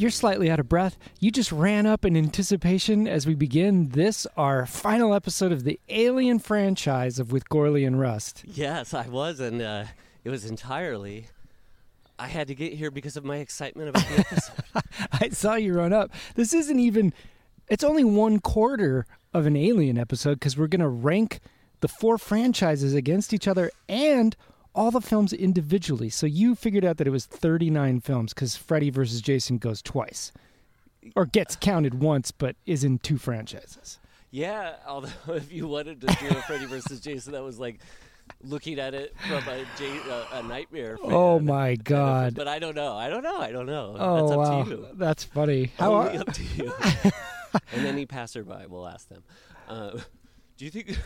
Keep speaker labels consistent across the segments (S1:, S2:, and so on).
S1: you're slightly out of breath. You just ran up in anticipation as we begin this, our final episode of the Alien franchise of With Gourley and Rust.
S2: Yes, I was, and uh, it was entirely. I had to get here because of my excitement about the episode.
S1: I saw you run up. This isn't even, it's only one quarter of an Alien episode because we're going to rank the four franchises against each other and all the films individually. So you figured out that it was 39 films because Freddy versus Jason goes twice or gets counted once but is in two franchises.
S2: yeah, although if you wanted to do a Freddy versus Jason, that was like looking at it from a, J- uh, a nightmare. Fan.
S1: Oh my God.
S2: But I don't know. I don't know. I don't know.
S1: Oh
S2: That's up
S1: wow,
S2: to you.
S1: that's funny. How
S2: Only
S1: are,
S2: up to you. and any passerby will ask them. Uh, do you think?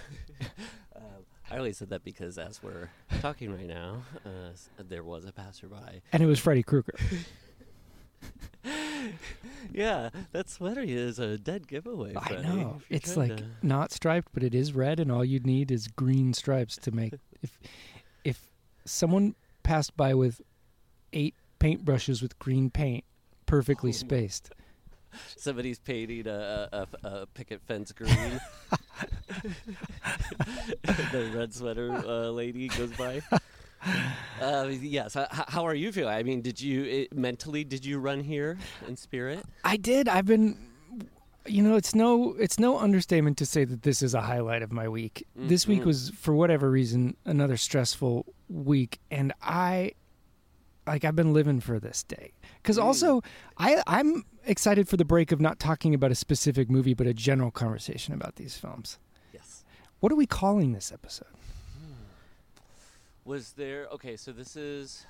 S2: I only said that because as we're talking right now, uh, there was a passerby.
S1: and it was Freddy Krueger.
S2: Yeah, that sweater is a dead giveaway.
S1: I know it's like
S2: to-
S1: not striped, but it is red, and all you'd need is green stripes to make. if if someone passed by with eight paintbrushes with green paint, perfectly
S2: Oh,
S1: spaced.
S2: somebody's painting a, a, a, picket fence green. the red sweater uh, lady goes by. Uh, yes. h- h- how are you feeling? I mean, did you it, mentally? Did you run here in spirit?
S1: I did. I've been. You know, it's no it's no understatement to say that this is a highlight of my week. This week
S2: Mhm.
S1: was, for whatever reason, another stressful week, and I, like, I've been living for this day. Because also, I I'm excited for the break of not talking about a specific movie, but a general conversation about these films.
S2: Yes.
S1: What are we calling this episode?
S2: Was there? Okay, so this is.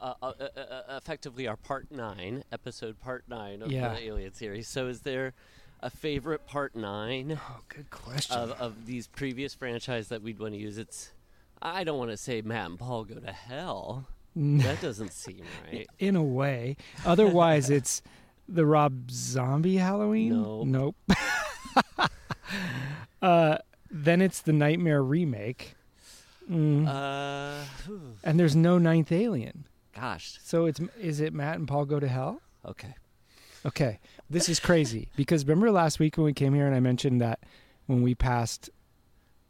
S2: Uh, uh, uh, uh, effectively, our part nine episode, part nine of
S1: Yeah.
S2: the Alien series. So, is there a favorite part nine
S1: Oh, good question.
S2: of, of these previous franchise that we'd want to use? It's. I don't want to say Matt and Paul go to hell. That doesn't seem right.
S1: In a way, otherwise it's the Rob Zombie Halloween.
S2: Nope.
S1: Nope. uh, then it's the Nightmare remake, Mm.
S2: Uh,
S1: and there's no ninth Alien.
S2: gosh.
S1: So it's is it Matt and Paul go to hell?
S2: Okay.
S1: Okay, this is crazy because remember last week when we came here and I mentioned that when we passed,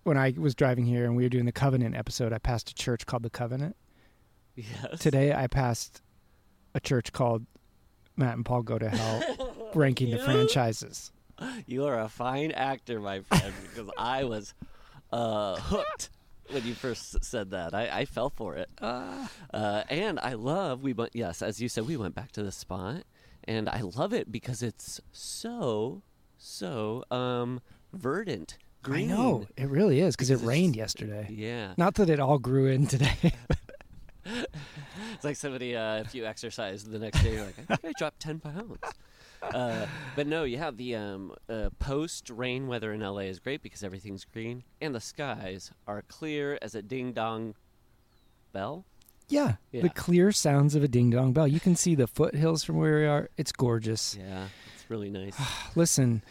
S1: when I was driving here and we were doing the Covenant episode, I passed a church called the Covenant.
S2: Yes.
S1: Today I passed a church called Matt and Paul Go to Hell, ranking the franchises.
S2: You are a fine actor, my friend, because I was uh, hooked when you first said that. I, I fell for it. Uh, and I love, we went, yes, as you said, we went back to the spot. And I love it because it's so, so um, verdant. Green.
S1: I know it really is because it rained yesterday.
S2: Yeah.
S1: Not that it all grew in today.
S2: It's like somebody, uh, if you exercise the next day, you're like, I think I dropped 10 pounds. uh, but no, yeah, the um, uh, post rain weather in LA is great because everything's green and the skies are clear as a ding dong bell.
S1: Yeah,
S2: Yeah.
S1: the clear sounds of a ding dong bell. You can see the foothills from where we are. It's gorgeous.
S2: Yeah, it's really nice.
S1: Listen,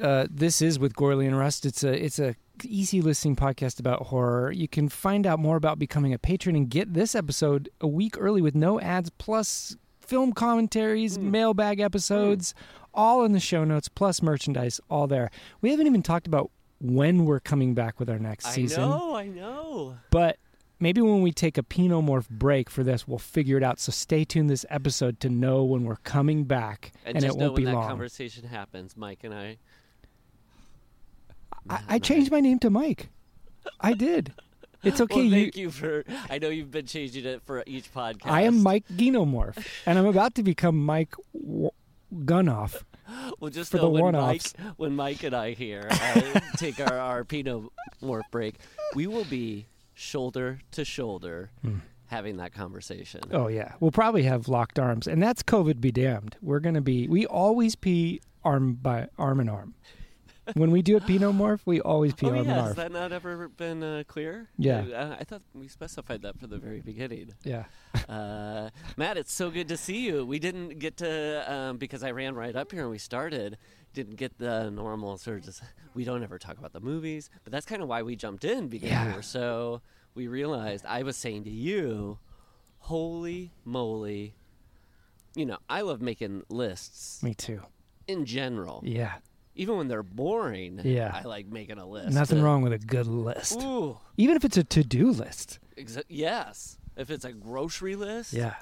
S1: uh, this is with Gourley and Rust. It's a it's a easy listening podcast about horror. You can find out more about becoming a patron and get this episode a week early with no ads, plus film commentaries, hmm. mailbag episodes, all in the show notes, plus merchandise, all there. We haven't even talked about when we're coming back with our next
S2: I
S1: season.
S2: I know, I know.
S1: But maybe when we take a Pinomorph break for this, we'll figure it out. So stay tuned this episode to know when we're coming back,
S2: And,
S1: and, it won't be
S2: when
S1: be
S2: that
S1: long.
S2: conversation happens, Mike and I.
S1: I, I changed my name to Mike. I did. It's okay.
S2: well, thank you for. I know you've been changing it for each podcast.
S1: I am Mike Genomorph, and I'm about to become Mike w- Gunoff.
S2: Well, just
S1: for
S2: know
S1: the
S2: when
S1: one-offs.
S2: Mike, when Mike and I here uh, take our our Pinot Morph break, we will be shoulder to shoulder having that conversation.
S1: Hmm. Oh yeah, we'll probably have locked arms, and that's COVID be damned. We're gonna be. We always pee arm by arm in arm. When we do a Pinomorph, we always pee
S2: Oh, yeah, has that not ever been uh, clear?
S1: Yeah.
S2: Uh, I thought we specified that from the very beginning.
S1: Yeah.
S2: Uh, Matt, it's so good to see you. We didn't get to um, because I ran right up here and we started. Didn't get the normal sort of just. We don't ever talk about the movies, but that's kind of why we jumped in because we were so. We realized I was saying to you, "Holy moly!" You know, I love making lists
S1: Me too.
S2: in general.
S1: Yeah.
S2: Even when they're boring,
S1: Yeah.
S2: I like making a list.
S1: Nothing wrong with a good list,
S2: Ooh,
S1: even if it's a to-do list.
S2: exa- yes. If it's a grocery list,
S1: Yeah.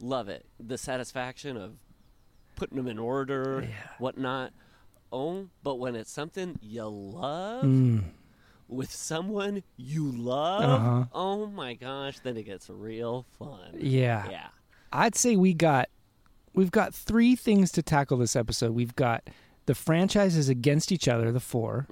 S2: love it. The satisfaction of putting them in order,
S1: Yeah.
S2: whatnot. Oh, but when it's something you love
S1: Mm.
S2: with someone you love,
S1: Uh-huh.
S2: oh my gosh, then it gets real fun.
S1: Yeah.
S2: Yeah.
S1: I'd say we got we've got three things to tackle this episode. We've got the franchises against each other, the 4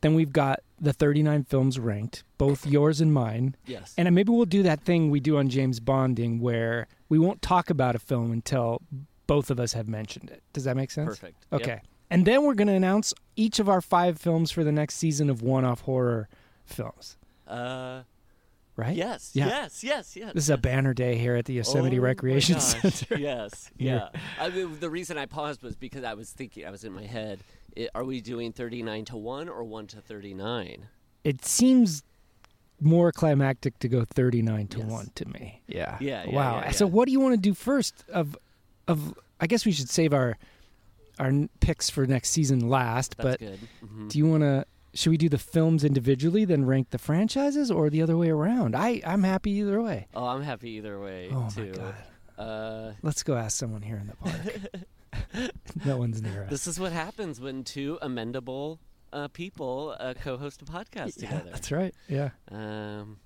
S1: Then we've got the 39 films ranked, both yours and mine.
S2: Yes.
S1: And maybe we'll do that thing we do on James Bonding where we won't talk about a film until both of us have mentioned it. Does that make sense?
S2: Perfect. Yep.
S1: Okay. And then we're going to announce each of our five films for the next season of one off horror films.
S2: Uh,
S1: Right?
S2: yes.
S1: Yeah.
S2: Yes. Yes. Yes.
S1: This is a banner day here at the Yosemite
S2: Oh,
S1: Recreation. Center.
S2: yes,
S1: Yeah.
S2: I mean, the reason I paused was because I was thinking, I was in my head. i are we doing thirty-nine to one or one to thirty-nine?
S1: It seems more climactic to go 39 to
S2: Yes.
S1: 1 to me. Yeah.
S2: Yeah, yeah,
S1: wow.
S2: yeah,
S1: So what do you want to do first of of I guess we should save our our picks for next season last,
S2: That's
S1: but
S2: good. hmm
S1: do you want to should we do the films individually then rank the franchises or the other way around? I I'm happy either way.
S2: Oh, I'm happy either way
S1: Oh
S2: too.
S1: my god.
S2: Uh,
S1: Let's go ask someone here in the park. no one's near us.
S2: this is what happens when two amendable uh, people uh, co-host a podcast
S1: yeah,
S2: together.
S1: that's right. Yeah.
S2: Um,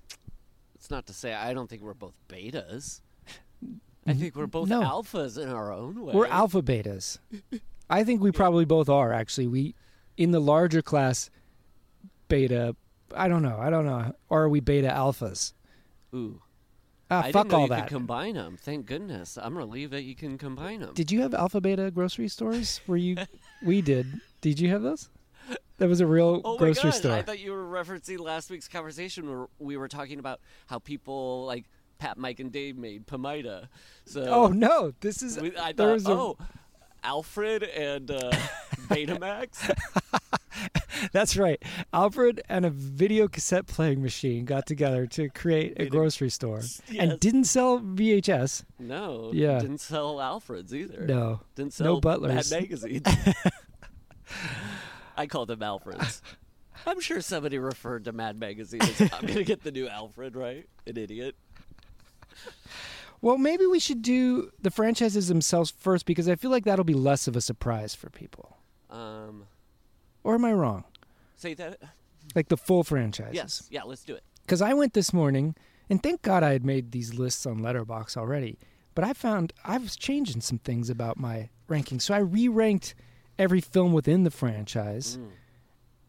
S2: it's not to say I don't think we're both betas. I think we're both
S1: No.
S2: alphas in our own way.
S1: We're alpha betas. I think we probably both are actually. We in the larger class beta I don't know. I don't know. Or are we beta alphas?
S2: Ooh,
S1: Ah,
S2: I
S1: fuck
S2: didn't know
S1: all
S2: you
S1: that.
S2: could combine them. Thank goodness. I'm relieved that you can combine them.
S1: did you have alpha beta grocery stores? Were you we did. Did you have those? That was a real
S2: Oh
S1: grocery
S2: my gosh!
S1: store.
S2: I thought you were referencing last week's conversation where we were talking about how people like Pat, Mike, and Dave made Pomida. So
S1: oh no, this is
S2: we, I
S1: there
S2: thought,
S1: was a,
S2: oh, Alfred and uh, Betamax.
S1: That's right. Alfred and a video cassette playing machine got together to create a grocery store and didn't sell VHS.
S2: No,
S1: Yeah.
S2: didn't sell Alfreds either.
S1: No.
S2: didn't sell No
S1: Butlers.
S2: Mad magazine. I called them Alfreds. I'm sure somebody referred to Mad Magazine as I'm gonna get the new Alfred, right? An idiot.
S1: Well, maybe we should do the franchises themselves first because I feel like that'll be less of a surprise for people.
S2: Um,
S1: Or am I wrong?
S2: say that.
S1: Like the full franchises.
S2: Yes, yeah. Let's do it.
S1: Because I went this morning, and thank God I had made these lists on Letterboxd already. But I found I was changing some things about my ranking, so I re-ranked every film within the franchise, mm.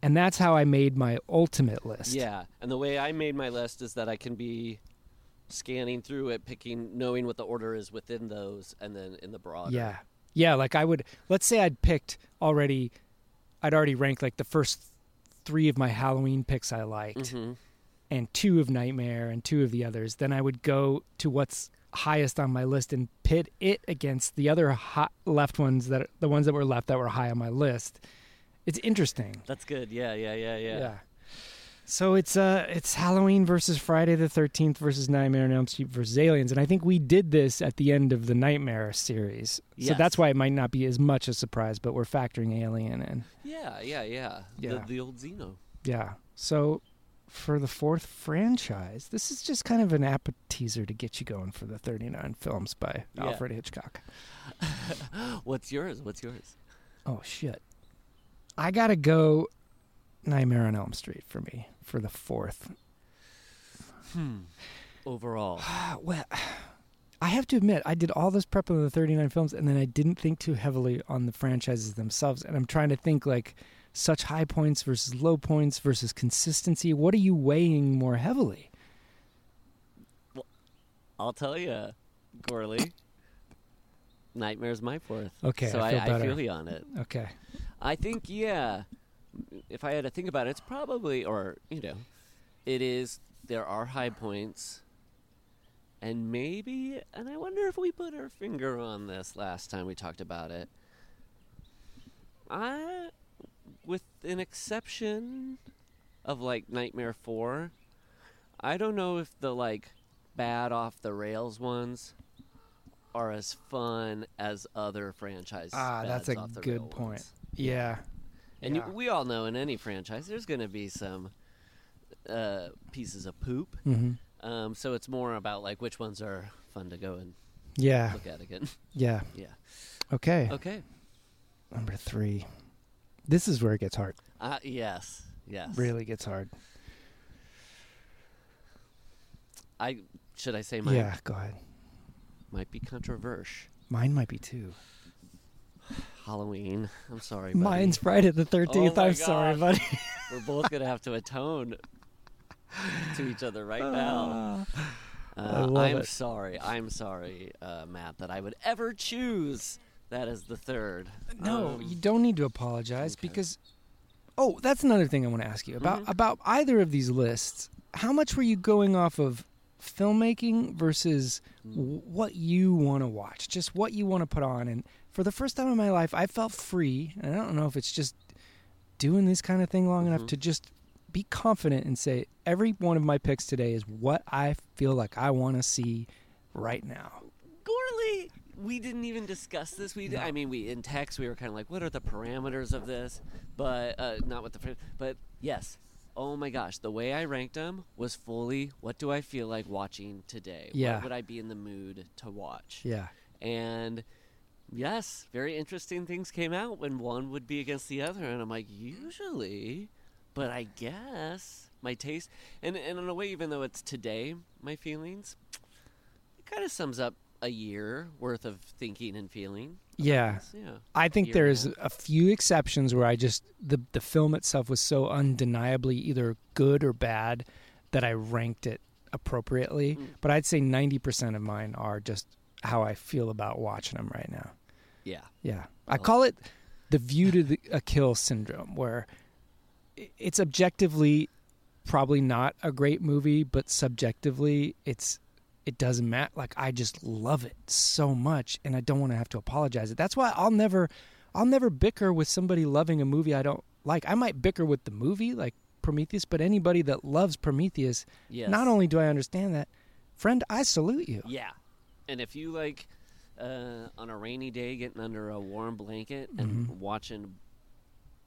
S1: and that's how I made my ultimate list.
S2: Yeah, and the way I made my list is that I can be scanning through it, picking, knowing what the order is within those, and then in the broader.
S1: Yeah. Yeah, like I would. Let's say I'd picked already. I'd already ranked like the first three of my Halloween picks I liked,
S2: hmm
S1: and two of Nightmare and two of the others. Then I would go to what's highest on my list and pit it against the other hot left ones that the ones that were left that were high on my list. It's interesting.
S2: That's good. Yeah, yeah, yeah, yeah.
S1: So it's uh it's Halloween versus Friday the Thirteenth versus Nightmare on Elm Street versus Aliens, and I think we did this at the end of the Nightmare series. So that's why it might not be as much a surprise, but we're factoring Alien in.
S2: Yeah, yeah, yeah.
S1: Yeah.
S2: The, the old Xeno.
S1: Yeah. So for the fourth franchise, this is just kind of an appetizer to get you going for the 39 films by
S2: Yeah.
S1: Alfred Hitchcock.
S2: What's yours? What's yours?
S1: Oh shit. I got to go Nightmare on Elm Street for me for the fourth.
S2: Overall.
S1: Ah, well, I have to admit, I did all this prep on the 39 films, and then I didn't think too heavily on the franchises themselves. And I'm trying to think like such high points versus low points versus consistency. What are you weighing more heavily?
S2: Well, I'll tell you, Gourley. Nightmare's my fourth.
S1: Okay,
S2: so
S1: I
S2: I,
S1: feel
S2: I,
S1: better.
S2: feel you on it.
S1: Okay.
S2: I think, yeah. If I had to think about it, it's probably, or you know, it is. There are high points, and maybe, and I wonder if we put our finger on this last time we talked about it. I, with an exception of like Nightmare Four, I don't know if the like bad off the rails ones are as fun as other franchises.
S1: Ah, that's a good point.
S2: ones.
S1: Yeah.
S2: And
S1: Yeah.
S2: you, we all know in any franchise, there's going to be some uh, pieces of poop.
S1: hmm
S2: Um, so it's more about like which ones are fun to go and
S1: Yeah.
S2: look at again.
S1: Yeah.
S2: yeah.
S1: Okay.
S2: Okay.
S1: Number three. This is where it gets hard.
S2: Uh, yes. Yes.
S1: Really gets hard.
S2: I should I say mine
S1: Yeah. Go ahead.
S2: might be controversial.
S1: Mine might be two.
S2: Halloween. I'm sorry. Buddy.
S1: Mine's Friday the 13th.
S2: Oh
S1: I'm sorry, buddy.
S2: We're both gonna have to atone to each other right now.
S1: I
S2: Uh, I'm
S1: it.
S2: sorry. I'm sorry, uh, Matt, that I would ever choose that as the third.
S1: No,
S2: Um,
S1: you don't need to apologize
S2: okay.
S1: because. Oh, that's another thing I want to ask you about
S2: Mhm.
S1: about either of these lists. How much were you going off of filmmaking versus
S2: Mm.
S1: w- what you want to watch, just what you want to put on? And for the first time in my life, I felt free. And I don't know if it's just doing this kind of thing long enough
S2: Mhm.
S1: to just be confident and say every one of my picks today is what I feel like I want to see right now.
S2: Gourley, we didn't even discuss this. We,
S1: No.
S2: I mean, we in text we were kind of like, what are the parameters of this? But uh, not what the, but yes. Oh my gosh, the way I ranked them was fully. What do I feel like watching today?
S1: Yeah.
S2: What would I be in the mood to watch?
S1: Yeah.
S2: And yes, very interesting things came out when one would be against the other, and I'm like, usually, but I guess my taste, and and in a way, even though it's today, my feelings, it kind of sums up a year worth of thinking and feeling.
S1: Yeah.
S2: Yeah.
S1: I think
S2: year and a
S1: there's a few exceptions where I just the the film itself was so undeniably either good or bad that I ranked it appropriately.
S2: Mm.
S1: But I'd say 90% of mine are just how I feel about watching them right now.
S2: Yeah.
S1: Yeah. I call it the view to the, a kill syndrome where it's objectively probably not a great movie, but subjectively it's it doesn't matter. Like I just love it so much and I don't want to have to apologize it. That's why I'll never I'll never bicker with somebody loving a movie I don't like. I might bicker with the movie like Prometheus, but anybody that loves Prometheus,
S2: Yes.
S1: not only do I understand that, friend, I salute you.
S2: Yeah. And if you like uh, on a rainy day getting under a warm blanket and
S1: Mm-hmm.
S2: watching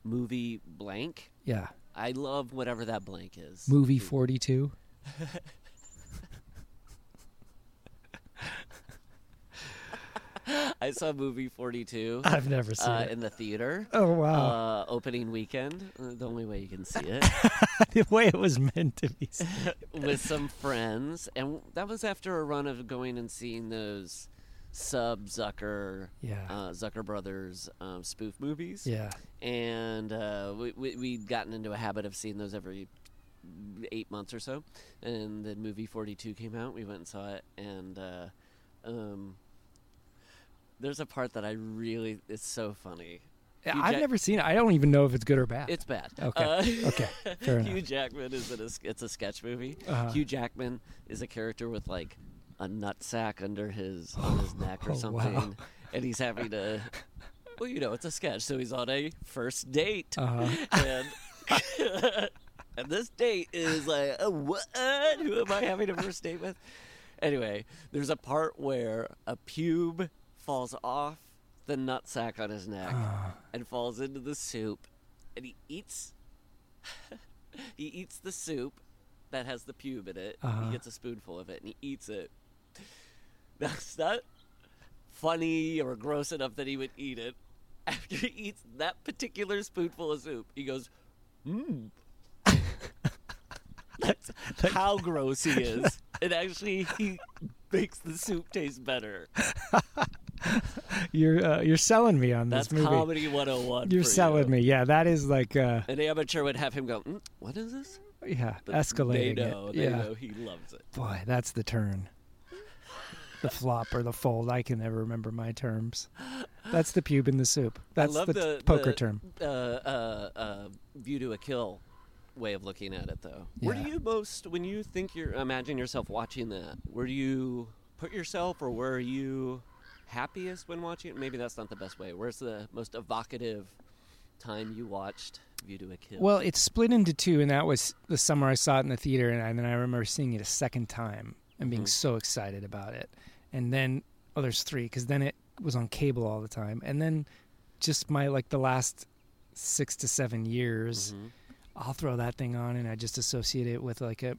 S2: movie blank,
S1: Yeah.
S2: I love whatever that blank is.
S1: Movie 42.
S2: I saw movie 42
S1: I've never seen
S2: uh,
S1: it.
S2: in the theater.
S1: Oh wow.
S2: Uh, opening weekend, uh, the only way you can see it,
S1: the way it was meant to be.
S2: with some friends, and that was after a run of going and seeing those sub Zucker,
S1: Yeah.
S2: uh, Zucker Brothers um, spoof movies.
S1: Yeah.
S2: and uh, we, we we'd gotten into a habit of seeing those every eight months or so. And then movie Forty Two came out. We went and saw it, and uh, um, there's a part that I really it's so funny. Hugh
S1: I've
S2: Jack-
S1: never seen it. I don't even know if it's good or bad.
S2: It's bad.
S1: Okay.
S2: Uh,
S1: Okay. Fair
S2: Hugh
S1: enough.
S2: Jackman is in a it's a sketch movie.
S1: Uh-huh.
S2: Hugh Jackman is a character with like a nut sack under his on his neck or
S1: Oh,
S2: something,
S1: wow.
S2: and he's having to. Well, you know, it's a sketch, so he's on a first date,
S1: Uh-huh.
S2: and and this date is like, uh, what? Who am I having a first date with? Anyway, there's a part where a pube falls off the nut sack on his neck and falls into the soup, and he eats. he eats the soup that has the pube in it.
S1: Uh-huh.
S2: He gets a spoonful of it and he eats it. That's not funny or gross enough that he would eat it. After he eats that particular spoonful of soup, he goes, "Mmm." That's how gross he is. And actually, he makes the soup taste better.
S1: You're uh, you're selling me on this
S2: That's
S1: movie.
S2: comedy 101.
S1: You're selling
S2: you.
S1: me. Yeah, that is like uh,
S2: An amateur would have him go, mm, "What is this?"
S1: yeah,
S2: But
S1: escalating
S2: They know.
S1: it.
S2: They
S1: yeah.
S2: know he loves it.
S1: Boy, that's the turn. The flop or the fold. I can never remember my terms. That's the pube in the soup. That's the,
S2: the,
S1: poker
S2: the,
S1: term.
S2: Uh, uh, uh, view to a kill way of looking at it, though. Where do you most, when you think you're, imagine yourself watching that, where do you put yourself, or where are you happiest when watching it? Maybe that's not the best way. Where's the most evocative time you watched View to a Kill?
S1: Well, it's split into two, and that was the summer I saw it in the theater, and, I, and then I remember seeing it a second time and being
S2: Mhm.
S1: so excited about it. And then, oh, there's three, because then it was on cable all the time. And then just my, like, the last six to seven years,
S2: Mhm.
S1: I'll throw that thing on, and I just associate it with, like, a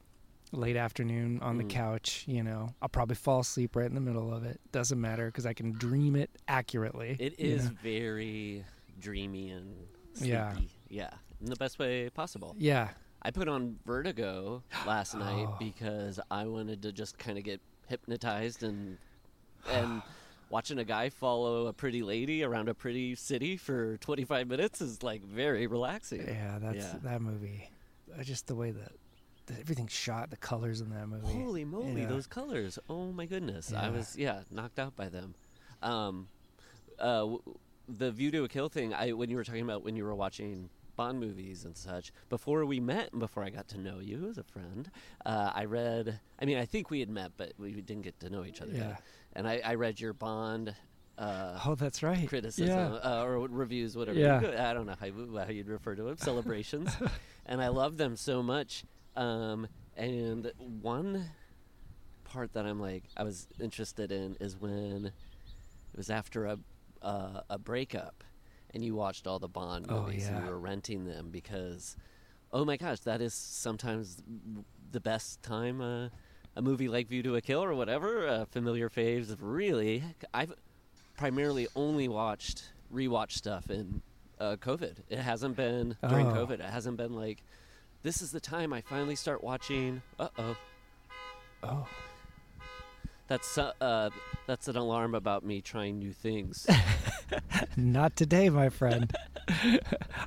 S1: late afternoon on the
S2: Mm.
S1: couch, you know. I'll probably fall asleep right in the middle of it. Doesn't matter, because I can dream it accurately.
S2: It is
S1: know?
S2: very dreamy and sleepy.
S1: Yeah.
S2: Yeah. In the best way possible.
S1: Yeah.
S2: I put on Vertigo last night
S1: Oh.
S2: because I wanted to just kind of get hypnotized and and watching a guy follow a pretty lady around a pretty city for 25 minutes is like very relaxing.
S1: Yeah, that's
S2: Yeah.
S1: that movie. Just the way that, everything's shot, the colors in that movie.
S2: Holy moly,
S1: Yeah.
S2: those colors! Oh my goodness, I was yeah knocked out by them. Um, uh, the View to a Kill thing. I when you were talking about when you were watching Bond movies and such before we met and before I got to know you as a friend, uh, I read. I mean, I think we had met, but we didn't get to know each other.
S1: Yeah.
S2: Yet. And I, I read your Bond. Uh,
S1: Oh, that's right.
S2: criticism
S1: Yeah.
S2: uh, or reviews, whatever.
S1: Yeah.
S2: I don't know how, how you'd refer to them, celebrations, and I love them so much. Um, and one part that I'm like, I was interested in is when it was after a uh, a breakup, and you watched all the Bond
S1: Oh,
S2: movies and
S1: yeah.
S2: you were renting them because, oh my gosh, that is sometimes the best time. Uh, a movie like View to a Kill or whatever, uh, familiar faves. Really, I've primarily only watched rewatch stuff in uh, COVID. It hasn't been during
S1: Oh.
S2: COVID. It hasn't been like this is the time I finally start watching. Uh oh,
S1: Oh,
S2: that's uh, uh, that's an alarm about me trying new things.
S1: not today, my friend.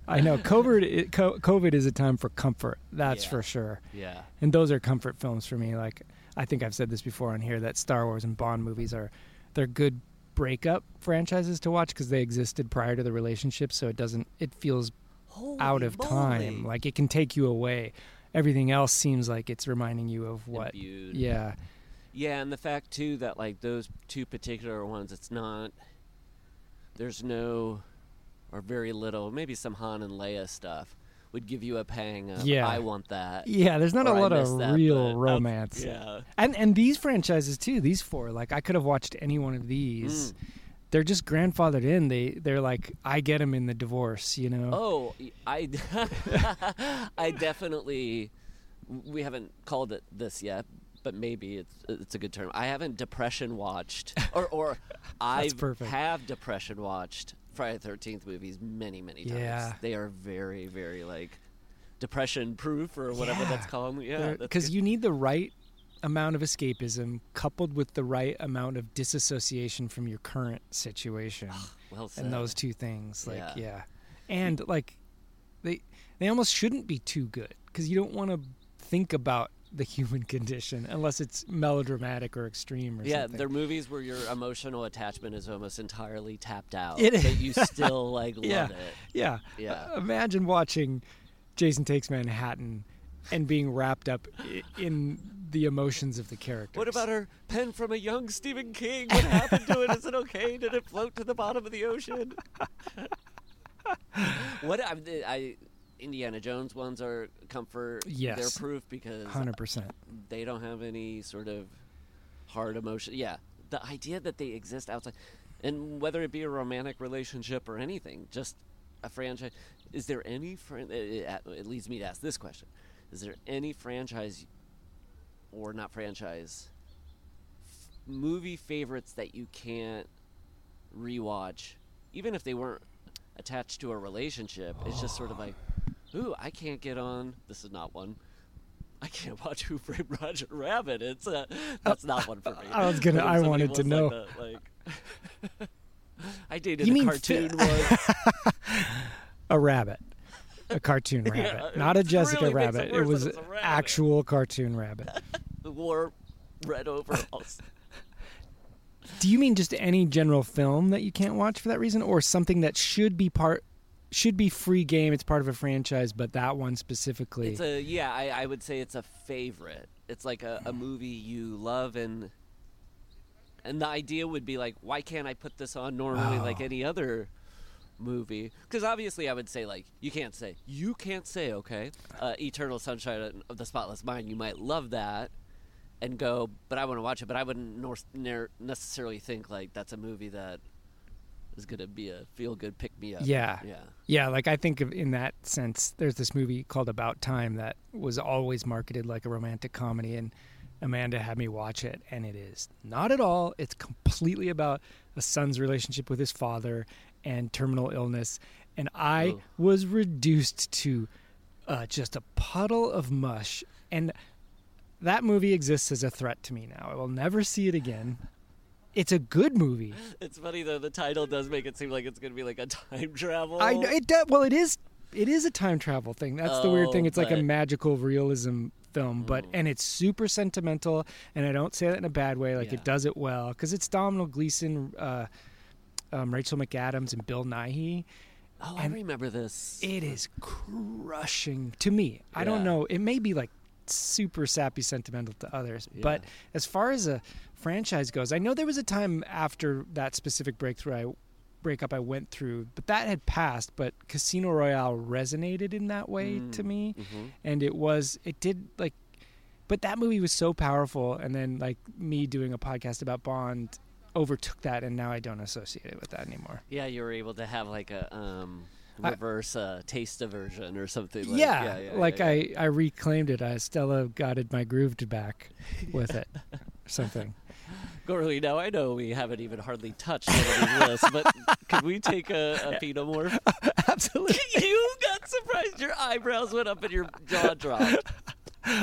S1: I know COVID. COVID is a time for comfort. That's
S2: Yeah.
S1: for sure.
S2: yeah,
S1: And those are comfort films for me. Like I think I've said this before on here that Star Wars and Bond movies are they're good breakup franchises to watch because they existed prior to the relationship, so it doesn't it feels out
S2: Holy
S1: of time. Like it can take you away. Everything else seems like it's reminding you of what.
S2: Imbued.
S1: Yeah.
S2: Yeah, and the fact too that like those two particular ones, it's not. There's no, or very little, maybe some Han and Leia stuff would give you a pang of
S1: Yeah.
S2: I want that.
S1: Yeah, there's not a lot of
S2: that,
S1: real romance.
S2: Yeah.
S1: And and these franchises too, these four, like I could have watched any one of these.
S2: Mm.
S1: They're just grandfathered in. They they're like I get them in the divorce, you know.
S2: Oh, I, I definitely. We haven't called it this yet, but maybe it's it's a good term. I haven't depression watched, or or I have depression watched Friday the Thirteenth movies many many times.
S1: Yeah.
S2: they are very very like depression proof or whatever that's called. Yeah,
S1: because you need the right amount of escapism coupled with the right amount of disassociation from your current situation.
S2: Ah, well said.
S1: and those two things like
S2: Yeah.
S1: yeah, and like they they almost shouldn't be too good because you don't want to think about the human condition unless it's melodramatic or extreme or
S2: Yeah,
S1: something.
S2: they're movies where your emotional attachment is almost entirely tapped out.
S1: It
S2: but you still like love
S1: yeah,
S2: it.
S1: yeah,
S2: Yeah.
S1: Uh, imagine watching Jason Takes Manhattan and being wrapped up in the emotions of the character.
S2: What about her pen from a young Stephen King? What happened to it? Is it okay? Did it float to the bottom of the ocean? what I, I Indiana Jones ones are comfort.
S1: Yes.
S2: they're proof because
S1: Hundred percent.
S2: they don't have any sort of hard emotion. Yeah, the idea that they exist outside, and whether it be a romantic relationship or anything, just a franchise. Is there any? Fran- it, leads me to ask this question: Is there any franchise, or not franchise, f- movie favorites that you can't rewatch, even if they weren't attached to a relationship? It's just sort of like, ooh, I can't get on. This is not one. I can't watch Who Framed Roger Rabbit. It's a, that's not one for me.
S1: I was gonna- I wanted to know.
S2: Like, that, like I dated
S1: You
S2: a
S1: mean
S2: cartoon
S1: fi-
S2: once.
S1: A rabbit. A cartoon rabbit. Not a Jessica
S2: really makes it
S1: rabbit. It was
S2: that it's a rabbit.
S1: actual cartoon rabbit.
S2: wore red overalls.
S1: Do you mean just any general film that you can't watch for that reason, or something that should be part, should be free game? It's part of a franchise, but that one specifically.
S2: It's a yeah. I, I would say it's a favorite. It's like a, a movie you love and and the idea would be like, why can't I put this on normally
S1: Oh.
S2: like any other movie? Because obviously, I would say like you can't say you can't say okay, uh, Eternal Sunshine of the Spotless Mind. You might love that and go, but I want to watch it. But I wouldn't nor- ner- necessarily think like that's a movie that is gonna be a feel good pick me up.
S1: Yeah.
S2: yeah.
S1: Yeah, like I think of in that sense, there's this movie called About Time that was always marketed like a romantic comedy, and Amanda had me watch it, and it is not at all. It's completely about a son's relationship with his father and terminal illness, and I
S2: Ooh.
S1: was reduced to uh, just a puddle of mush, and that movie exists as a threat to me now. I will never see it again. It's a good movie.
S2: It's funny though. The title does make it seem like it's going to be like a time travel.
S1: I know it does. Well, it is. It is a time travel thing. That's the weird
S2: Oh,
S1: thing. It's like a magical realism film, but and it's super sentimental. And I don't say that in a bad way. Like
S2: Yeah.
S1: it does it well because it's Domhnall Gleeson, uh, um, Rachel McAdams, and Bill Nighy.
S2: Oh, I
S1: and
S2: remember this.
S1: It is crushing to me. I don't know. It may be like super sappy sentimental to others, but as far as a franchise goes, I know there was a time after that specific breakthrough I breakup I went through, but that had passed. But Casino Royale resonated in that way
S2: Mm,
S1: to me,
S2: mm-hmm.
S1: and it was it did like, but that movie was so powerful, and then like me doing a podcast about Bond overtook that, and now I don't associate it with that anymore.
S2: Yeah, you were able to have like a um, reverse uh, taste aversion or something. Like,
S1: yeah,
S2: yeah, yeah,
S1: like
S2: yeah, yeah.
S1: I I reclaimed it. I Stella guided my groove to back with it, something.
S2: Gourley, now I know we haven't even hardly touched one of these lists, but could we take a, a Pinot Morph?
S1: Absolutely,
S2: you got surprised. Your eyebrows went up and your jaw dropped.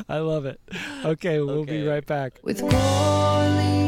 S1: I love it. Okay, we'll be right back.
S3: with Gourley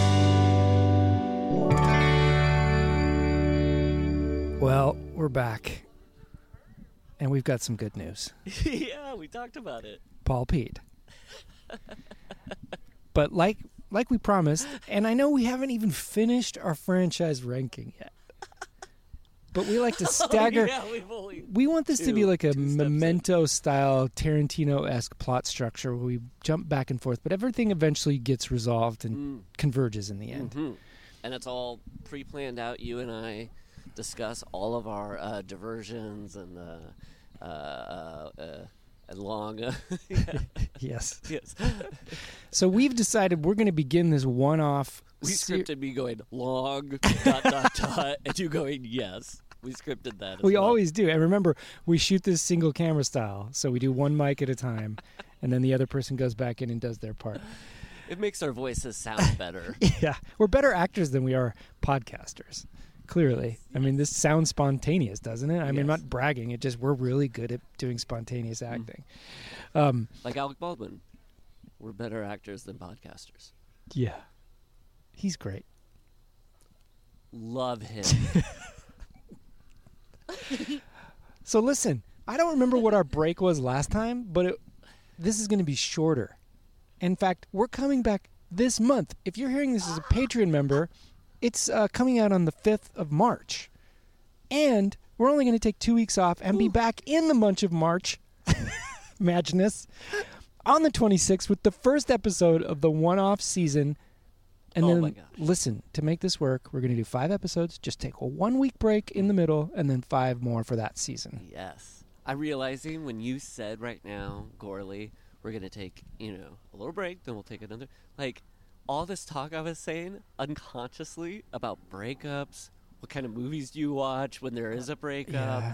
S1: Well, we're back, and we've got some good news.
S2: yeah, we talked about it.
S1: Paul Pete. but like like we promised, and I know we haven't even finished our franchise ranking yet. But we like to stagger.
S2: Oh, yeah,
S1: We want this to be like a
S2: two steps in.
S1: memento style Tarantino esque plot structure where we jump back and forth, but everything eventually gets resolved and
S2: Mm.
S1: converges in the end.
S2: Mhm. And it's all pre-planned out. You and I discuss all of our uh, diversions and uh, uh, uh, uh, and long. Uh,
S1: Yes.
S2: yes,
S1: So we've decided we're going to begin this one off.
S2: we scripted me going long dot dot dot, and you going yes. We scripted that. As
S1: We
S2: well.
S1: always do. And remember, we shoot this single camera style. So we do one mic at a time, and then the other person goes back in and does their part.
S2: It makes our voices sound better.
S1: Yeah. We're better actors than we are podcasters. Clearly. I mean, this sounds spontaneous, doesn't it? I mean, I'm not bragging. It just, we're really good at doing spontaneous
S2: Mm.
S1: acting. Um,
S2: like Alec Baldwin, we're better actors than podcasters.
S1: yeah. He's great.
S2: Love him.
S1: So listen, I don't remember what our break was last time, but it, this is going to be shorter. In fact, we're coming back this month. If you're hearing this as a Patreon member, it's uh, coming out on the 5th of March. And we're only going to take two weeks off and be back in the month of March, Madness, on the 26th with the first episode of the one off season. And
S2: Oh
S1: then, listen, to make this work, we're going to do five episodes, just take a one week break in the middle, and then five more for that season.
S2: Yes. I'm realizing when you said right now, Gourley, we're going to take, you know, a little break, then we'll take another. Like, all this talk I was saying unconsciously about breakups, what kind of movies do you watch when there is a breakup?
S1: Yeah.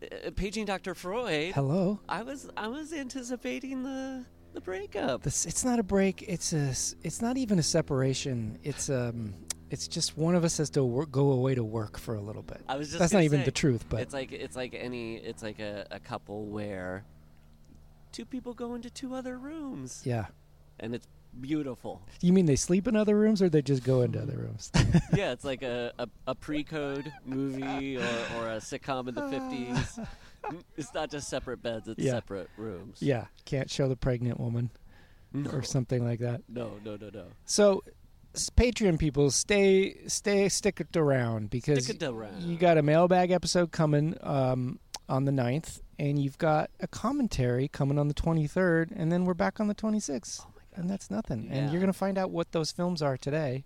S2: Uh, paging Dr. Freud,
S1: Hello.
S2: I was I was anticipating the the breakup.
S1: This it's not a break. It's a It's not even a separation. It's um. It's just one of us has to work, go away to work for a little bit.
S2: I was just
S1: That's not
S2: gonna
S1: even the truth, but
S2: it's like it's like any it's like a, a couple where two people go into two other rooms
S1: yeah.
S2: and it's beautiful.
S1: You mean they sleep in other rooms or they just go into other rooms?
S2: yeah, it's like a, a, a pre-code movie or, or a sitcom in the 50s. It's not just separate beds, it's
S1: Yeah.
S2: separate rooms.
S1: yeah. Can't show the pregnant woman
S2: No,
S1: or something like that.
S2: no, no, no, no.
S1: So, Patreon people, stay, stay, stick it around because
S2: Stick it around.
S1: you got a mailbag episode coming um, on the 9th, and you've got a commentary coming on the 23rd, and then we're back on the 26th. And that's nothing. And you're going to find out what those films are today,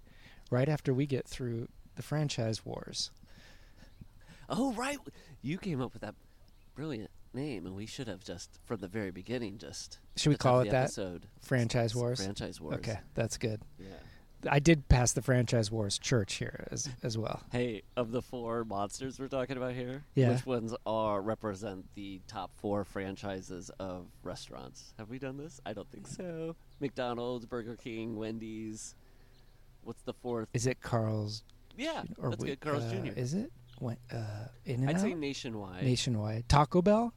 S1: right after we get through the franchise wars.
S2: Oh, right. You came up with that brilliant name, and we should have just, from the very beginning, just.
S1: Should we
S2: at the top
S1: call it that?
S2: Episode,
S1: Franchise Wars?
S2: Franchise Wars.
S1: Okay, that's good.
S2: Yeah.
S1: I did pass the franchise wars church here as as well.
S2: Hey, of the four monsters we're talking about here,
S1: Yeah.
S2: which ones are represent the top four franchises of restaurants? Have we done this? I don't think so. McDonald's, Burger King, Wendy's. What's the fourth?
S1: Is it Carl's?
S2: Yeah,
S1: Or
S2: that's
S1: we-
S2: good. Carl's
S1: uh,
S2: Jr.
S1: Is it? When, uh, in and
S2: I'd say nationwide.
S1: nationwide. Taco Bell.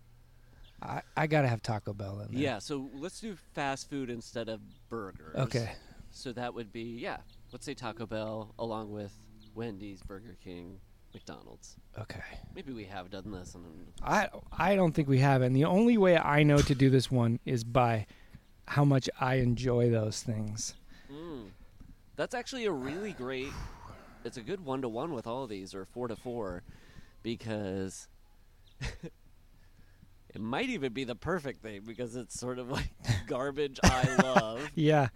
S1: I I gotta have Taco Bell in there.
S2: Yeah, so let's do fast food instead of burgers.
S1: Okay.
S2: So that would be yeah. Let's say Taco Bell along with Wendy's, Burger King, McDonald's.
S1: Okay.
S2: Maybe we have done this and
S1: I I don't think we have, and the only way I know to do this one is by how much I enjoy those things.
S2: Mm. That's actually a really great. It's a good one to one with all of these, or four to four, because it might even be the perfect thing because it's sort of like garbage I love
S1: Yeah.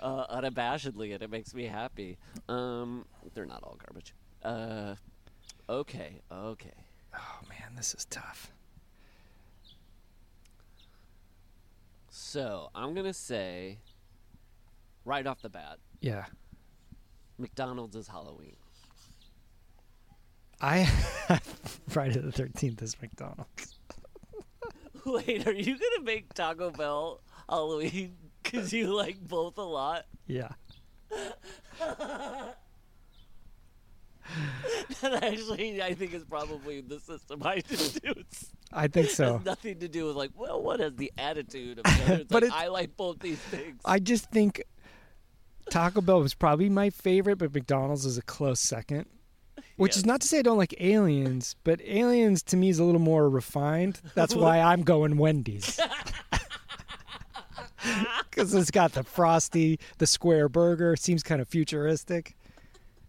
S2: uh, unabashedly, and it makes me happy. Um, they're not all garbage. Uh, okay, okay.
S1: Oh man, this is tough.
S2: So I'm gonna say, right off the bat,
S1: Yeah.
S2: McDonald's is Halloween.
S1: I Friday the Thirteenth is McDonald's.
S2: Wait, are you gonna make Taco Bell Halloween because you like both a lot?
S1: Yeah.
S2: That actually, I think is probably the system I just do.
S1: I think so.
S2: has nothing to do with like, well, what is the attitude of the other?
S1: But
S2: like, I like both these things.
S1: I just think Taco Bell was probably my favorite, but McDonald's is a close second. Which is not to say I don't like aliens, but aliens to me is a little more refined. That's why I'm going Wendy's. because it's got the frosty, the square burger. Seems kind of futuristic.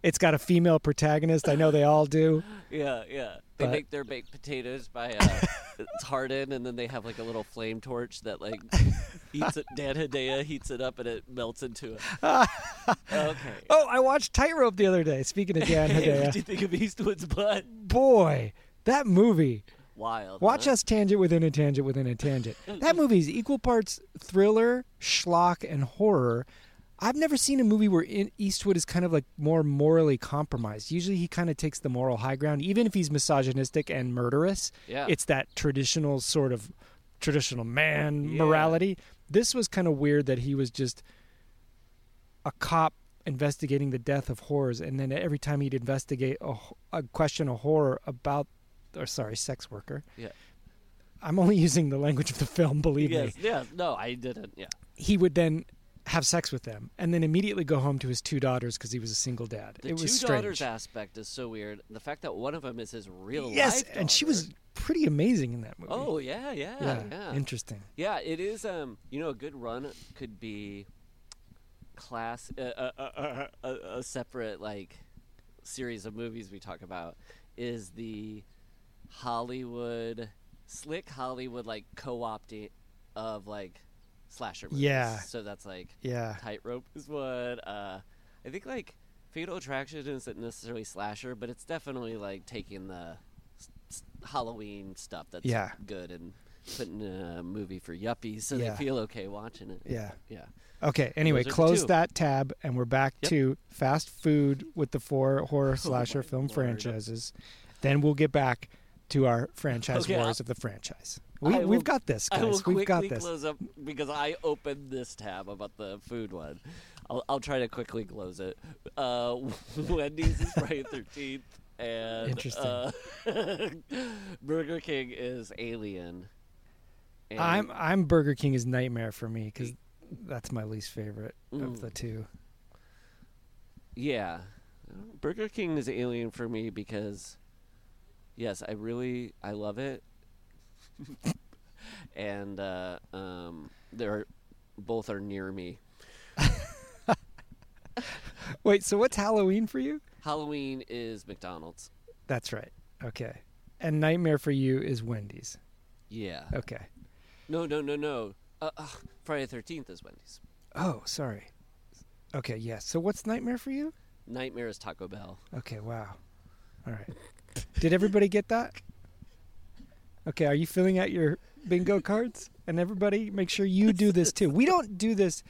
S1: It's got a female protagonist. I know they all do.
S2: Yeah, yeah. They
S1: But-
S2: make their baked potatoes by uh, it's hardened, and then they have like a little flame torch that like heats it. Dan Hedaya heats it up, and it melts into it. okay.
S1: Oh, I watched Tightrope the other day. Speaking of Dan
S2: What do you think of Eastwood's butt?
S1: boy, that movie.
S2: Wild.
S1: Watch
S2: huh?
S1: us tangent within a tangent within a tangent. That movie is equal parts thriller, schlock, and horror. I've never seen a movie where Eastwood is kind of like more morally compromised. Usually he kind of takes the moral high ground, even if he's misogynistic and murderous.
S2: Yeah.
S1: It's that traditional sort of traditional man
S2: Yeah.
S1: morality. This was kind of weird that he was just a cop investigating the death of horrors, and then every time he'd investigate a question of horror about, or sorry, sex worker.
S2: Yeah.
S1: I'm only using the language of the film, believe
S2: Yes.
S1: me.
S2: Yeah, No, I didn't. Yeah.
S1: He would then have sex with them, and then immediately go home to his two daughters because he was a single dad.
S2: The
S1: it
S2: two
S1: was
S2: daughters aspect is so weird. The fact that one of them is his real
S1: Yes,
S2: life
S1: and she was pretty amazing in that movie.
S2: Oh yeah, yeah,
S1: yeah,
S2: yeah.
S1: interesting.
S2: Yeah, it is. Um, you know, a good run could be class uh, uh, uh, uh, a, a separate like series of movies we talk about is the Hollywood slick Hollywood like co-opting of like slasher movies.
S1: Yeah.
S2: So that's like
S1: Yeah,
S2: Tightrope is what Uh, I think like Fatal Attraction isn't necessarily slasher, but it's definitely like taking the s- Halloween stuff that's
S1: Yeah.
S2: good and putting in a movie for yuppies so
S1: Yeah.
S2: they feel okay watching it.
S1: yeah.
S2: Yeah.
S1: Okay. Anyway,
S2: Those are the
S1: close that tab, and we're back
S2: Yep.
S1: to fast food with the four horror slasher
S2: my
S1: film
S2: lord.
S1: franchises. Then we'll get back to our franchise
S2: Okay,
S1: wars
S2: I-
S1: of the franchise. We,
S2: will-
S1: we've got this,
S2: I will
S1: guys. We've got this.
S2: close up because I opened this tab about the food one. I'll, I'll try to quickly close it. Uh, Wendy's is Friday Thirteenth, and
S1: Interesting.
S2: Uh, Burger King is Alien. And
S1: I'm I'm Burger King is nightmare for me because that's my least favorite
S2: Mm.
S1: of the two.
S2: Yeah. Burger King is alien for me because yes, I really I love it. and uh um they're both are near me.
S1: Wait, so what's Halloween for you?
S2: Halloween is McDonald's.
S1: That's right. Okay. And nightmare for you is Wendy's.
S2: Yeah.
S1: Okay.
S2: No, no, no, no. Uh, uh, Friday the 13th is Wendy's.
S1: Oh, sorry. Okay, yes. So what's nightmare for you?
S2: Nightmare is Taco Bell.
S1: Okay, wow. All right. Did everybody get that? Okay, are you filling out your bingo cards? And everybody, make sure you do this too. We don't do this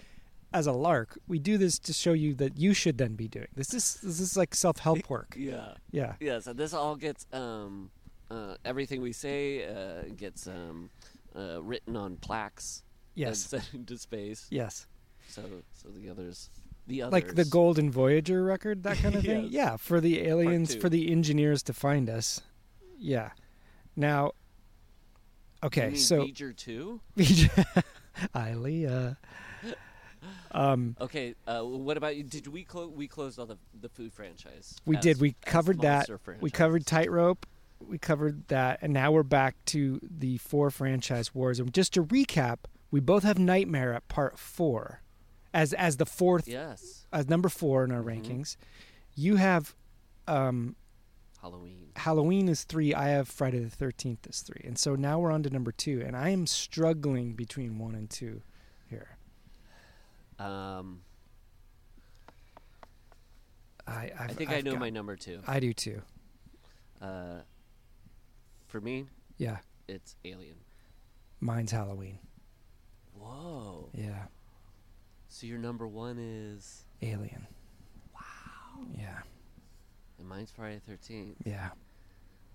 S1: as a lark. We do this to show you that you should then be doing. This is this is like self-help work.
S2: Yeah.
S1: Yeah.
S2: Yes, and this all gets um uh, everything we say uh, gets um uh, written on plaques and
S1: Yes.
S2: sent into space.
S1: Yes.
S2: So so the others the others
S1: Like the Golden Voyager record, that kind of thing.
S2: Yes.
S1: Yeah, for the aliens, for the engineers to find us. Yeah. Now Okay, so
S2: Beeger too?
S1: Ilea. Um
S2: Okay, uh, what about you? Did we close? We closed all the the food franchise.
S1: We
S2: as-
S1: did. We covered that.
S2: monster
S1: We covered. Tightrope. We covered that, and now we're back to the four franchise wars. And just to recap, we both have Nightmare at part four, as as the fourth,
S2: Yes,
S1: as number four in our
S2: Mhm.
S1: rankings. You have um,
S2: Halloween.
S1: Halloween is three. I have Friday the Thirteenth is three, and so now we're on to number two, and I am struggling between one and two here.
S2: Um,
S1: I
S2: i
S1: I've,
S2: think
S1: I've
S2: i know
S1: got-
S2: my number two.
S1: I do too.
S2: Uh, for me,
S1: Yeah,
S2: it's Alien.
S1: mine's Halloween.
S2: Whoa!
S1: Yeah,
S2: So your number one is,
S1: Alien. Wow. Yeah,
S2: and mine's Friday the Thirteenth.
S1: yeah.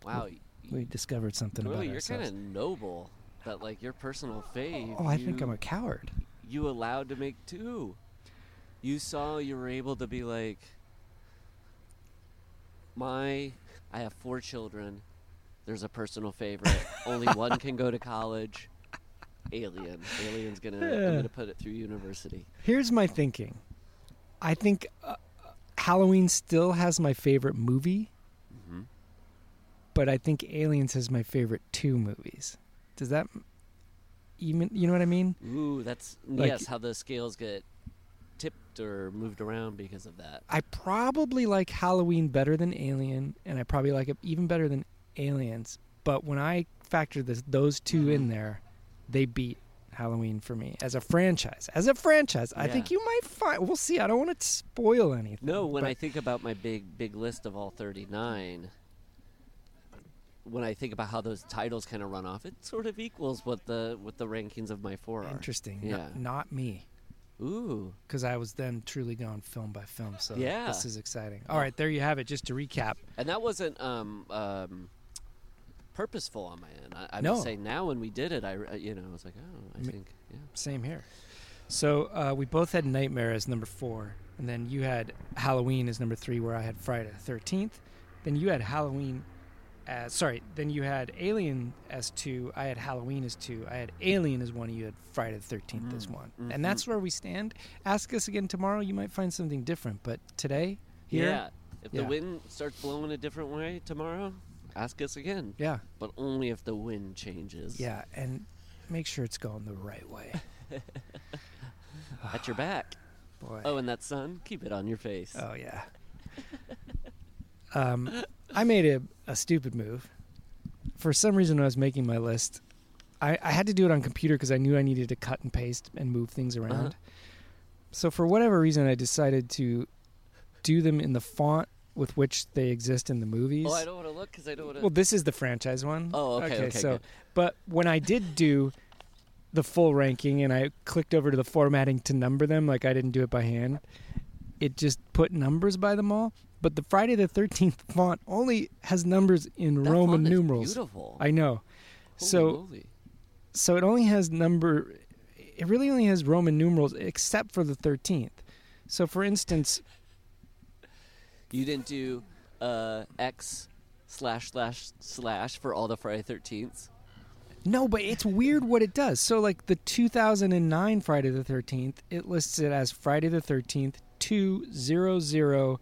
S2: Wow, y-
S1: We discovered something
S2: really,
S1: about
S2: you're
S1: ourselves.
S2: kind of noble. That like your personal fave.
S1: Oh, I think I'm a coward.
S2: you allowed to make two. You saw you were able to be like my I have four children. There's a personal favorite. Only one can go to college. Alien. Alien's gonna I'm gonna put it through university.
S1: Here's my thinking. I think uh, Halloween still has my favorite movie,
S2: Mhm.
S1: but I think Aliens has my favorite two movies. Does that? even you know what I mean?
S2: Ooh, that's
S1: Like-
S2: yes. How the scales get tipped or moved around because of that.
S1: I probably like Halloween better than Alien, and I probably like it even better than Aliens. But when I factor this, those two in there, they beat Halloween for me as a franchise. As a franchise, I think you might find. We'll see. I don't want to spoil anything.
S2: No, when I think about my big big list of all 39, when I think about how those titles kind of run off, it sort of equals what the what the rankings of my four are.
S1: interesting.
S2: Yeah.
S1: Not, not me,
S2: Ooh.
S1: because I was then truly going film by film. So
S2: Yeah.
S1: this is exciting. All right, there you have it. Just to recap.
S2: And that wasn't um, um, purposeful on my end. I, I
S1: No.
S2: would say now when we did it, I uh, you know I was like, oh, I think yeah.
S1: Same here. So uh, we both had Nightmare as number four, and then you had Halloween as number three, where I had Friday the Thirteenth. Then you had Halloween as sorry. Then you had Alien as two. I had Halloween as two. I had Alien as one. You had Friday the Thirteenth as one, and that's where we stand. Ask us again tomorrow. You might find something different, but today, here,
S2: Yeah. If
S1: Yeah.
S2: the wind starts blowing a different way tomorrow, ask us again.
S1: yeah,
S2: But only if the wind changes.
S1: yeah, and make sure it's going the right way.
S2: At your back.
S1: Boy.
S2: Oh, and that sun, keep it on your face.
S1: Oh yeah. um, I made a, a stupid move. For some reason, when I was making my list, I, I had to do it on computer because I knew I needed to cut and paste and move things around.
S2: Uh-huh.
S1: So for whatever reason, I decided to do them in the font with which they exist in the movies.
S2: Oh, I don't want to look because I don't want to.
S1: Well, this is the franchise one.
S2: Oh, okay, okay,
S1: so,
S2: good.
S1: but when I did do the full ranking and I clicked over to the formatting to number them, like I didn't do it by hand, it just put numbers by them all. But the Friday the Thirteenth font only has numbers in
S2: That
S1: Roman
S2: font is
S1: numerals.
S2: Beautiful.
S1: I know.
S2: Holy
S1: so
S2: moly.
S1: so it only has number. It really only has Roman numerals except for the thirteenth. So for instance,
S2: you didn't do uh, X slash slash slash for all the Friday Thirteenths.
S1: No, but it's weird what it does. So, like the 2009 Friday the 13th, it lists it as Friday the 13th 200IX.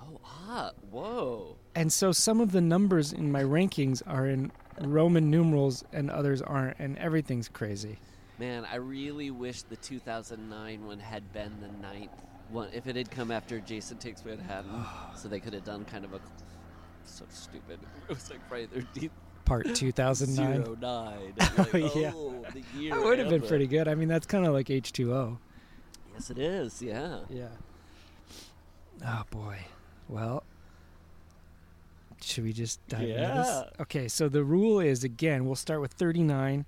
S2: Oh, ah, whoa.
S1: And so some of the numbers in my rankings are in Roman numerals and others aren't, and everything's crazy.
S2: Man, I really wish the 2009 one had been the ninth one. If it had come after Jason Takes Manhattan, so they could have done kind of a. So stupid. It was like Friday the 13th.
S1: Part 2009.
S2: Zero nine.
S1: Oh, yeah.
S2: oh, the year
S1: That would have been pretty good. I mean, that's kind of like H2O.
S2: Yes, it is. Yeah.
S1: Yeah. Oh, boy. Well, should we just dive into this? Okay, so the rule is again, we'll start with 39,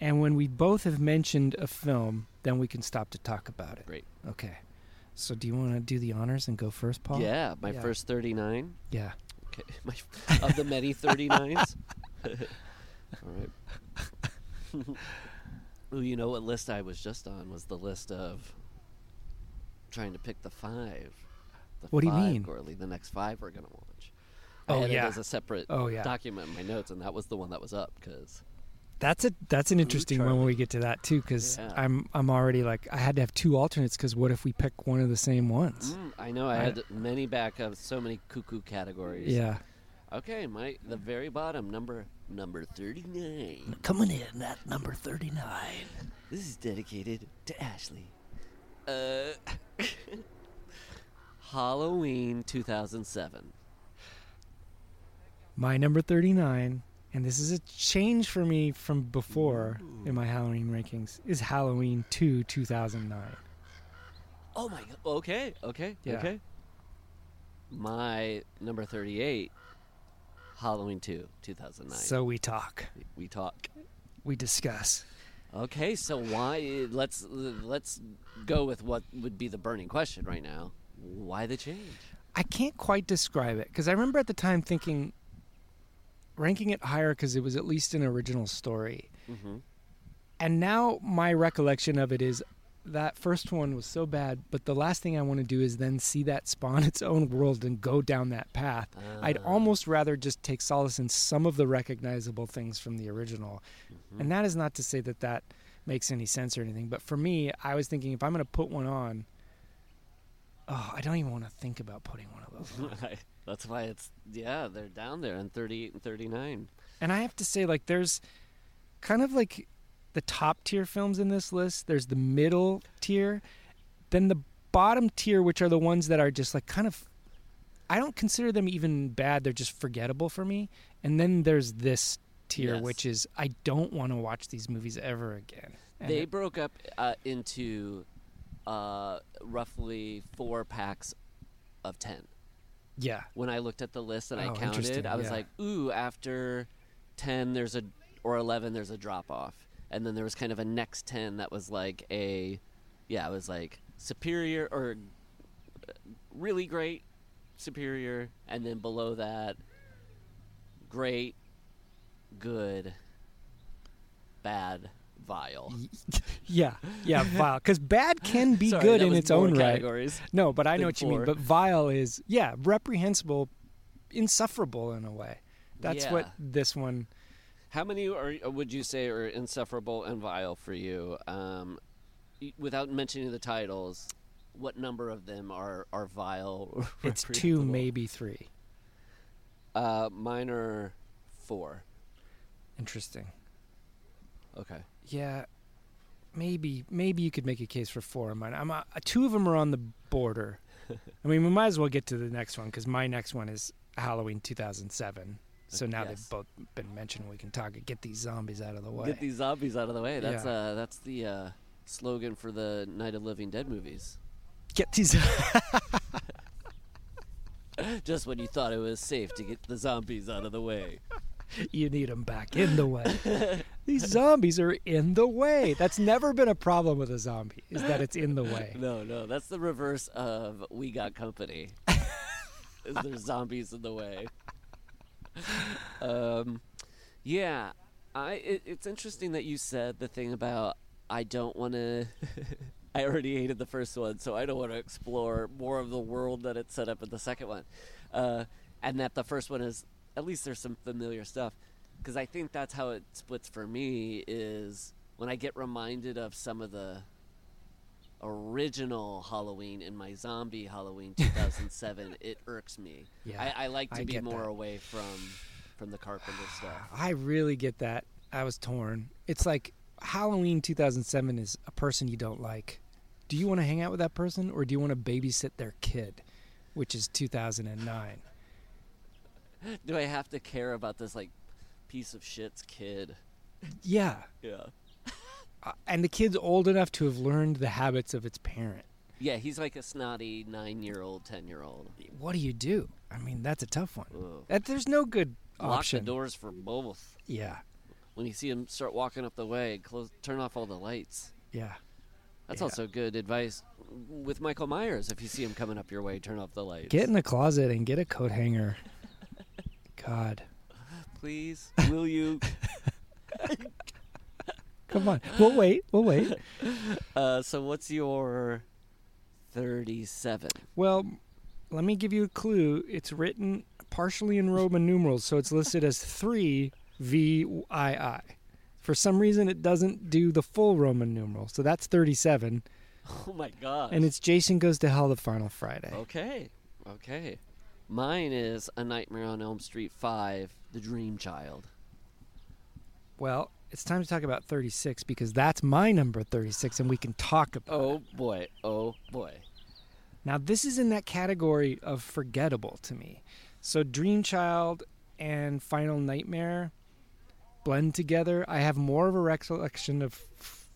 S1: and when we both have mentioned a film, then we can stop to talk about it.
S2: Great.
S1: Okay. So, do you want to do the honors and go first, Paul?
S2: Yeah, my
S1: Yeah.
S2: first 39.
S1: Yeah.
S2: Okay, my, of the many 39s. All right. Ooh, you know what list I was just on was the list of trying to pick the five. The
S1: What do you mean?
S2: Gourley, the next five we're gonna watch.
S1: Oh,
S2: I had
S1: yeah.
S2: it as a separate
S1: Oh, yeah.
S2: document in my notes, and that was the one that was up because
S1: That's a that's an interesting one when we get to that too, because
S2: Yeah.
S1: I'm I'm already like I had to have two alternates because what if we pick one of the same ones?
S2: mm, I know I
S1: I-
S2: had many backups, so many cuckoo categories.
S1: Yeah.
S2: Okay, my the very bottom number number thirty nine.
S1: Coming in at number 39.
S2: This is dedicated to Ashley. Uh, Halloween 2007.
S1: My number 39, and this is a change for me from before in my Halloween rankings, is Halloween 2 2009.
S2: Oh my god. Okay, okay,
S1: Yeah.
S2: okay. My number 38, Halloween 2 2009.
S1: So we talk,
S2: we talk.
S1: we discuss.
S2: Okay, so why let's let's go with what would be the burning question right now. Why the change?
S1: I can't quite describe it because I remember at the time thinking ranking it higher because it was at least an original story.
S2: Mhm.
S1: And now my recollection of it is that first one was so bad, but the last thing I want to do is then see that spawn its own world and go down that path. I'd almost rather just take solace in some of the recognizable things from the original. And that is not to say that that makes any sense or anything, but for me, I was thinking if I'm going to put one on, oh, I don't even want to think about putting one of those on.
S2: That's why it's yeah, they're down there in 38 and 39.
S1: And I have to say, like, there's kind of like the top tier films in this list. There's the middle tier, then the bottom tier, which are the ones that are just like kind of. I don't consider them even bad. They're just forgettable for me. And then there's this tier,
S2: Yes.
S1: which is I don't want to watch these movies ever again. And
S2: They
S1: it-
S2: broke up uh, into uh, roughly four packs of ten.
S1: Yeah,
S2: When I looked at the list and I
S1: Oh,
S2: counted, I was
S1: yeah.
S2: like, "Ooh!" After ten, there's a or eleven, there's a drop off, and then there was kind of a next ten that was like a, yeah, it was like superior or uh, really great, superior, and then below that, great, good, bad, vile.
S1: yeah, yeah. Vile, because bad can be
S2: Sorry,
S1: good in its own right. No, but I know what you mean. But vile is yeah, reprehensible, insufferable in a way. That's what this one.
S2: How many are would you say are insufferable and vile for you? Um, without mentioning the titles, what number of them are are vile?
S1: It's two, maybe three.
S2: Uh, mine are four.
S1: Interesting.
S2: Okay.
S1: Yeah, maybe maybe you could make a case for four of mine. I'm uh, two of them are on the border. I mean, we might as well get to the next one because my next one is Halloween 2007. So now
S2: Yes.
S1: they've both been mentioned. We can talk. Get these zombies out of the way.
S2: Get these zombies out of the way. That's
S1: Yeah.
S2: uh, that's the uh, slogan for the Night of Living Dead movies.
S1: Get these.
S2: Just when you thought it was safe to get the zombies out of the way.
S1: you need them back in the way. These zombies are in the way. That's never been a problem with a zombie. Is that it's in the way.
S2: No, no, that's the reverse of We Got Company. Is there zombies in the way? Um, yeah, I. It, it's interesting that you said the thing about I don't want to. I already hated the first one, so I don't want to explore more of the world that it set up in the second one, uh, and that the first one is at least there's some familiar stuff, because I think that's how it splits for me is when I get reminded of some of the original Halloween in my zombie Halloween 2007, it irks me.
S1: Yeah,
S2: I, I like to
S1: I
S2: be more
S1: that.
S2: away from from the Carpenter stuff.
S1: I really get that. I was torn. It's like Halloween 2007 is a person you don't like. Do you want to hang out with that person or do you want to babysit their kid, which is 2009?
S2: Do I have to care about this like piece of shit's kid?
S1: Yeah.
S2: Yeah.
S1: Uh, and the kid's old enough to have learned the habits of its parent.
S2: Yeah, he's like a snotty nine-year-old, ten-year-old.
S1: What do you do? I mean, that's a tough one.
S2: Ugh.
S1: That, there's no good
S2: Lock
S1: option.
S2: the doors for both.
S1: Yeah.
S2: When you see him start walking up the way, close, turn off all the lights.
S1: Yeah.
S2: That's
S1: Yeah.
S2: also good advice with Michael Myers. If you see him coming up your way, turn off the lights.
S1: Get in the closet and get a coat hanger. God.
S2: please. Will you?
S1: Come on. We'll wait. We'll wait.
S2: Uh, so what's your thirty-seven?
S1: Well, let me give you a clue. It's written partially in Roman numerals, so it's listed as 3 VII. For some reason, it doesn't do the full Roman numeral, so that's 37.
S2: Oh my god!
S1: And it's Jason Goes to Hell the Final Friday.
S2: okay, okay. Mine is A Nightmare on Elm Street Five: The Dream Child.
S1: Well, it's time to talk about 36 because that's my number 36, and we can talk about it.
S2: Oh boy! Oh boy!
S1: Now, this is in that category of forgettable to me. So, Dream Child and Final Nightmare blend together. I have more of a recollection of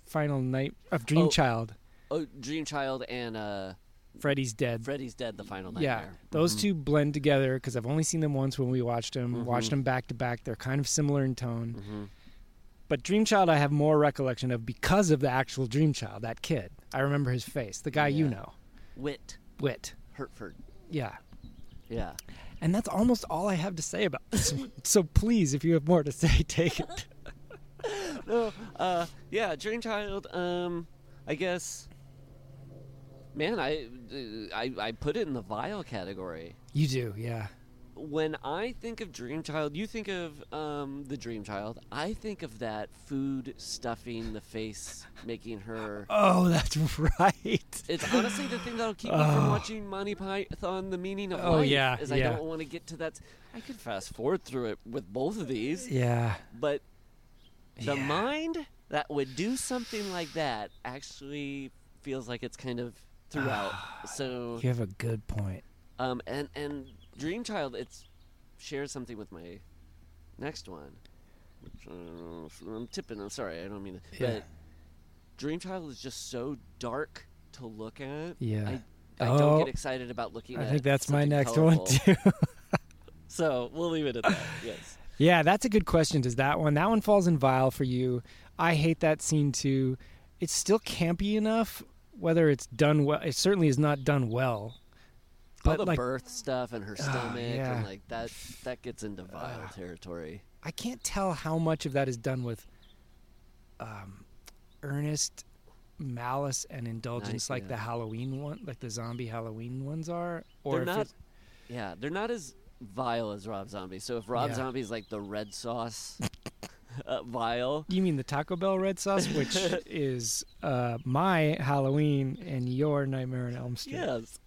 S1: Final Night of Dream
S2: Oh.
S1: Child.
S2: Oh, Dream Child and uh,
S1: Freddy's Dead.
S2: Freddy's Dead: The Final Nightmare.
S1: yeah,
S2: Nightmare.
S1: those
S2: Mhm.
S1: two blend together because I've only seen them once when we watched them.
S2: Mhm.
S1: Watched them back to back. They're kind of similar in tone.
S2: Mhm.
S1: But Dream Child, I have more recollection of because of the actual Dream Child, that kid. I remember his face, the guy you know,
S2: Whit,
S1: Whit.
S2: Hertford.
S1: Yeah.
S2: Yeah.
S1: And that's almost all I have to say about this one. So please, if you have more to say, take it.
S2: no, uh, yeah, Dream Child. Um, I guess, man, I, uh, I, I put it in the vile category.
S1: You do, yeah.
S2: When I think of Dream Child, you think of um, the Dream Child. I think of that food stuffing the face, making her.
S1: Oh, that's right.
S2: It's honestly the thing that'll keep me from
S1: Oh.
S2: watching Monty Python: The Meaning of
S1: Oh,
S2: Life.
S1: yeah,
S2: is I
S1: yeah.
S2: don't want to get to that. I could fast forward through it with both of these,
S1: Yeah.
S2: but The
S1: Yeah.
S2: mind that would do something like that actually feels like it's kind of throughout. so
S1: You have a good point.
S2: um and and Dream Child it's shares something with my next one. Which, uh, I'm tipping. I'm sorry. I don't mean to.
S1: Yeah.
S2: But Dream Child is just so dark to look at.
S1: Yeah.
S2: I, I
S1: Oh,
S2: don't get excited about looking
S1: I
S2: at.
S1: think that's my
S2: something
S1: next
S2: colorful.
S1: one too.
S2: So we'll leave it at that. Yes.
S1: yeah, that's a good question. Does that one? That one falls in Vile for you. I hate that scene too. It's still campy enough. Whether it's done well, it certainly is not done well.
S2: All
S1: But
S2: the
S1: like,
S2: birth stuff and her stomach
S1: yeah.
S2: and like that that gets into vile territory.
S1: I can't tell how much of that is done with um, earnest malice and indulgence,
S2: Nice,
S1: like
S2: yeah.
S1: the Halloween one, like the zombie Halloween ones are, or
S2: they're not yeah, they're not as vile as Rob Zombie. So if Rob
S1: Yeah.
S2: Zombie's like the red sauce uh, vile,
S1: You mean the Taco Bell red sauce, which is uh, my Halloween and your Nightmare on Elm Street?
S2: yes.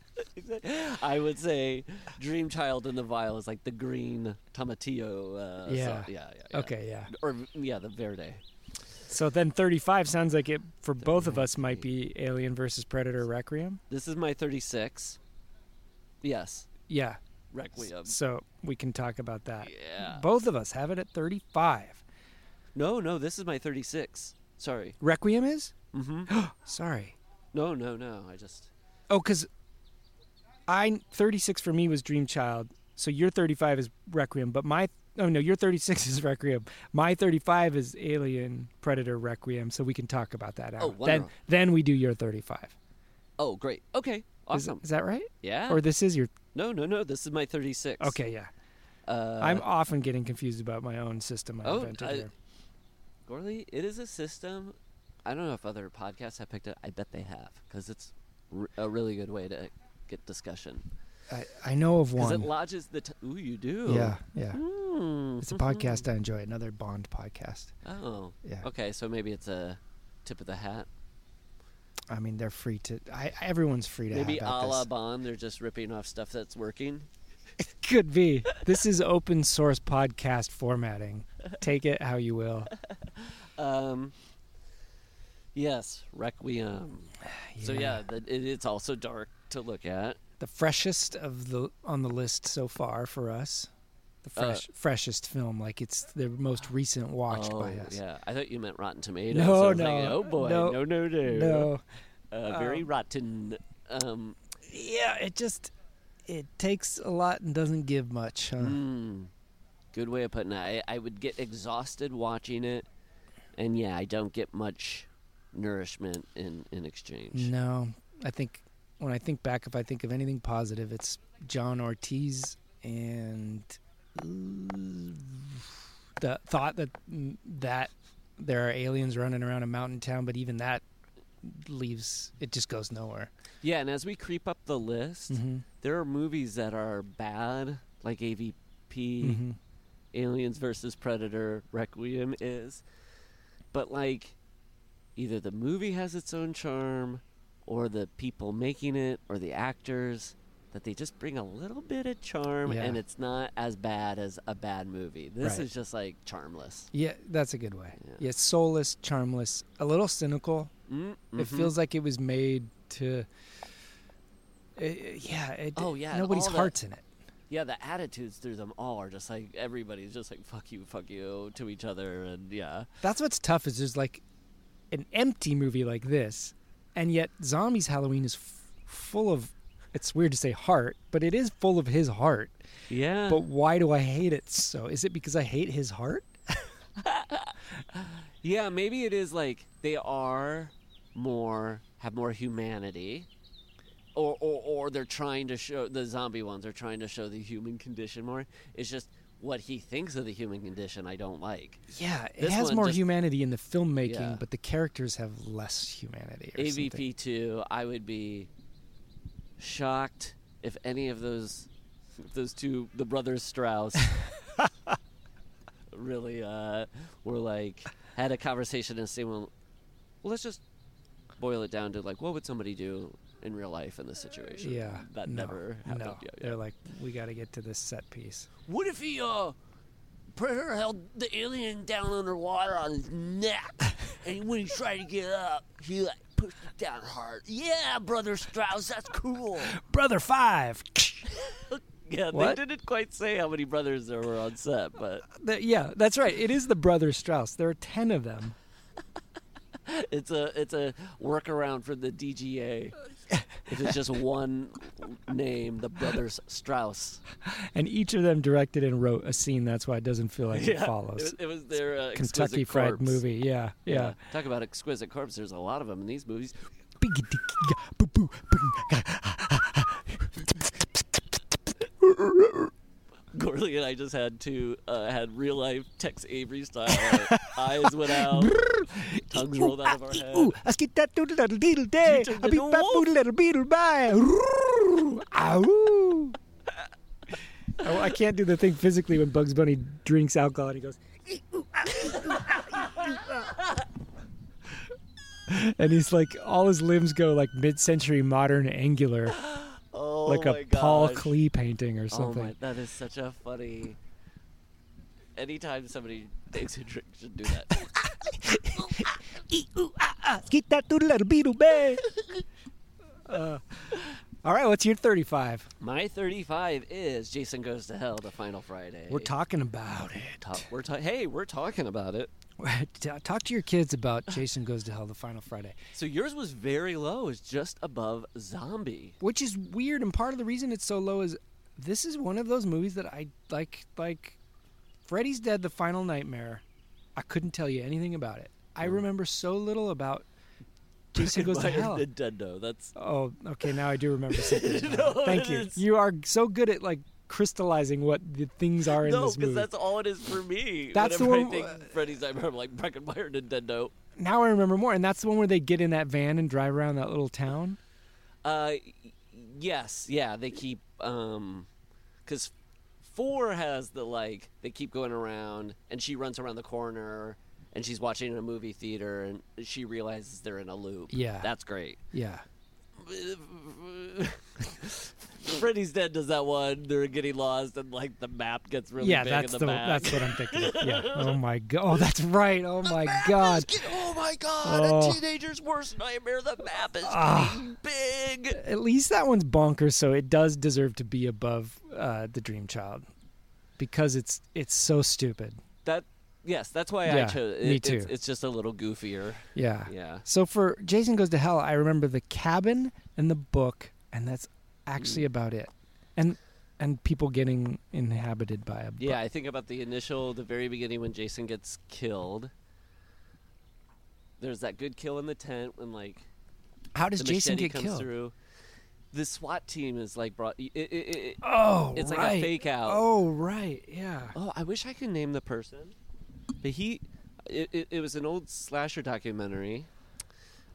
S2: I would say Dream Child in the vile is like the green tomatillo. Uh,
S1: Yeah.
S2: sauce. yeah, yeah, yeah.
S1: Okay, yeah.
S2: Or yeah, the verde.
S1: So then 35 sounds like it for both of us might be Alien versus Predator Requiem.
S2: This is my 36. Yes,
S1: Yeah.
S2: Requiem.
S1: So we can talk about that.
S2: Yeah.
S1: Both of us have it at 35.
S2: No, no, this is my 36. Sorry.
S1: Requiem is?
S2: Mm-hmm.
S1: Sorry.
S2: no, no, no. I just.
S1: Oh, because I 36 for me was Dream Child. So your 35 is Requiem, but my oh no, your 36 is Requiem. My 35 is Alien Predator Requiem. So we can talk about that.
S2: Oh,
S1: out. then
S2: wonderful.
S1: then we do your 35.
S2: Oh, great. Okay.
S1: Is,
S2: Awesome.
S1: is that right?
S2: yeah.
S1: Or this is your
S2: no, no, no. This is my 36.
S1: okay? Yeah.
S2: Uh,
S1: I'm often getting confused about my own system I
S2: Oh,
S1: invented
S2: I-
S1: here.
S2: Gourley, it is a system. I don't know if other podcasts have picked it. I bet they have because it's r- a really good way to get discussion.
S1: I, I know of one.
S2: Because it lodges the. T- Ooh, you do.
S1: Yeah, yeah.
S2: Hmm.
S1: It's a podcast I enjoy. Another Bond podcast.
S2: Oh.
S1: Yeah.
S2: Okay, so maybe it's a tip of the hat.
S1: I mean, they're free to. I everyone's free to
S2: Maybe a la
S1: this.
S2: Bond, they're just ripping off stuff that's working.
S1: It Could be. This is open source podcast formatting. Take it how you will.
S2: Um. Yes, Requiem. So yeah, the, it, it's also dark to look at.
S1: the freshest of the on the list so far for us. The
S2: Uh,
S1: fresh, freshest film, like it's the most recent watched
S2: oh,
S1: by us.
S2: yeah. I thought you meant Rotten Tomatoes.
S1: No,
S2: I was
S1: no,
S2: thinking, oh boy,
S1: no,
S2: no, no, no,
S1: No,
S2: Uh, very
S1: Um,
S2: rotten. Um,
S1: yeah, it just it takes a lot and doesn't give much. Huh?
S2: mm, good way of putting it. I, I would get exhausted watching it, and yeah, I don't get much nourishment in in exchange.
S1: No, I think when I think back, if I think of anything positive, it's John Ortiz and uh, the thought that mm, that there are aliens running around a mountain town, but even that leaves it just goes nowhere.
S2: Yeah, and as we creep up the list,
S1: Mm-hmm.
S2: there are movies that are bad, like AVP,
S1: Mm-hmm.
S2: Aliens versus Predator, Requiem is. But like either the movie has its own charm or the people making it or the actors that they just bring a little bit of charm
S1: Yeah.
S2: and it's not as bad as a bad movie. This
S1: Right.
S2: is just like charmless.
S1: Yeah, that's a good way.
S2: Yeah.
S1: Yeah, soulless, charmless, a little cynical.
S2: Mm,
S1: It feels like it was made to. uh, yeah, it,
S2: Oh, yeah,
S1: nobody's
S2: all that-
S1: heart's in it.
S2: Yeah, the attitudes through them all are just like everybody's just like fuck you, fuck you to each other and yeah.
S1: That's what's tough is there's like an empty movie like this, and yet Zombies Halloween is f- full of. It's weird to say heart, but it is full of his heart.
S2: Yeah.
S1: But why do I hate it so? Is it because I hate his heart?
S2: Yeah, maybe it is like they are more have more humanity. Or, or or they're trying to show the zombie ones are trying to show the human condition more. It's just what he thinks of the human condition I don't like.
S1: Yeah, it
S2: This
S1: has more
S2: just-
S1: humanity in the filmmaking,
S2: Yeah.
S1: but the characters have less humanity.
S2: AVP two, I would be shocked if any of those those two the brothers Strause really uh were like had a conversation and say well, well let's just boil it down to like what would somebody do in real life in this situation
S1: Yeah,
S2: that
S1: no,
S2: never happened
S1: No,
S2: yeah, yeah.
S1: they're like, we got to get to this set piece.
S2: what if he uh Predator held the alien down underwater on his neck, and when he tried to get up, he like pushed it down hard. Yeah, brother Strause, that's cool.
S1: Brother Five.
S2: Yeah,
S1: What?
S2: they didn't quite say how many brothers there were on set, but
S1: The- yeah, that's right. It is the Brother Strause. There are ten of them.
S2: it's a it's a workaround for the DGA. If it's just one name, the brothers Strause.
S1: And each of them directed and wrote a scene. That's why it doesn't feel like it
S2: It
S1: follows.
S2: was, it was their uh,
S1: Kentucky Fried
S2: corpse.
S1: movie. Yeah, yeah.
S2: Talk about exquisite corpse. There's a lot of them in these movies. Gourley and I just had to uh, had real life Tex Avery style. Eyes went out, tongues rolled out of our ah, head.
S1: Ooh, I skip that doodle doodle doodle day. I beat that boodle little beetle bye. Ow. Oh, I can't do the thing physically when Bugs Bunny drinks alcohol and he goes. Ah, ah, and he's like, all his limbs go like mid-century modern angular,
S2: Oh
S1: like
S2: my
S1: a Paul
S2: gosh.
S1: Klee painting or
S2: Oh
S1: something.
S2: my, that is such a funny. Anytime somebody takes a drink, should do that.
S1: Skip that little beetle. Uh, all right, what's your 35?
S2: My 35 is Jason Goes to Hell, the final Friday.
S1: We're talking about it.
S2: We're ta- hey, we're talking about it.
S1: Talk to your kids about Jason Goes to Hell, the final Friday.
S2: So yours was very low, it's just above Zombie.
S1: which is weird and part of the reason it's so low is this is one of those movies that i like like freddy's dead the final nightmare i couldn't tell you anything about it i hmm. remember so little about jason goes to hell
S2: Nintendo. That's
S1: oh okay now i do remember some things now.
S2: No,
S1: thank you
S2: is-
S1: you are so good at like crystallizing what the things are in
S2: no,
S1: this movie.
S2: No, because that's all it is for me.
S1: That's the one-
S2: I think Freddy's Nightmare, I'm like Breckin Meyer Nintendo.
S1: now i remember more and that's the one where they get in that van and drive around that little town
S2: Uh, yes, yeah, they keep um, because four has the like they keep going around, and she runs around the corner, and she's watching in a movie theater, and she realizes they're in a loop.
S1: Yeah.
S2: that's great.
S1: yeah
S2: Freddy's Dead does that one. They're getting lost, and like the map gets really
S1: yeah
S2: big
S1: that's
S2: in
S1: the
S2: the, back.
S1: that's what i'm thinking of. yeah oh my god oh that's right oh my god
S2: Oh my god!
S1: Oh.
S2: A teenager's worst nightmare. The map is
S1: Ah.
S2: getting big.
S1: at least that one's bonkers, so it does deserve to be above uh, the Dream Child because it's it's so stupid.
S2: That yes, that's why I chose.
S1: me
S2: it- It's,
S1: too.
S2: it's just a little goofier.
S1: Yeah.
S2: Yeah.
S1: So for Jason Goes to Hell, I remember the cabin and the book, and that's actually mm. about it. And and people getting inhabited by a bu-
S2: Yeah, I think about the initial, the very beginning when Jason gets killed. There's that good kill in the tent when like
S1: How does Jason get
S2: comes
S1: killed?
S2: through. The SWAT team is like brought. It, it, it,
S1: Oh,
S2: It's like a fake out.
S1: Oh, right. Yeah.
S2: oh, I wish I could name the person, but he. It, it, it was an old slasher documentary.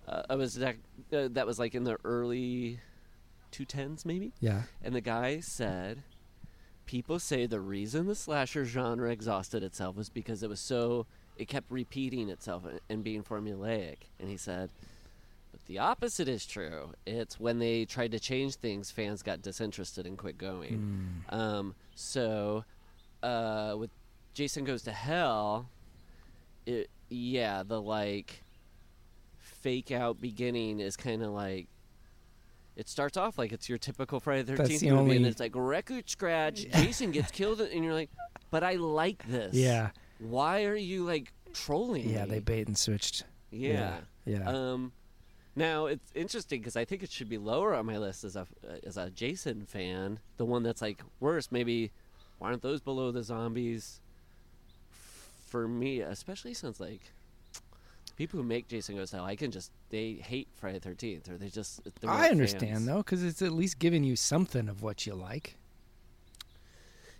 S2: Uh, it was that, uh, that was like in the early, two tens maybe.
S1: Yeah.
S2: And the guy said, People say the reason the slasher genre exhausted itself was because it was so, it kept repeating itself and- being formulaic. And he said, But the opposite is true. It's when they tried to change things, fans got disinterested and quit going. Um, so, uh, with Jason Goes to Hell, it, yeah, the like fake out beginning is kind of like it starts off like it's your typical Friday the Thirteenth movie,
S1: only-
S2: and it's like record scratch. Jason gets killed, and you're like, "But I like this.
S1: Yeah.
S2: Why are you like trolling
S1: Yeah.
S2: me?
S1: They bait and switched.
S2: Yeah.
S1: Yeah. yeah.
S2: Um, now it's interesting because I think it should be lower on my list as a as a Jason fan. The one that's like worse, maybe. Why aren't those below the zombies? For me, especially since like people who make Jason Goes Hell, I can just they hate Friday Thirteenth, or they just
S1: I understand
S2: fans.
S1: though, because it's at least giving you something of what you like.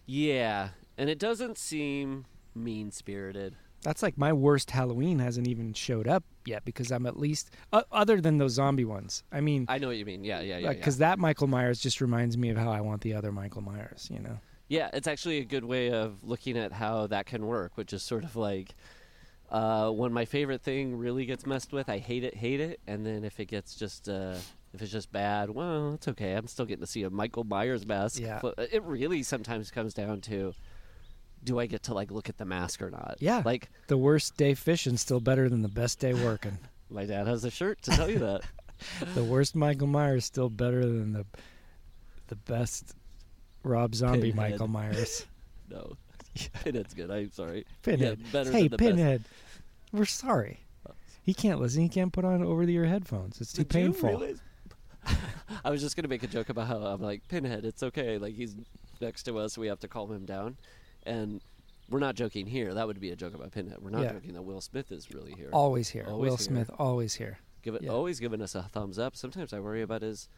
S2: Yeah, and it doesn't seem mean spirited.
S1: That's like my worst Halloween hasn't even showed up yet because I'm at least uh, other than those zombie ones. I mean,
S2: I know what you mean. Yeah, yeah, yeah.
S1: because
S2: yeah.
S1: that Michael Myers just reminds me of how I want the other Michael Myers. You know.
S2: Yeah, it's actually a good way of looking at how that can work, which is sort of like uh, when my favorite thing really gets messed with, I hate it, hate it, and then if it gets just uh, if it's just bad, well, it's okay. I'm still getting to see a Michael Myers mask.
S1: Yeah.
S2: Flo- It really sometimes comes down to do I get to like look at the mask or not?
S1: Yeah.
S2: Like
S1: The worst day fishing still better than the best day working.
S2: my dad has a shirt to tell you that.
S1: the worst Michael Myers still better than the the best Rob Zombie
S2: Pinhead.
S1: Michael Myers.
S2: no. Pinhead's good. I'm sorry.
S1: Pinhead.
S2: Yeah, better
S1: hey,
S2: than the best.
S1: Pinhead. We're sorry. He can't listen. He can't put on over the ear headphones. It's too
S2: Did
S1: painful.
S2: I was just gonna make a joke about how I'm like Pinhead. It's okay. Like he's next to us. We have to calm him down, and we're not joking here. That would be a joke about Pinhead. We're not
S1: Yeah.
S2: joking that Will Smith is really here.
S1: Always here.
S2: Always
S1: Will
S2: here.
S1: Smith, always here.
S2: Give it,
S1: yeah.
S2: always giving us a thumbs up. Sometimes I worry about his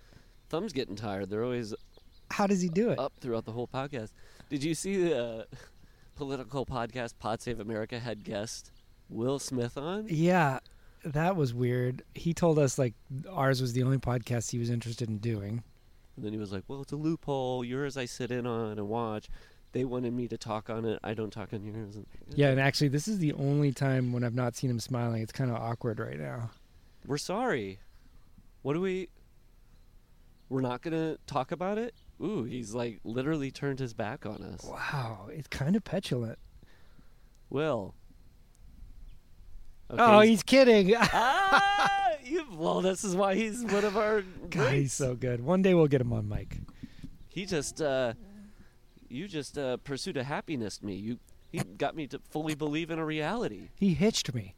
S2: thumbs getting tired. They're always
S1: How does he do it?
S2: up throughout the whole podcast. Did you see the uh, political podcast Pod Save America had guest Will Smith on?
S1: Yeah, that was weird. He told us like ours was the only podcast he was interested in doing.
S2: And then he was like, "Well, it's a loophole. Yours I sit in on and watch. They wanted me to talk on it. I don't talk on yours."
S1: Yeah, and actually, this is the only time when I've not seen him smiling. It's kind of awkward right now.
S2: we're sorry. What do we? We're not gonna talk about it. Ooh, he's like literally turned his back on us.
S1: Wow, it's kind of petulant.
S2: Will. Okay,
S1: oh, he's kidding.
S2: ah, you, well, this is why he's one of our.
S1: God, he's so good. One day we'll get him on mic.
S2: He just, uh, you just uh, pursued a happiness me. You, he got me to fully believe in a reality.
S1: He hitched me.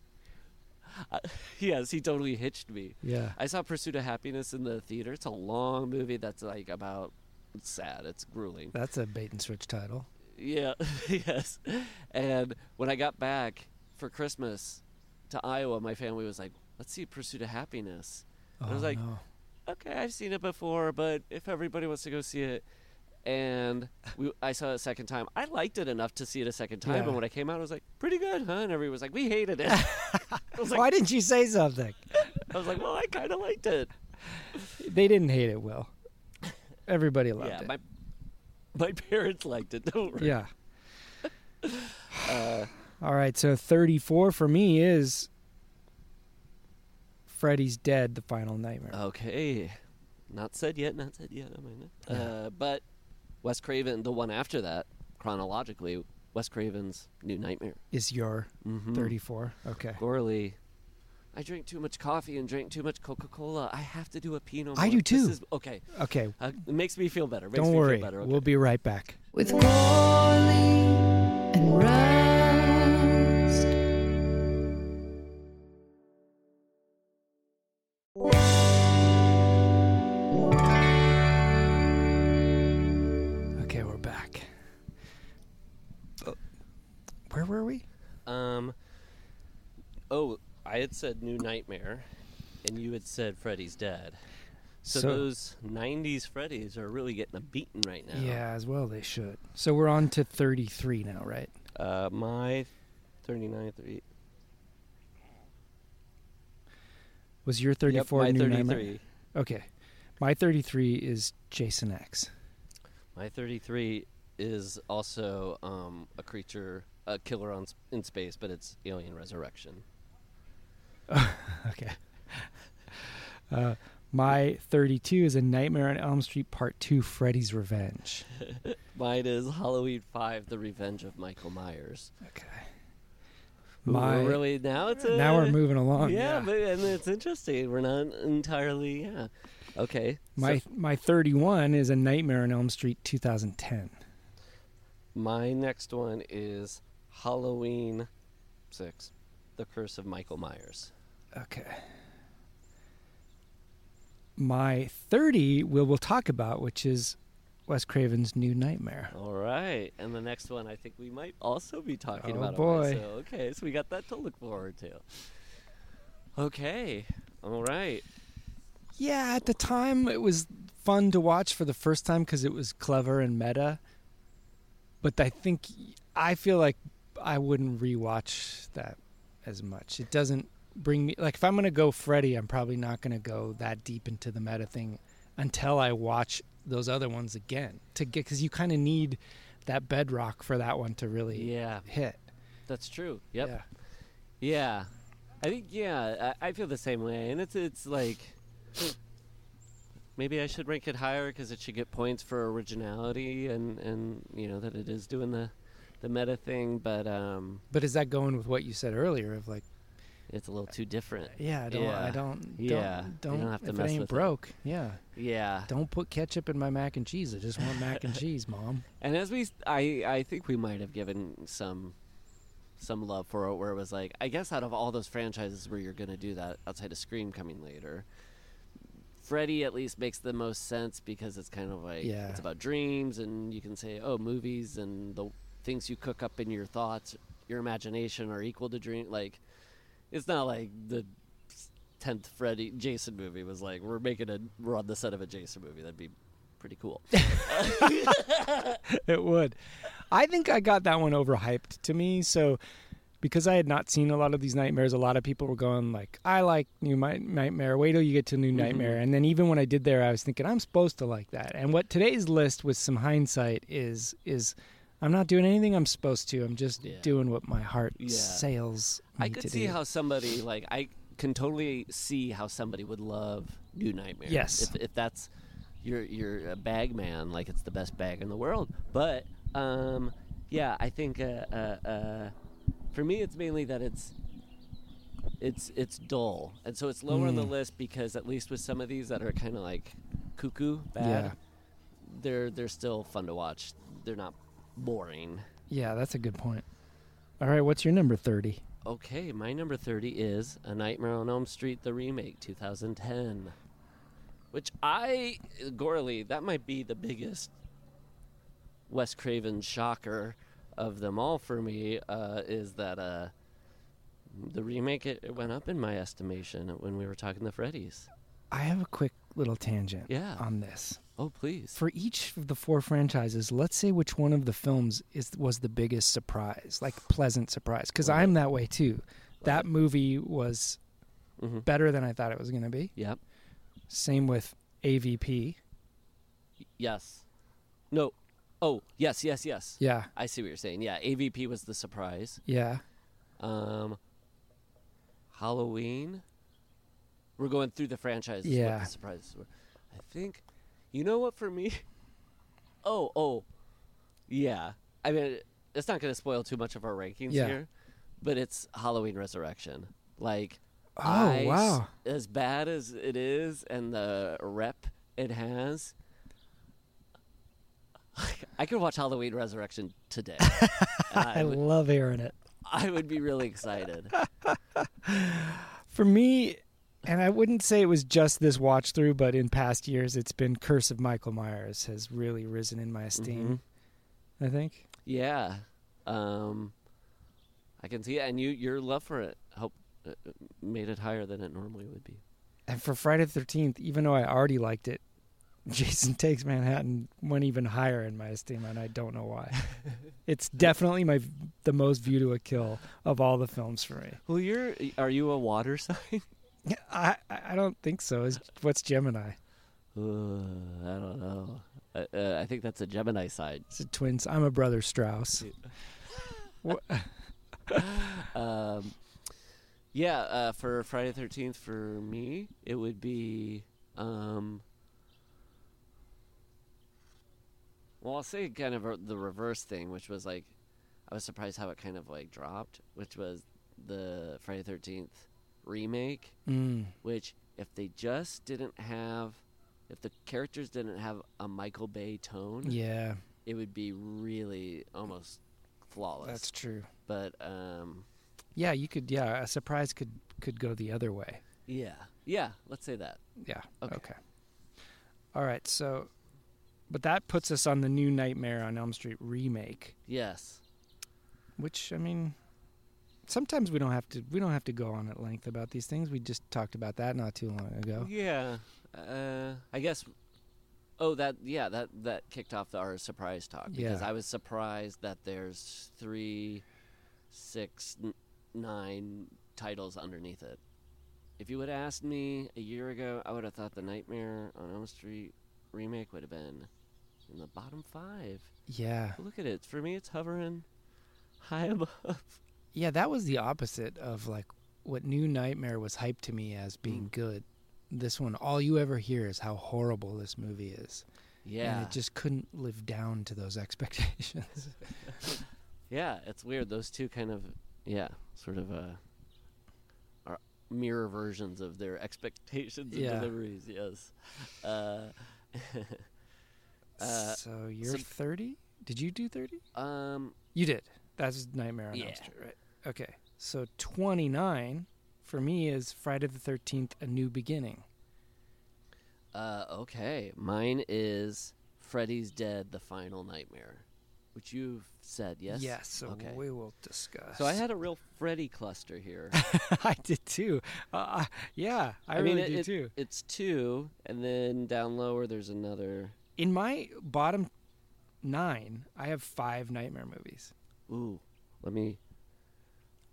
S2: Uh, yes, he totally hitched me.
S1: Yeah.
S2: I saw Pursuit of Happiness in the theater. It's a long movie that's like about. It's sad. It's grueling.
S1: That's a bait and switch title.
S2: Yeah, yes. And when I got back for Christmas to Iowa, my family was like, "Let's see Pursuit of Happiness."
S1: Oh,
S2: I was oh, like,
S1: no.
S2: okay, I've seen it before, but if everybody wants to go see it, and we, I saw it a second time, I liked it enough to see it a second time.
S1: Yeah.
S2: And when I came out, I was like, pretty good, huh? And everybody was like, we hated it. I was like,
S1: Why didn't you say something?
S2: I was like, well, I kind of liked it.
S1: They didn't hate it, Will. Everybody loved it.
S2: yeah,
S1: it.
S2: my my parents liked it. Don't worry.
S1: yeah.
S2: Uh,
S1: All right, so 34 for me is Freddy's Dead, the final nightmare.
S2: okay, not said yet. Not said yet. I mean, uh, but Wes Craven, the one after that, chronologically, Wes Craven's New Nightmare.
S1: Is your
S2: Mhm.
S1: 34? Okay.
S2: Gourley. I drink too much coffee and drink too much Coca Cola. I have to do a Pinot.
S1: I
S2: Noir.
S1: do
S2: This
S1: too.
S2: is- okay,
S1: Okay.
S2: uh, it makes me feel better. Makes
S1: Don't
S2: me
S1: worry.
S2: Feel better. Okay.
S1: We'll be right back.
S3: with Gourley and Rust.
S1: Okay, we're back. Uh, Where were we?
S2: Um. Oh, I had said New Nightmare, and you had said Freddy's Dead. So,
S1: So-
S2: those '90s Freddys are really getting a beating right now.
S1: Yeah, as well they should. So we're on to 33 now, right?
S2: Uh, my 39, 30.
S1: Was your 34
S2: yep, my
S1: New
S2: 33.
S1: Nightmare? Okay. My 33 is Jason X.
S2: My 33 is also um, a creature, a killer on in space, but it's Alien Resurrection.
S1: okay. Uh, my 32 is A Nightmare on Elm Street Part 2 Freddy's Revenge.
S2: Mine is Halloween 5: The Revenge of Michael Myers.
S1: Okay. My,
S2: we're really now it's a,
S1: now we're moving along.
S2: yeah,
S1: Yeah.
S2: but and it's interesting. We're not entirely yeah. Okay.
S1: my
S2: so
S1: my 31 is A Nightmare on Elm Street 2010.
S2: my next one is Halloween 6: The Curse of Michael Myers.
S1: Okay. My 30 we'll we'll talk about, which is Wes Craven's New Nightmare.
S2: All right, and the next one I think we might also be talking
S1: Oh,
S2: about.
S1: boy.
S2: So okay, so we got that to look forward to. Okay, all right.
S1: Yeah, at the time it was fun to watch for the first time because it was clever and meta. But I think I feel like I wouldn't rewatch that as much. It doesn't bring me like if I'm gonna go Freddy, I'm probably not gonna go that deep into the meta thing until I watch those other ones again to get because you kind of need that bedrock for that one to really
S2: Yeah,
S1: hit.
S2: that's true. Yep.
S1: Yeah.
S2: Yeah, I think yeah, I, I feel the same way, and it's it's like maybe I should rank it higher because it should get points for originality and and you know that it is doing the the meta thing, but um,
S1: But is that going with what you said earlier of like,
S2: it's a little too different.
S1: yeah, I don't, I
S2: Yeah.
S1: don't,
S2: Yeah.
S1: don't,
S2: You
S1: don't,
S2: don't have to
S1: if
S2: mess
S1: it ain't
S2: with it.
S1: broke, yeah,
S2: Yeah,
S1: don't put ketchup in my mac and cheese. I just want mac and cheese, mom.
S2: and as we, I, I think we might have given some, some love for it, where it was like, I guess out of all those franchises where you're gonna do that outside of Scream coming later. Freddy at least makes the most sense because it's kind of like
S1: Yeah.
S2: it's about dreams and you can say oh movies and the things you cook up in your thoughts your imagination are equal to dream like it's not like the 10th Freddy Jason movie was like we're making a we're on the set of a Jason movie that'd be pretty cool
S1: it would. I think I got that one overhyped to me. So because I had not seen a lot of these nightmares, a lot of people were going like, "I like New Mi- Nightmare. Wait till you get to New mm-hmm. Nightmare." And then even when I did there, I was thinking I'm supposed to like that. And what today's list, with some hindsight, is is I'm not doing anything I'm supposed to. I'm just
S2: Yeah.
S1: doing what my heart
S2: Yeah.
S1: sails. Me
S2: I could see
S1: do.
S2: how somebody like I can totally see how somebody would love New Nightmare.
S1: Yes.
S2: if, if that's you're you're a bag man, like it's the best bag in the world. But um, yeah, I think uh, uh, uh, for me, it's mainly that it's it's it's dull, and so it's lower on the
S1: Mm.
S2: list because at least with some of these that are kind of like cuckoo bad,
S1: Yeah.
S2: they're they're still fun to watch. They're not boring.
S1: Yeah, that's a good point. All right, what's your number thirty?
S2: Okay, my number 30 is A Nightmare on Elm Street, the remake, 2010. Which I, Gourley, that might be the biggest Wes Craven shocker of them all for me, uh, is that uh, the remake, it, it went up in my estimation when we were talking the Freddy's.
S1: I have a quick little tangent
S2: Yeah.
S1: on this.
S2: Oh, please.
S1: for each of the four franchises, let's say which one of the films is was the biggest surprise, like pleasant surprise. Because
S2: Right.
S1: I'm that way too. That movie was
S2: hmm
S1: better than I thought it was going to be.
S2: Yep.
S1: Same with AVP.
S2: Yes. No. Oh, yes, yes, yes.
S1: Yeah,
S2: I see what you're saying. Yeah, AVP was the surprise.
S1: yeah.
S2: Um, Halloween. We're going through the franchises. What
S1: Yeah.
S2: the surprises were. I think. You know what? For me. Oh, oh, yeah. I mean, it's not going to spoil too much of our rankings
S1: Yeah.
S2: here, but it's Halloween Resurrection. Like,
S1: Oh,
S2: I-
S1: wow.
S2: As bad as it is, and the rep it has. I could watch Halloween Resurrection today.
S1: I
S2: would-
S1: love hearing it.
S2: I would be really excited.
S1: For me, and I wouldn't say it was just this watch through, but in past years, it's been Curse of Michael Myers has really risen in my esteem.
S2: Mm-hmm.
S1: I think.
S2: Yeah, um, I can see it, and you your love for it helped uh, made it higher than it normally would be.
S1: And for Friday the Thirteenth, even though I already liked it, Jason Takes Manhattan went even higher in my esteem, and I don't know why. it's definitely my the most view to a kill of all the films for me.
S2: Well, you're are you a water sign?
S1: I I don't think so. Is what's Gemini?
S2: I don't know. Uh, uh, I think that's a Gemini side.
S1: It's a twins. I'm a brother Strause.
S2: Um, yeah, uh, for Friday Thirteenth, for me, it would be. Um, well, I'll say kind of the reverse thing, which was like, I was surprised how it kind of like dropped, which was the Friday Thirteenth remake.
S1: Mm,
S2: Which, if they just didn't have, if the characters didn't have a Michael Bay tone,
S1: yeah,
S2: it would be really almost flawless.
S1: that's true.
S2: But um,
S1: Yeah, you could. Yeah, a surprise could could go the other way.
S2: yeah, yeah. Let's say that.
S1: Yeah.
S2: Okay.
S1: Okay. All right. So, but that puts us on the new Nightmare on Elm Street remake,
S2: Yes.
S1: which I mean, sometimes we don't have to. We don't have to go on at length about these things. We just talked about that not too long ago.
S2: Yeah. Uh, I guess. Oh, that yeah, that that kicked off our surprise talk because
S1: Yeah.
S2: I was surprised that there's three, six, n- nine titles underneath it. If you would have asked me a year ago, I would have thought the Nightmare on Elm Street remake would have been in the bottom five.
S1: Yeah.
S2: Look at it. For me, it's hovering high above.
S1: Yeah, that was the opposite of like what New Nightmare was hyped to me as being
S2: Mm.
S1: good. This one, all you ever hear is how horrible this movie is.
S2: Yeah.
S1: And it just couldn't live down to those expectations.
S2: Yeah, it's weird. Those two kind of, yeah, sort of uh, are mirror versions of their expectations and
S1: Yeah.
S2: deliveries. Yes. Uh, uh,
S1: so you're
S2: so-
S1: 30? Did you do 30?
S2: um,
S1: You did. That's Nightmare on Elm
S2: Yeah.
S1: Street, right? Okay. So 29 for me is Friday the 13th, A New Beginning.
S2: uh, okay. Mine is Freddy's Dead: The Final Nightmare, which you've said yes.
S1: Yes. So
S2: okay.
S1: we will discuss.
S2: So I had a real Freddy cluster here.
S1: I did too. Uh, yeah, I,
S2: mean,
S1: really
S2: it,
S1: do
S2: it-
S1: too.
S2: It's two, and then down lower there's another.
S1: In my bottom nine, I have five Nightmare movies.
S2: Ooh, let me.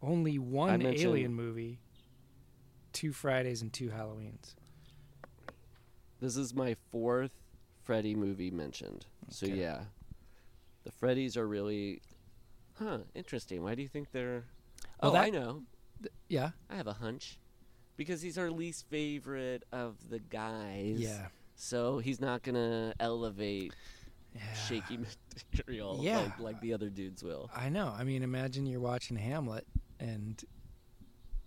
S1: Only one Alien movie, two Fridays, and two Halloweens.
S2: This is my fourth Freddy movie mentioned. So yeah, the Freddys are really, huh? Interesting. Why do you think they're?
S1: Well,
S2: oh,
S1: that-
S2: I know.
S1: Yeah.
S2: I have a hunch, because he's our least favorite of the guys.
S1: Yeah.
S2: So he's not gonna elevate
S1: Yeah.
S2: shaky material
S1: Yeah.
S2: like, like the other dudes will.
S1: I know. I mean, imagine you're watching Hamlet, and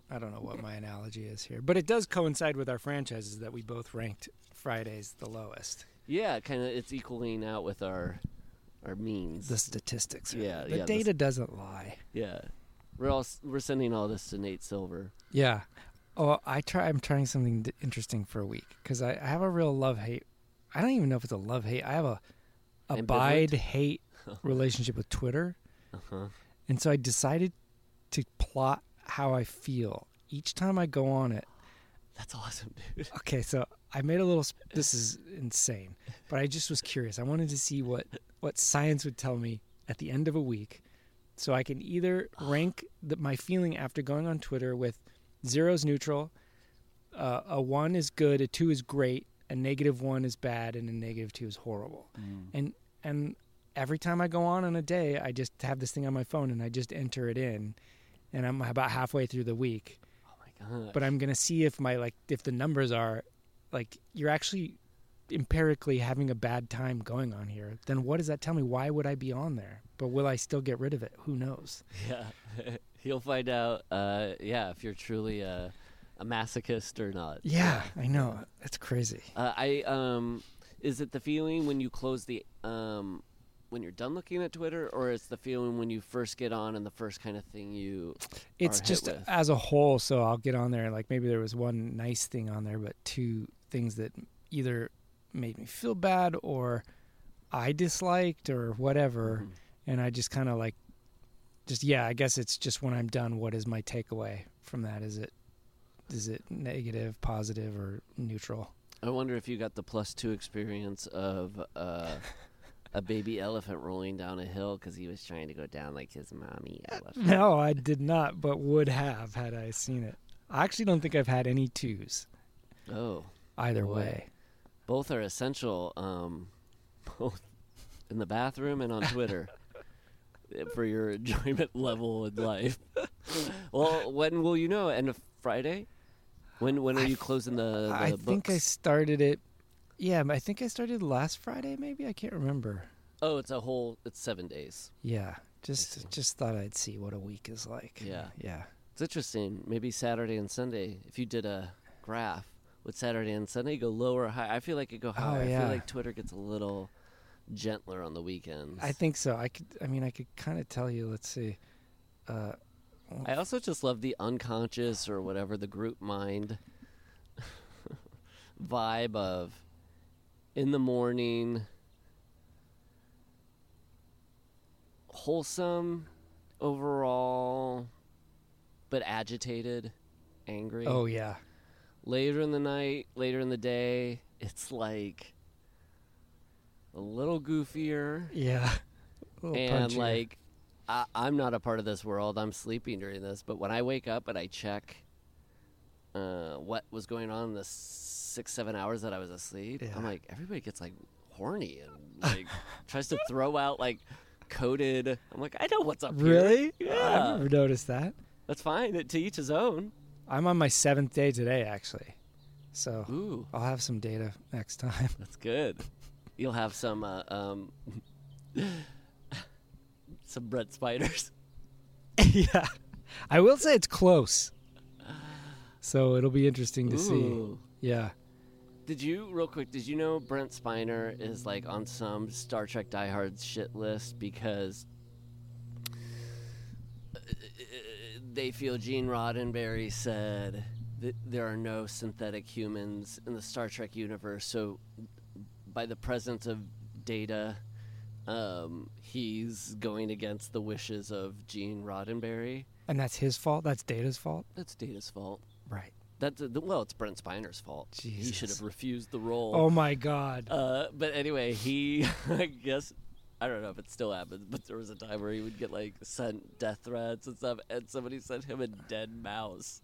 S1: I don't know what my analogy is here, but it does coincide with our franchises that we both ranked Fridays the lowest.
S2: Yeah, kind of. It's equaling out with our our means.
S1: The statistics. are-
S2: Yeah,
S1: The
S2: yeah,
S1: data
S2: s-
S1: doesn't lie.
S2: yeah, we're all we're sending all this to Nate Silver.
S1: Yeah. Oh, I try. I'm trying something d- interesting for a week because I, I have a real love hate. I don't even know if it's a love hate. I have a abide hate relationship with Twitter,
S2: Uh-huh.
S1: and so I decided to plot how I feel each time I go on it.
S2: That's awesome, dude.
S1: Okay, so I made a little. Sp- this is insane, but I just was curious. I wanted to see what what science would tell me at the end of a week, so I can either rank the, my feeling after going on Twitter with zero's neutral, uh, a one is good, a two is great, a negative one is bad, and a negative two is horrible. And and every time I go on on a day, I just have this thing on my phone and I just enter it in, and I'm about halfway through the week
S2: Oh my god.
S1: but I'm gonna see if my like if the numbers are like you're actually empirically having a bad time going on here. Then what does that tell me? Why would I be on there? But will I still get rid of it? Who knows?
S2: yeah, you'll find out. Uh, yeah, if you're truly a, a masochist or not.
S1: Yeah, I know. It's crazy.
S2: Uh, I um, is it the feeling when you close the um, when you're done looking at Twitter, or it's the feeling when you first get on and the first kind of thing you?
S1: It's just as a whole. So I'll get on there and like maybe there was one nice thing on there, but two things that either made me feel bad or I disliked or whatever.
S2: Mhm.
S1: and I just kind of like, just yeah. I guess it's just when I'm done. What is my takeaway from that? Is it is it negative, positive, or neutral?
S2: I wonder if you got the plus two experience of uh, a baby elephant rolling down a hill because he was trying to go down like his mommy elephant.
S1: No, I did not, but would have had I seen it. I actually don't think I've had any twos
S2: Oh,
S1: either
S2: Boy.
S1: way.
S2: both are essential. Um, both in the bathroom and on Twitter eh, for your enjoyment level in life. well, when will you know? End of Friday? When when are
S1: I
S2: you closing the, the
S1: I
S2: books?
S1: think I started it. Yeah, I think I started last Friday. Maybe I can't remember.
S2: oh, it's a whole. It's seven days.
S1: Yeah, just just thought I'd see what a week is like.
S2: Yeah.
S1: yeah.
S2: It's interesting. Maybe Saturday and Sunday. If you did a graph, would Saturday and Sunday go lower or high? I feel like it go higher. I
S1: Oh, yeah.
S2: feel like Twitter gets a little gentler on the weekends.
S1: I think so. I could. I mean, I could kind of tell you. Let's see. Uh,
S2: I also just love the unconscious or whatever the group mind vibe of in the morning wholesome overall but agitated angry
S1: oh yeah.
S2: later in the night later in the day it's like a little goofier
S1: Yeah. Little
S2: and
S1: punchier.
S2: like I, I'm not a part of this world. I'm sleeping during this, but when I wake up and I check uh, what was going on in the six seven hours that I was asleep,
S1: Yeah.
S2: I'm like everybody gets like horny and like tries to throw out like coded. I'm like I know what's up. here."
S1: really,
S2: Yeah.
S1: I've never noticed that.
S2: That's fine. To each his own.
S1: I'm on my seventh day today, actually. So
S2: Ooh,
S1: I'll have some data next time.
S2: that's good. You'll have some uh, um, some Brent Spiners.
S1: yeah. I will say it's close. So it'll be interesting to see. Yeah.
S2: Did you, real quick, did you know Brent Spiner is like on some Star Trek diehards shit list because uh, they feel Gene Roddenberry said that there are no synthetic humans in the Star Trek universe. So, by the presence of Data, um, he's going against the wishes of Gene Roddenberry.
S1: And that's his fault? That's Data's fault?
S2: That's Data's fault.
S1: Right.
S2: That's uh, well, it's Brent Spiner's fault. He should have refused the role.
S1: Oh my god.
S2: Uh, but anyway, he, I guess, I don't know if it still happens, but there was a time where he would get like sent death threats and stuff, and somebody sent him a dead mouse.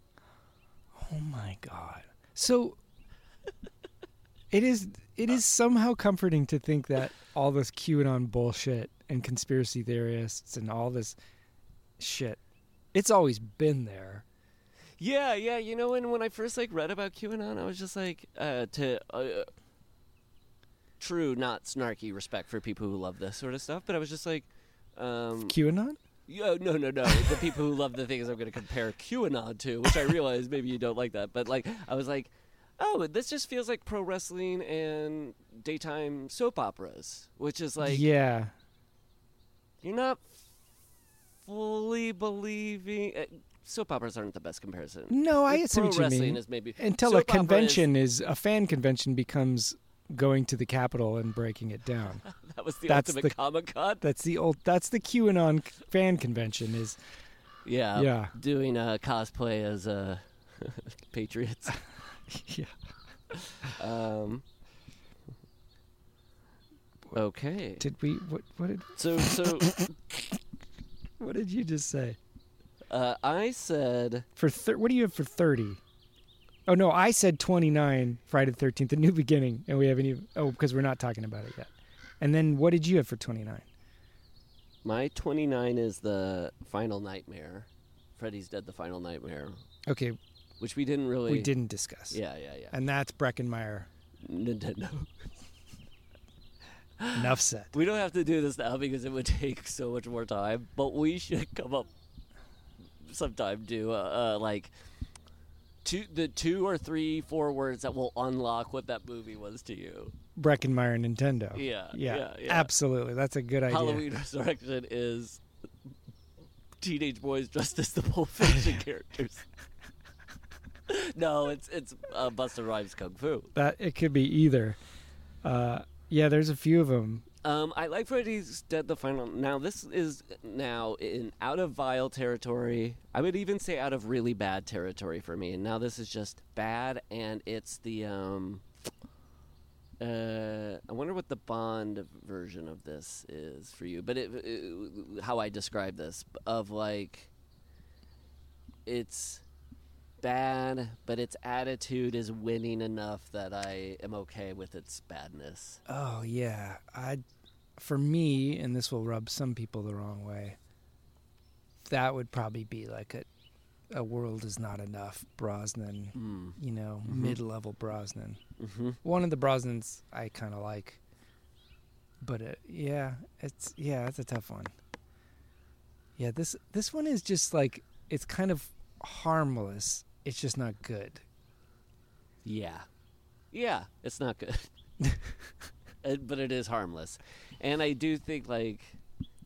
S1: Oh my god. So it is it is somehow comforting to think that all this QAnon bullshit and conspiracy theorists and all this shit it's always been there.
S2: Yeah, yeah. You know, and when I first like read about QAnon, I was just like, uh, to uh, true, not snarky respect for people who love this sort of stuff, but I was just like, um,
S1: QAnon?
S2: Yeah, no, no, no. the people who love the things I'm going to compare QAnon to, which I realize maybe you don't like that, but like I was like, oh, this just feels like pro wrestling and daytime soap operas, which is like
S1: yeah.
S2: you're not fully believing. Soap operas aren't the best comparison.
S1: No, I
S2: Like,
S1: see what you
S2: wrestling
S1: mean.
S2: is maybe
S1: Until
S2: soap
S1: a
S2: opera is-
S1: convention is, a fan convention becomes going to the Capitol and breaking it down.
S2: that was the
S1: that's
S2: ultimate
S1: the-
S2: Comic Con.
S1: That's the old. That's the QAnon fan convention. Is
S2: Yeah,
S1: Yeah.
S2: Doing uh, cosplay as uh, Patriots.
S1: yeah.
S2: Um, okay.
S1: Did we? What? What did?
S2: So so
S1: What did you just say?
S2: Uh, I said
S1: For thir- what do you have for thirty? Oh no, I said twenty nine. Friday the Thirteenth, a new beginning, and we haven't even. Oh, because we're not talking about it yet. And then what did you have for twenty nine?
S2: my 29 is the Final Nightmare. Freddy's Dead: The Final Nightmare,
S1: Okay,
S2: which we didn't really.
S1: we didn't discuss.
S2: Yeah, yeah, yeah.
S1: And that's Breckin Meyer.
S2: Nintendo.
S1: Enough said.
S2: We don't have to do this now because it would take so much more time. But we should come up sometime do uh, uh, like two, the two or three, four words that will unlock what that movie was to you.
S1: Breckin Meyer Nintendo.
S2: Yeah,
S1: Yeah.
S2: yeah, yeah.
S1: Absolutely. That's a good idea.
S2: Halloween Resurrection is teenage boys dressed as the Pulp Fiction characters. no, it's it's uh, Busta Rhymes Kung Fu.
S1: That it could be either. Uh, yeah, there's a few of them.
S2: Um, I like Freddy's Dead the Final. Now this is now in out of vile territory. I would even say out of really bad territory for me. And now this is just bad, and it's the um. Uh, I wonder what the Bond version of this is for you, but it, it, how I describe this of like, it's bad, but its attitude is winning enough that I am okay with its badness.
S1: Oh yeah, I. For me, and this will rub some people the wrong way. That would probably be like a, a world is not enough Brosnan.
S2: Mm.
S1: You know,
S2: Mhm.
S1: mid-level Brosnan.
S2: Mhm.
S1: One of the Brosnans I kind of like, but it, yeah, it's yeah, it's a tough one. Yeah, this this one is just like it's kind of harmless. It's just not good.
S2: Yeah. Yeah, it's not good. It- but it is harmless. And I do think, like,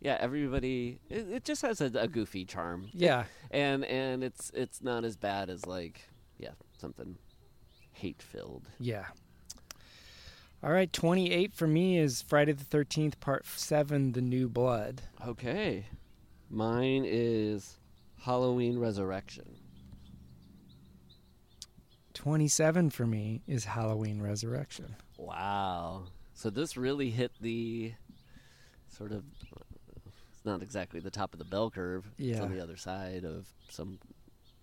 S2: yeah, everybody, it, it just has a, a goofy charm.
S1: Yeah.
S2: And and it's it's not as bad as, like, yeah, something hate filled.
S1: Yeah. All right, 28 for me is Friday the 13th, part 7, The New Blood.
S2: Okay. Mine is Halloween Resurrection.
S1: 27 for me is Halloween Resurrection.
S2: Wow. So this really hit the sort of it's not exactly the top of the bell curve. It's on the other side of some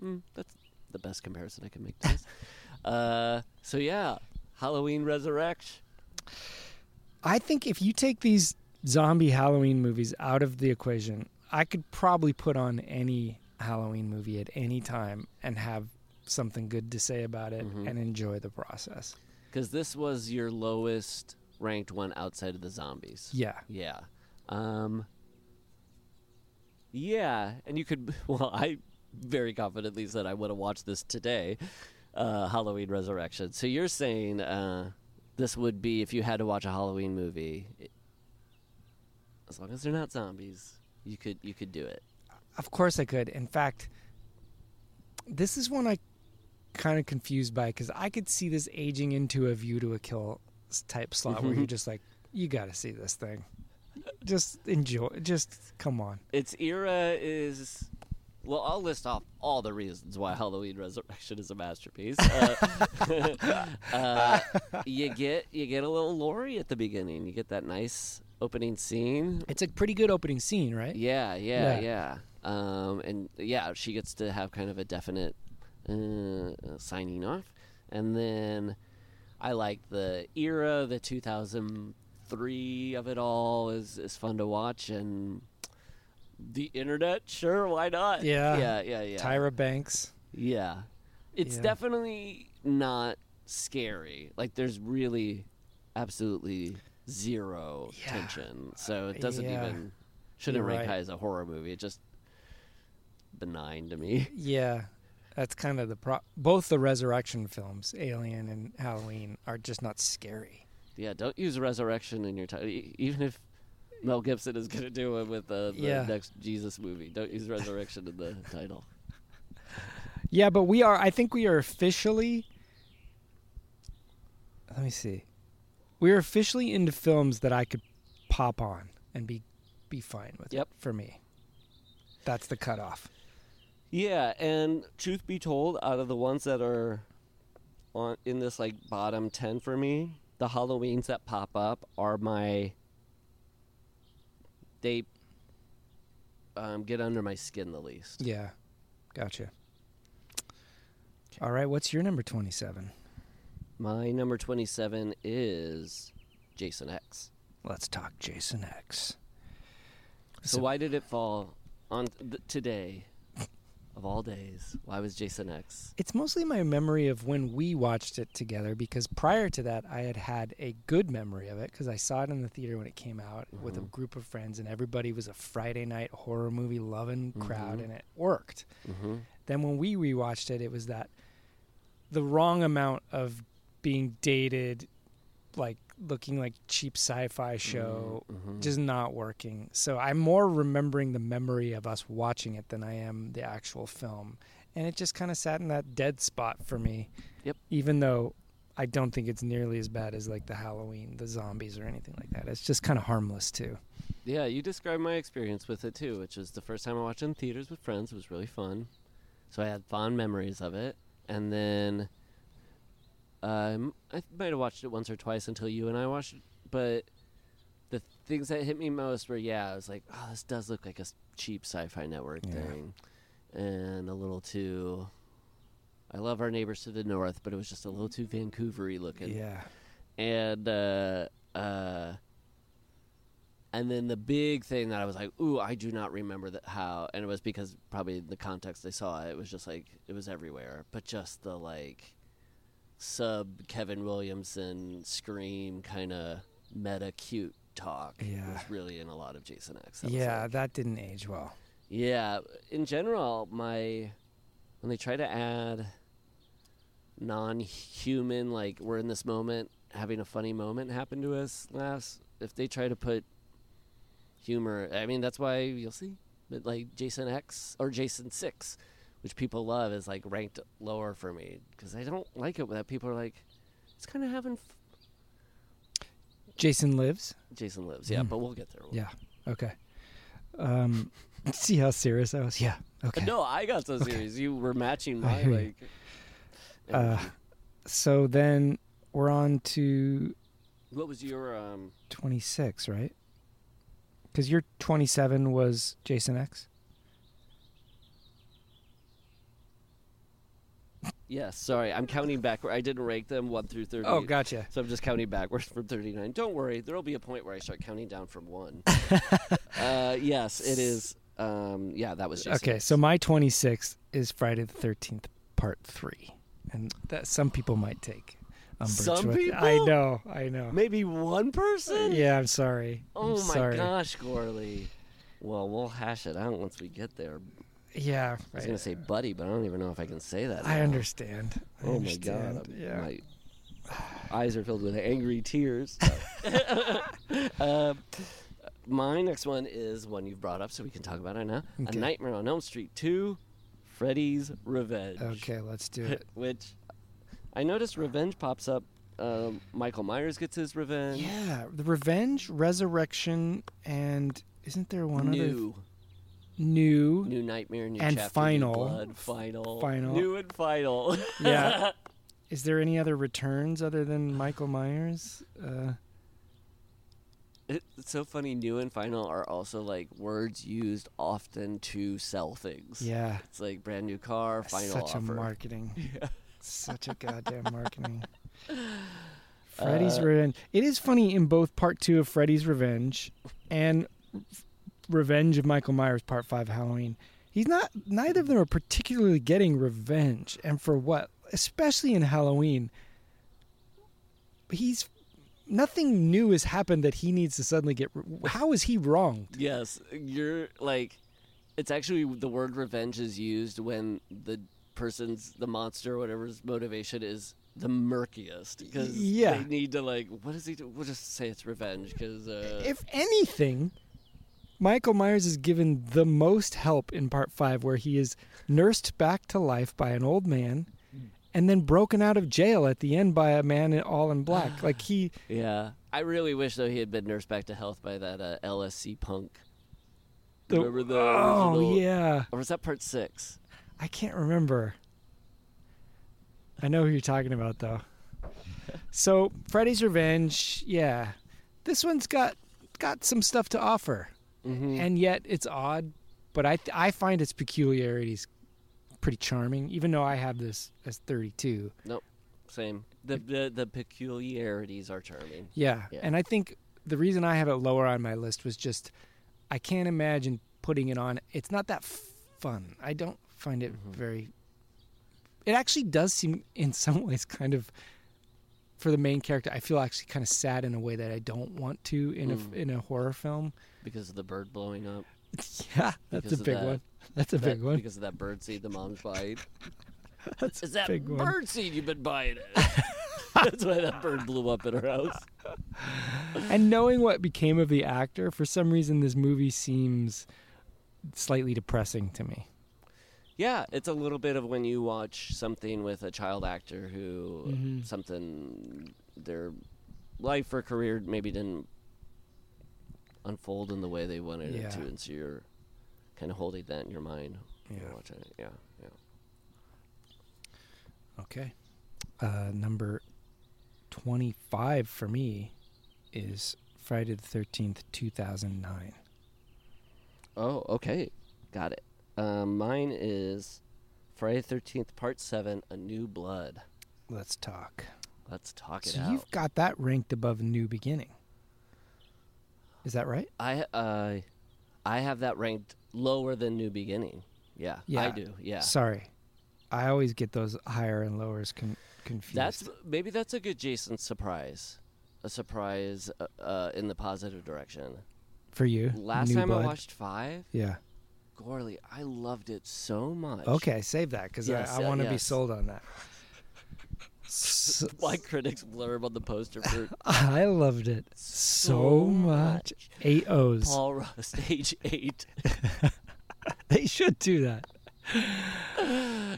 S2: mm, that's the best comparison I can make to this. uh so yeah, Halloween Resurrection.
S1: I think if you take these zombie Halloween movies out of the equation, I could probably put on any Halloween movie at any time and have something good to say about it
S2: Mhm.
S1: and enjoy the process.
S2: Cuz this was your lowest ranked one outside of the zombies.
S1: Yeah.
S2: Yeah. Um Yeah, and you could. Well, I very confidently said I would have watched this today, uh, Halloween Resurrection. So you're saying uh, this would be if you had to watch a Halloween movie, it- as long as they're not zombies, you could you could do it.
S1: Of course I could. In fact, this is one I kind of confused by because I could see this aging into a View to a Kill type slot where you're just like, you got to see this thing. Just enjoy. Just come on.
S2: Its era is. Well, I'll list off all the reasons why Halloween Resurrection is a masterpiece. Uh, uh, you get you get a little Laurie at the beginning. You get that nice opening scene.
S1: It's a pretty good opening scene, right?
S2: Yeah, yeah,
S1: Yeah.
S2: yeah. Um, and yeah, she gets to have kind of a definite uh, signing off, and then I like the era, the 2003 of it all is is fun to watch, and the internet, sure, why not?
S1: Yeah.
S2: yeah, yeah, yeah.
S1: Tyra Banks.
S2: Yeah. It's
S1: Yeah.
S2: definitely not scary. Like there's really absolutely zero
S1: Yeah.
S2: tension. So it doesn't
S1: Yeah.
S2: even shouldn't
S1: You're
S2: rank
S1: right.
S2: high as a horror movie. It just benign to me.
S1: Yeah. That's kind of the pro. Both the resurrection films, Alien and Halloween, are just not scary.
S2: Yeah, don't use resurrection in your title. Even if Mel Gibson is going to do it with uh, the
S1: Yeah.
S2: next Jesus movie, don't use resurrection in the title.
S1: Yeah, but we are. I think we are officially. Let me see. We are officially into films that I could pop on and be be fine with.
S2: Yep.
S1: For me, that's the cutoff.
S2: Yeah, and truth be told, out of the ones that are on in this like bottom ten for me, the Halloweens that pop up are my they um, get under my skin the least.
S1: Yeah, gotcha. All right, what's your number twenty-seven?
S2: My number twenty-seven is Jason X.
S1: Let's talk Jason X.
S2: So, why did it fall on th- today, of all days? Why was Jason X?
S1: It's mostly my memory of when we watched it together because prior to that, I had had a good memory of it because I saw it in the theater when it came out with a group of friends, and everybody was a Friday night horror movie loving crowd, and it worked.
S2: Mm-hmm.
S1: Then when we rewatched it, it was that the wrong amount of being dated, like looking like cheap sci-fi show, mm-hmm, mm-hmm. just not working. So I'm more remembering the memory of us watching it than I am the actual film, and it just kind of sat in that dead spot for me.
S2: Yep.
S1: Even though I don't think it's nearly as bad as like the Halloween, the zombies, or anything like that. It's just kind of harmless too.
S2: Yeah, you described my experience with it too, which is the first time I watched it in theaters with friends. It was really fun, so I had fond memories of it. And then um, I might have watched it once or twice until you and I watched it. But the things that hit me most were, yeah, I was like, oh, this does look like a cheap sci-fi network
S1: Yeah.
S2: thing, and a little too. I love our neighbors to the north, but it was just a little too Vancouvery looking
S1: Yeah.
S2: and uh, uh, and then the big thing that I was like, "Ooh, I do not remember that how," and it was because probably the context I saw it, it was just like it was everywhere, but just the like sub Kevin Williamson scream kind of meta cute talk
S1: Yeah.
S2: was really in a lot of Jason X. That
S1: Yeah,
S2: like-
S1: that didn't age well.
S2: yeah, in general, my when they try to add non-human, like we're in this moment having a funny moment happen to us last. If they try to put humor, I mean that's why you'll see, but like Jason X or Jason Six, which people love, is like ranked lower for me because I don't like it when that people are like, it's kind of having. F-.
S1: Jason lives.
S2: Jason lives, yeah,
S1: Mm.
S2: but we'll get there.
S1: Yeah. Okay. Um, see how serious I was. Yeah. Okay.
S2: No, I got so serious. You were matching my like.
S1: Uh, so then we're on to
S2: What was your um
S1: 26, right? Because your 27 was Jason X.
S2: Yes, sorry. I'm counting backward. I didn't rank them 1 through 30.
S1: Oh, gotcha.
S2: So I'm just counting backwards from 39. Don't worry. There'll be a point where I start counting down from 1. uh, yes, it is um yeah, that was Jason.
S1: Okay, so my 26 is Friday the 13th, part three, and that some people might take.
S2: Some
S1: with-
S2: people?
S1: I know, I know.
S2: maybe one person?
S1: Yeah, I'm sorry.
S2: Oh
S1: I'm
S2: my
S1: sorry.
S2: gosh, Gourley. Well, we'll hash it out once we get there.
S1: Yeah,
S2: I was gonna say buddy, but I don't even know if I can say that.
S1: I
S2: now.
S1: understand. I
S2: Oh my god! I'm-
S1: Yeah.
S2: My eyes are filled with angry tears. um, my next one is one you've brought up, so we can talk about it now.
S1: Okay.
S2: A Nightmare on Elm Street 2, Freddy's Revenge.
S1: Okay, let's do it.
S2: Which I noticed revenge pops up. Um, Michael Myers gets his revenge.
S1: Yeah, the revenge, resurrection, and isn't there one other
S2: New,
S1: new?
S2: new nightmare, new
S1: And
S2: chapter,
S1: final.
S2: blood, final,
S1: Final.
S2: new and final.
S1: Yeah. Is there any other returns other than Michael Myers? Uh,
S2: It's so funny. New and final are also like words used often to sell things.
S1: yeah,
S2: It's like brand new car, final
S1: such
S2: offer.
S1: a marketing. Yeah. Such a goddamn marketing. Freddy's
S2: Uh,
S1: Revenge. It is funny in both part two of Freddy's Revenge and Revenge of Michael Myers Part Five Halloween. He's not. Neither of them are particularly getting revenge, and for what? Especially in Halloween, he's nothing new has happened that he needs to suddenly get. re- How is he wronged?
S2: Yes, you're like. It's actually the word revenge is used when the person's the monster whatever's motivation is the murkiest because
S1: Yeah.
S2: they need to like what does he do? We'll just say it's revenge because uh,
S1: if anything, Michael Myers is given the most help in part five, where he is nursed back to life by an old man and then broken out of jail at the end by a man in all in black. Like he,
S2: yeah. I really wish though he had been nursed back to health by that uh, LSC punk.
S1: the,
S2: Remember the
S1: oh
S2: original-
S1: yeah,
S2: or was that part six?
S1: I can't remember. I know who you're talking about though. So Freddy's Revenge, yeah, this one's got got some stuff to offer.
S2: Mm-hmm.
S1: and yet it's odd. But I I find its peculiarities pretty charming, even though I have this as 32.
S2: Nope, same. The, the the peculiarities are charming.
S1: Yeah.
S2: Yeah.
S1: and I think the reason I have it lower on my list was just I can't imagine putting it on. It's not that fun. I don't find it very. It actually does seem, in some ways, kind of. For the main character, I feel actually kind of sad in a way that I don't want to in a in a horror film.
S2: Because of the bird blowing up.
S1: Yeah, that's a big
S2: that-
S1: one. That's a
S2: That-
S1: big one.
S2: Because of that bird seed the mom's buying.
S1: That's
S2: Is
S1: a
S2: that
S1: big one.
S2: bird seed you've been buying? That's why that bird blew up in her house.
S1: And knowing what became of the actor, for some reason, this movie seems slightly depressing to me.
S2: Yeah, it's a little bit of when you watch something with a child actor who
S1: Mhm.
S2: something their life or career maybe didn't unfold in the way they wanted
S1: Yeah.
S2: it to, and so you're kind of holding that in your mind.
S1: Yeah.
S2: watching it. Yeah, yeah.
S1: Okay. Uh, number 25 for me is Friday the 13th, 2009.
S2: Oh, okay, got it. Um, mine is Friday the Thirteenth Part Seven: A New Blood.
S1: Let's talk.
S2: Let's talk it
S1: So
S2: out.
S1: you've got that ranked above New Beginning. Is that right?
S2: I uh, I have that ranked lower than New Beginning. Yeah, I do. Yeah,
S1: Sorry. I always get those higher and lowers con- confused.
S2: that's maybe that's a good Jason surprise, a surprise uh, uh, in the positive direction.
S1: for you.
S2: Last
S1: New
S2: time
S1: Blood.
S2: I watched Five,
S1: Yeah.
S2: Gourley, I loved it so much.
S1: Okay, save that because
S2: Yes,
S1: I, I want to be
S2: yes.
S1: sold on that. So,
S2: My critics blurb on the poster for
S1: I loved it so,
S2: So
S1: much.
S2: much.
S1: Eight O's.
S2: Paul Rust, age eight.
S1: They should do that.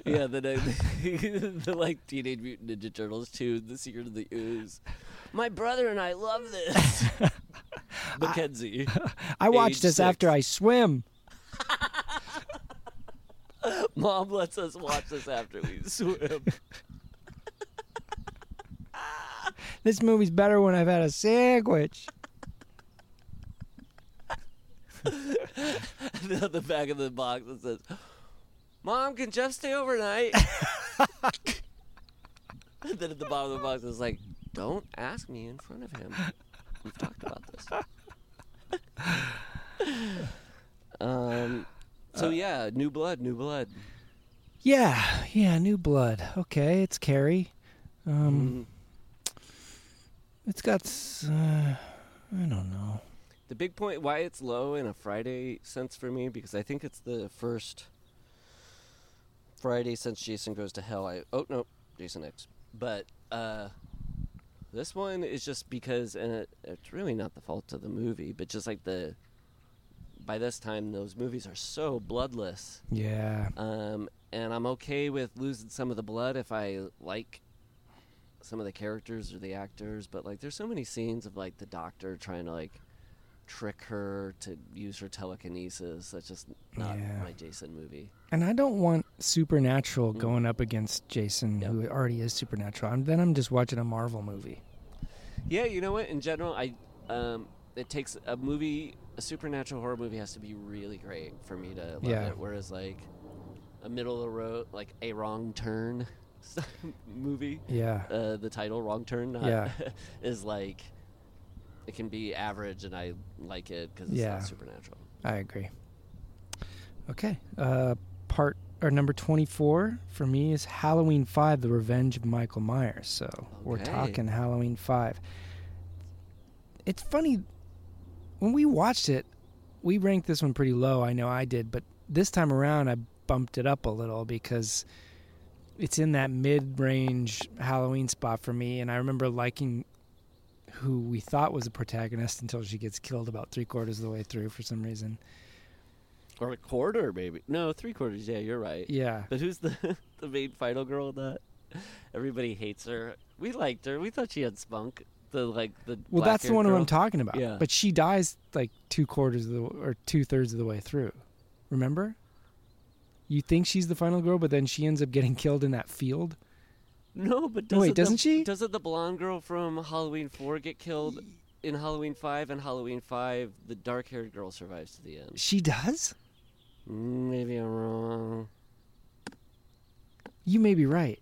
S2: yeah, the, the, the like Teenage Mutant Ninja Turtles 2, The Secret of the Ooze. My brother and I love this. Mackenzie.
S1: I watch
S2: Age
S1: this after. I swim.
S2: Mom lets us watch this after we swim.
S1: This movie's better when I've had a sandwich.
S2: on the back of the box it says, Mom, can Jeff stay overnight? and then at the bottom of the box it's like, Don't ask me in front of him. We've talked about this. um so yeah, new blood, new blood.
S1: Yeah, yeah, New Blood. Okay, it's Carrie. Um,
S2: Mm.
S1: It's got. Uh, I don't know.
S2: the big point why it's low in a Friday sense for me because I think it's the first Friday since Jason Goes to Hell. I oh no, Jason X. But uh, this one is just because, and it, it's really not the fault of the movie, but just like the. By this time, those movies are so bloodless,
S1: Yeah.
S2: um, and I'm okay with losing some of the blood if I like some of the characters or the actors. But like, there's so many scenes of like the doctor trying to like trick her to use her telekinesis. That's just not
S1: Yeah.
S2: my Jason movie.
S1: And I don't want Supernatural going up against Jason,
S2: Yep.
S1: who already is Supernatural. I'm, then I'm just watching a Marvel movie.
S2: Yeah, you know what? In general, I um, it takes a movie, a supernatural horror movie has to be really great for me to love
S1: Yeah.
S2: it. Whereas like a middle of the road, like a wrong turn movie,
S1: Yeah.
S2: uh, the title "Wrong Turn"
S1: Yeah.
S2: is like it can be average, and I like it because it's
S1: Yeah.
S2: not supernatural.
S1: I agree. Okay. Uh, part or number 24 for me is Halloween 5 The Revenge of Michael Myers. So we're talking Halloween 5. It's funny when we watched it, we ranked this one pretty low. I know I did, but this time around I bumped it up a little because it's in that mid-range Halloween spot for me and I remember liking who we thought was a protagonist until she gets killed about three quarters of the way through for some reason.
S2: Or a quarter, maybe. No, three quarters. Yeah, you're right.
S1: Yeah.
S2: But who's the the main final girl in that? Everybody hates her. We liked her. We thought she had spunk. The like the.
S1: Well, that's the one
S2: girl.
S1: I'm talking about.
S2: Yeah.
S1: But she dies like two quarters of the or two thirds of the way through. Remember? You think she's the final girl, but then she ends up getting killed in that field.
S2: No, but
S1: No, wait,
S2: doesn't
S1: doesn't
S2: the,
S1: she?
S2: Doesn't the blonde girl from Halloween Four get killed in Halloween Five? And Halloween Five, the dark-haired girl survives to the end.
S1: She does.
S2: Maybe I'm wrong.
S1: You may be right,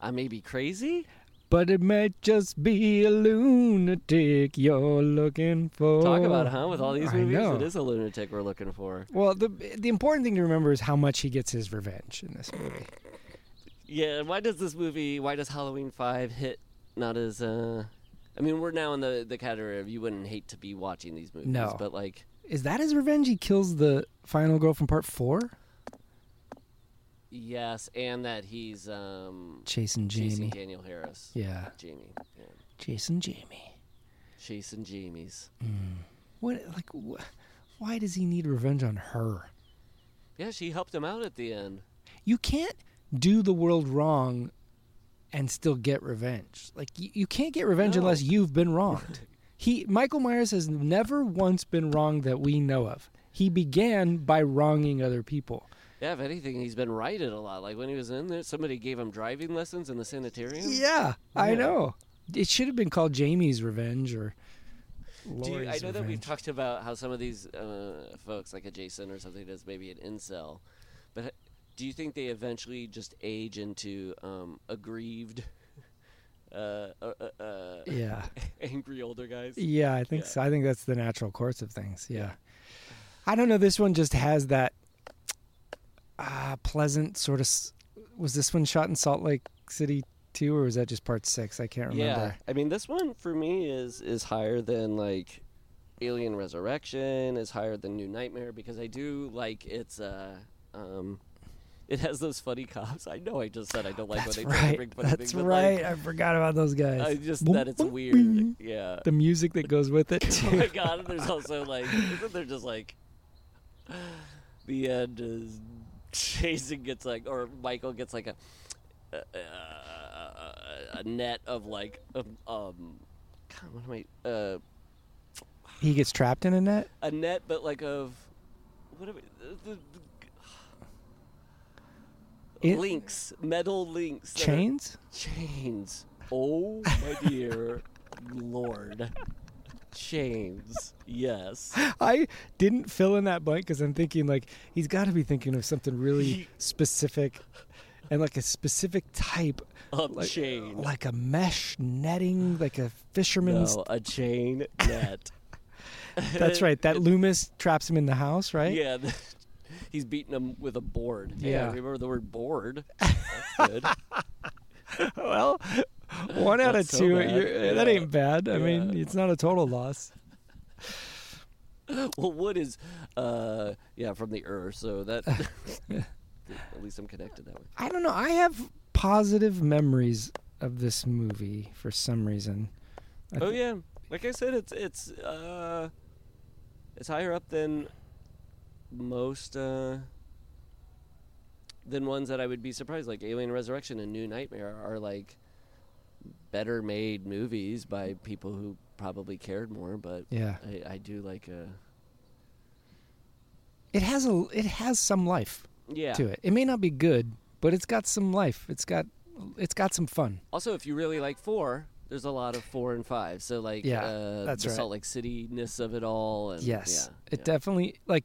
S2: I may be crazy.
S1: But it might just be a lunatic you're looking for.
S2: Talk about it, huh? With all these movies, it is a lunatic we're looking for.
S1: Well, the the important thing to remember is how much he gets his revenge in this movie.
S2: Yeah, why does this movie? Why does Halloween Five hit not as? uh I mean, we're now in the the category of you wouldn't hate to be watching these movies,
S1: No.
S2: but like,
S1: Is that his revenge? He kills the final girl from part four,
S2: yes, and that he's um
S1: Chasing
S2: chasing
S1: Jamie.
S2: Danielle Harris.
S1: Yeah,
S2: Jamie. Yeah.
S1: Jason Jamie.
S2: Chasing Jamie's.
S1: What like wh- why does he need revenge on her?
S2: Yeah, she helped him out at the end.
S1: You can't do the world wrong and still get revenge. Like you, you can't get revenge
S2: No.
S1: unless you've been wronged. he Michael Myers has never once been wronged that we know of. He began by wronging other people.
S2: Yeah, if anything, he's been righted a lot. Like when he was in there, somebody gave him driving lessons in the sanitarium.
S1: Yeah, I know. It should have been called Jamie's revenge or
S2: Do you, I know that we've talked about how some of these uh, folks, like a Jason or something, does maybe an incel, but do you think they eventually just age into um, aggrieved, uh, uh, uh, uh,
S1: Yeah.
S2: angry older guys?
S1: Yeah, I think
S2: Yeah.
S1: so. I think that's the natural course of things. Yeah. I don't know. This one just has that uh, pleasant sort of. Was this one shot in Salt Lake City too, or was that just part six? I can't remember. Yeah.
S2: I mean, this one for me is is higher than like Alien Resurrection, is higher than New Nightmare because I do like its. Uh, um, it has those funny cops. I know I just said I don't like
S1: That's
S2: when they try to
S1: right.
S2: bring funny
S1: That's
S2: things,
S1: right.
S2: like,
S1: I forgot about those guys.
S2: I just
S1: Boom,
S2: that it's
S1: boom,
S2: weird. Yeah.
S1: The music that goes with it.
S2: oh my god! And there's also like, isn't there just like the end is Jason gets like, or Michael gets like a a, a, a net of like um, um God, what am I uh
S1: he gets trapped in a net.
S2: a net, but like of what am I the, the,
S1: It-
S2: links, metal links,
S1: Chains.
S2: chains. Oh my dear lord, chains. Yes.
S1: I didn't fill in that blank because I'm thinking like he's got to be thinking of something really specific, and like a specific type,
S2: Of
S1: like,
S2: chain.
S1: like a mesh netting, like a fisherman's.
S2: No, a chain net.
S1: That's right. That Loomis traps him in the house, right?
S2: Yeah, he's beating him with a board. Yeah,
S1: Yeah.
S2: remember the word board? That's good.
S1: well, one out of
S2: so
S1: two. you're- That ain't bad. I mean, it's not a total loss.
S2: well, wood is, uh, yeah, from the earth, so that at least I'm connected that way.
S1: I don't know. I have positive memories of this movie for some reason. I
S2: Oh
S1: thi-
S2: yeah, like I said, it's it's uh, it's higher up than most uh, than ones that I would be surprised. Like Alien Resurrection and New Nightmare are like better made movies by people who probably cared more. But
S1: Yeah.
S2: I, I do like uh,
S1: It has a it has some life
S2: yeah.
S1: to it. It may not be good, but it's got some life. It's got it's got some fun.
S2: Also, if you really like four, there's a lot of four and five. So like
S1: Yeah,
S2: uh,
S1: that's
S2: the
S1: right.
S2: Salt Lake City ness of it all. And,
S1: yes.
S2: yeah,
S1: it
S2: yeah.
S1: definitely like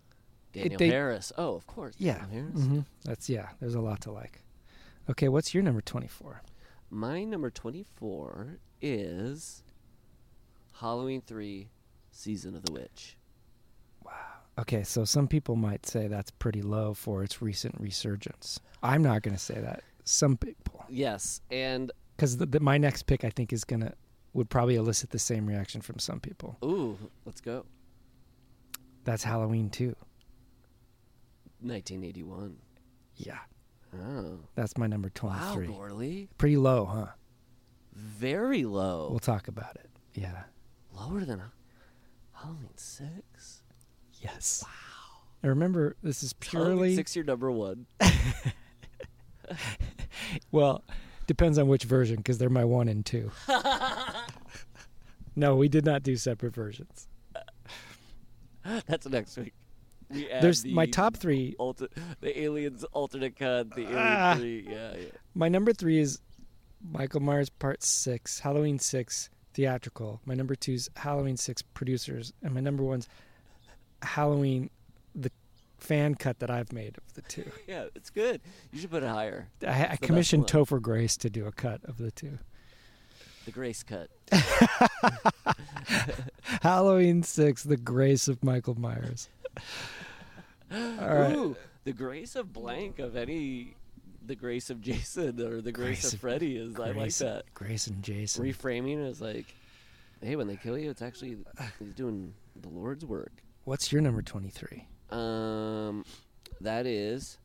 S2: Danielle
S1: they-
S2: Harris. Oh, of course.
S1: yeah.
S2: Danielle Harris.
S1: hmm That's yeah, there's a lot to like. Okay, what's your number 24?
S2: My number 24 is Halloween 3 Season of the Witch. Wow.
S1: Okay, so some people might say that's pretty low for its recent resurgence. I'm not going to say that. Some people,
S2: Yes, and
S1: the, my next pick I think is gonna would probably elicit the same reaction from some people.
S2: ooh, let's go.
S1: That's Halloween too.
S2: 1981.
S1: Yeah,
S2: Oh.
S1: that's my number 23.
S2: Wow,
S1: 23.
S2: Gourley.
S1: Pretty low, huh?
S2: Very low.
S1: We'll talk about it. Yeah.
S2: Lower than Halloween 6?
S1: Yes. Wow. And remember, this is
S2: Halloween
S1: purely
S2: 6 your number 1.
S1: well, depends on which version because they're my one and two. no, we did not do separate versions.
S2: That's next week. We add
S1: There's my top three.
S2: alter- the aliens alternate cut, the alien
S1: Ah.
S2: 3. Yeah, yeah.
S1: My number three is Michael Myers Part Six, Halloween Six theatrical. My number two is Halloween Six producers, and my number one's Halloween, the fan cut that I've made of the two.
S2: Yeah, it's good. You should put it higher.
S1: I, I
S2: the
S1: commissioned. Topher Grace to do a cut of the two.
S2: The Grace cut.
S1: Halloween Six, the grace of Michael Myers. All right.
S2: Ooh, the grace of blank of any, the grace of Jason or the grace,
S1: Grace
S2: of Freddy is. I like that.
S1: Grace and Jason.
S2: Reframing is like, hey, when they kill you, it's actually he's doing the Lord's work.
S1: What's your number twenty-three?
S2: Um, that is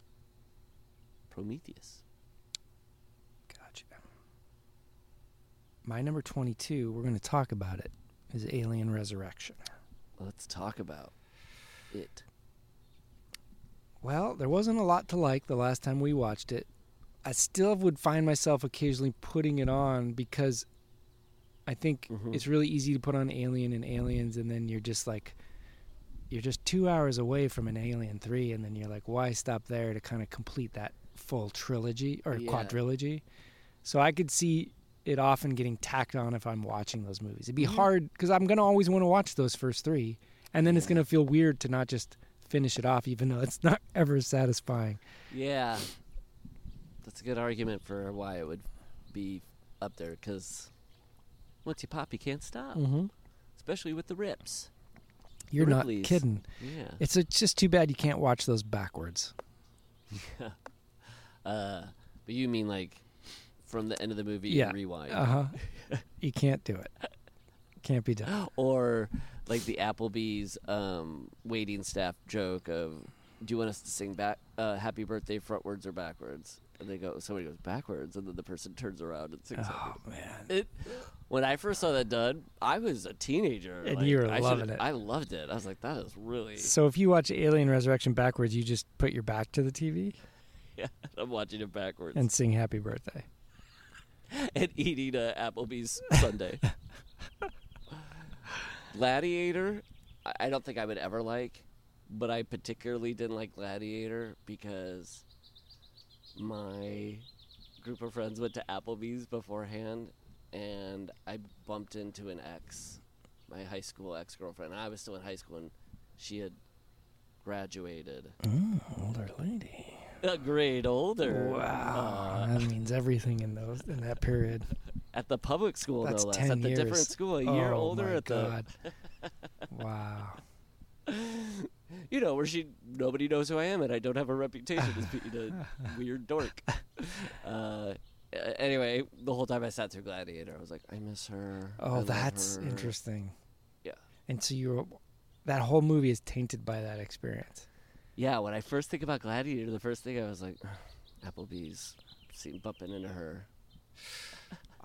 S2: Prometheus.
S1: Gotcha. My number 22, we're going to talk about it, is Alien Resurrection.
S2: Let's talk about it.
S1: Well, there wasn't a lot to like the last time we watched it. I still would find myself occasionally putting it on because I think
S2: Mhm.
S1: it's really easy to put on Alien and Aliens, and then you're just like, you're just two hours away from an Alien 3, and then you're like, why stop there to kind of complete that full trilogy or
S2: Yeah.
S1: quadrilogy? So I could see it often getting tacked on if I'm watching those movies. It'd be
S2: Mm-hmm.
S1: hard because I'm going to always want to watch those first three, and then it's going to feel weird to not just finish it off, even though it's not ever satisfying.
S2: Yeah, that's a good argument for why it would be up there. Because once you pop, you can't stop.
S1: Mm-hmm.
S2: Especially with the rips.
S1: You're not
S2: Ripley's.
S1: kidding.
S2: Yeah.
S1: It's, it's just too bad you can't watch those backwards.
S2: Uh, but you mean like from the end of the movie
S1: Yeah.
S2: rewind,
S1: Uh huh. you can't do it. Can't be done.
S2: or like the Applebee's um, waiting staff joke of, "Do you want us to sing back uh, Happy Birthday frontwards or backwards?" And they go, somebody goes backwards, and then the person turns around and sings.
S1: Oh man.
S2: It, when I first saw that done, I was a teenager.
S1: And
S2: like,
S1: you were
S2: I
S1: loving it.
S2: I loved it. I was like, that is really.
S1: So if you watch Alien Resurrection backwards, you just put your back to the TV
S2: Yeah, I'm watching it backwards
S1: and sing Happy Birthday.
S2: and eating a Applebee's Sunday. Gladiator, I- don't think I would ever like, but I particularly didn't like Gladiator because my group of friends went to Applebee's beforehand, and I bumped into an ex, my high school ex girlfriend. I was still in high school, and she had graduated
S1: Oh, older lady.
S2: a grade older.
S1: Wow,
S2: uh,
S1: that means everything in those in that period.
S2: at the public school,
S1: That's
S2: no less.
S1: ten
S2: At the
S1: years.
S2: different school, a year
S1: oh,
S2: older
S1: my
S2: at the
S1: wow.
S2: you know, where she nobody knows who I am, and I don't have a reputation as being a weird dork. Uh, anyway, the whole time I sat through Gladiator, I was like, I miss her.
S1: Oh, that's
S2: her.
S1: interesting.
S2: Yeah.
S1: And so you were that whole movie is tainted by that experience.
S2: Yeah, when I first think about Gladiator, the first thing I was like, Applebee's, seen bumping into her.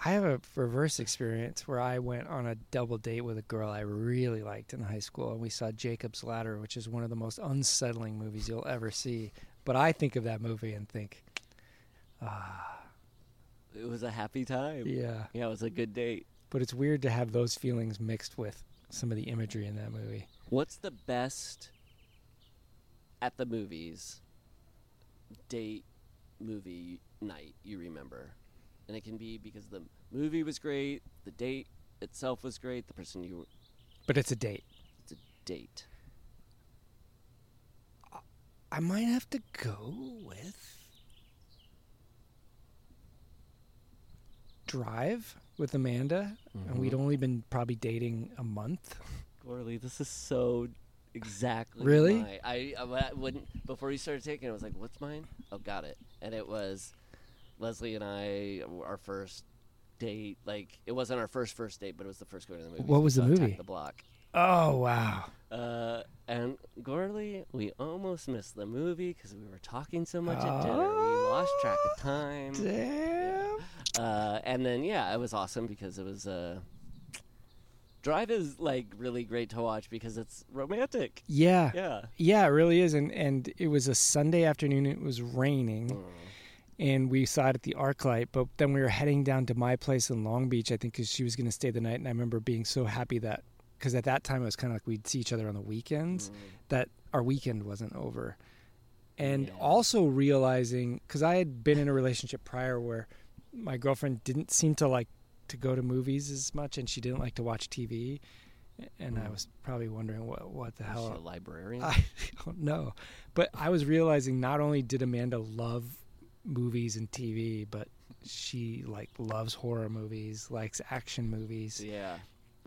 S1: I have a reverse experience where I went on a double date with a girl I really liked in high school, and we saw Jacob's Ladder, which is one of the most unsettling movies you'll ever see. But I think of that movie and think, ah,
S2: It was a happy time.
S1: yeah.
S2: Yeah, it was a good date.
S1: But it's weird to have those feelings mixed with some of the imagery in that movie.
S2: What's the best at the movies date movie night you remember? And it can be because the movie was great, the date itself was great, the person you were,
S1: But it's a date.
S2: it's a date.
S1: I might have to go with Drive with Amanda, and we'd mm-hmm. only been probably dating a month.
S2: Gourley, this is so exactly
S1: Really?
S2: my- I, I, when before you started taking, it, I was like, "What's mine?" Oh, got it. And it was Leslie and I, our first date. Like it wasn't our first first date, but it was the first going to the movie.
S1: What was the movie?
S2: The Block.
S1: Oh wow!
S2: Uh, and Gourley, we almost missed the movie because we were talking so much at dinner. We lost track of time.
S1: Damn.
S2: Uh, and then yeah, it was awesome because it was. Uh, Drive is like really great to watch because it's romantic.
S1: Yeah.
S2: Yeah.
S1: Yeah, it really is. And and it was a Sunday afternoon. It was raining, and we saw it at the ArcLight. But then we were heading down to my place in Long Beach, I think, because she was going to stay the night. And I remember being so happy that because at that time it was kind of like we'd see each other on the weekends, mm. that our weekend wasn't over, and also realizing because I had been in a relationship prior where my girlfriend didn't seem to like to go to movies as much, and she didn't like to watch TV. And I mm. was probably wondering what what the
S2: Is
S1: hell
S2: librarian?
S1: I don't know. But I was realizing not only did Amanda love movies and TV, but she like loves horror movies, likes action movies.
S2: yeah.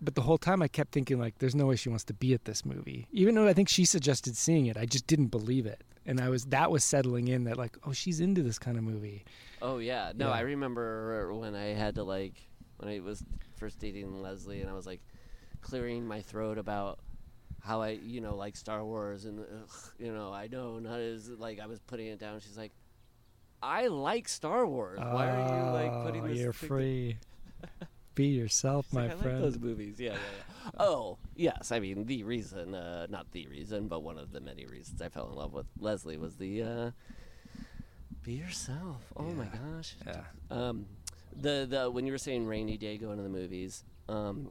S1: But the whole time I kept thinking like there's no way she wants to be at this movie. Even though I think she suggested seeing it, I just didn't believe it. And I was that was settling in that like, oh, she's into this kind of movie.
S2: Oh yeah. No,
S1: Yeah.
S2: I remember when I had to like when I was first dating Leslie and I was like clearing my throat about how I, you know, like Star Wars and ugh, you know, I know not as like I was putting it down. She's like, I like Star Wars. Why are you like putting
S1: Oh,
S2: this?
S1: You're free. be yourself,
S2: She's
S1: my
S2: like, I
S1: friend.
S2: like those movies. Yeah, yeah, yeah. Oh, yes. I mean, the reason, uh, not the reason, but one of the many reasons I fell in love with Leslie was the uh, be yourself. Oh my gosh.
S1: Yeah.
S2: Um, the the when you were saying rainy day going to the movies, um,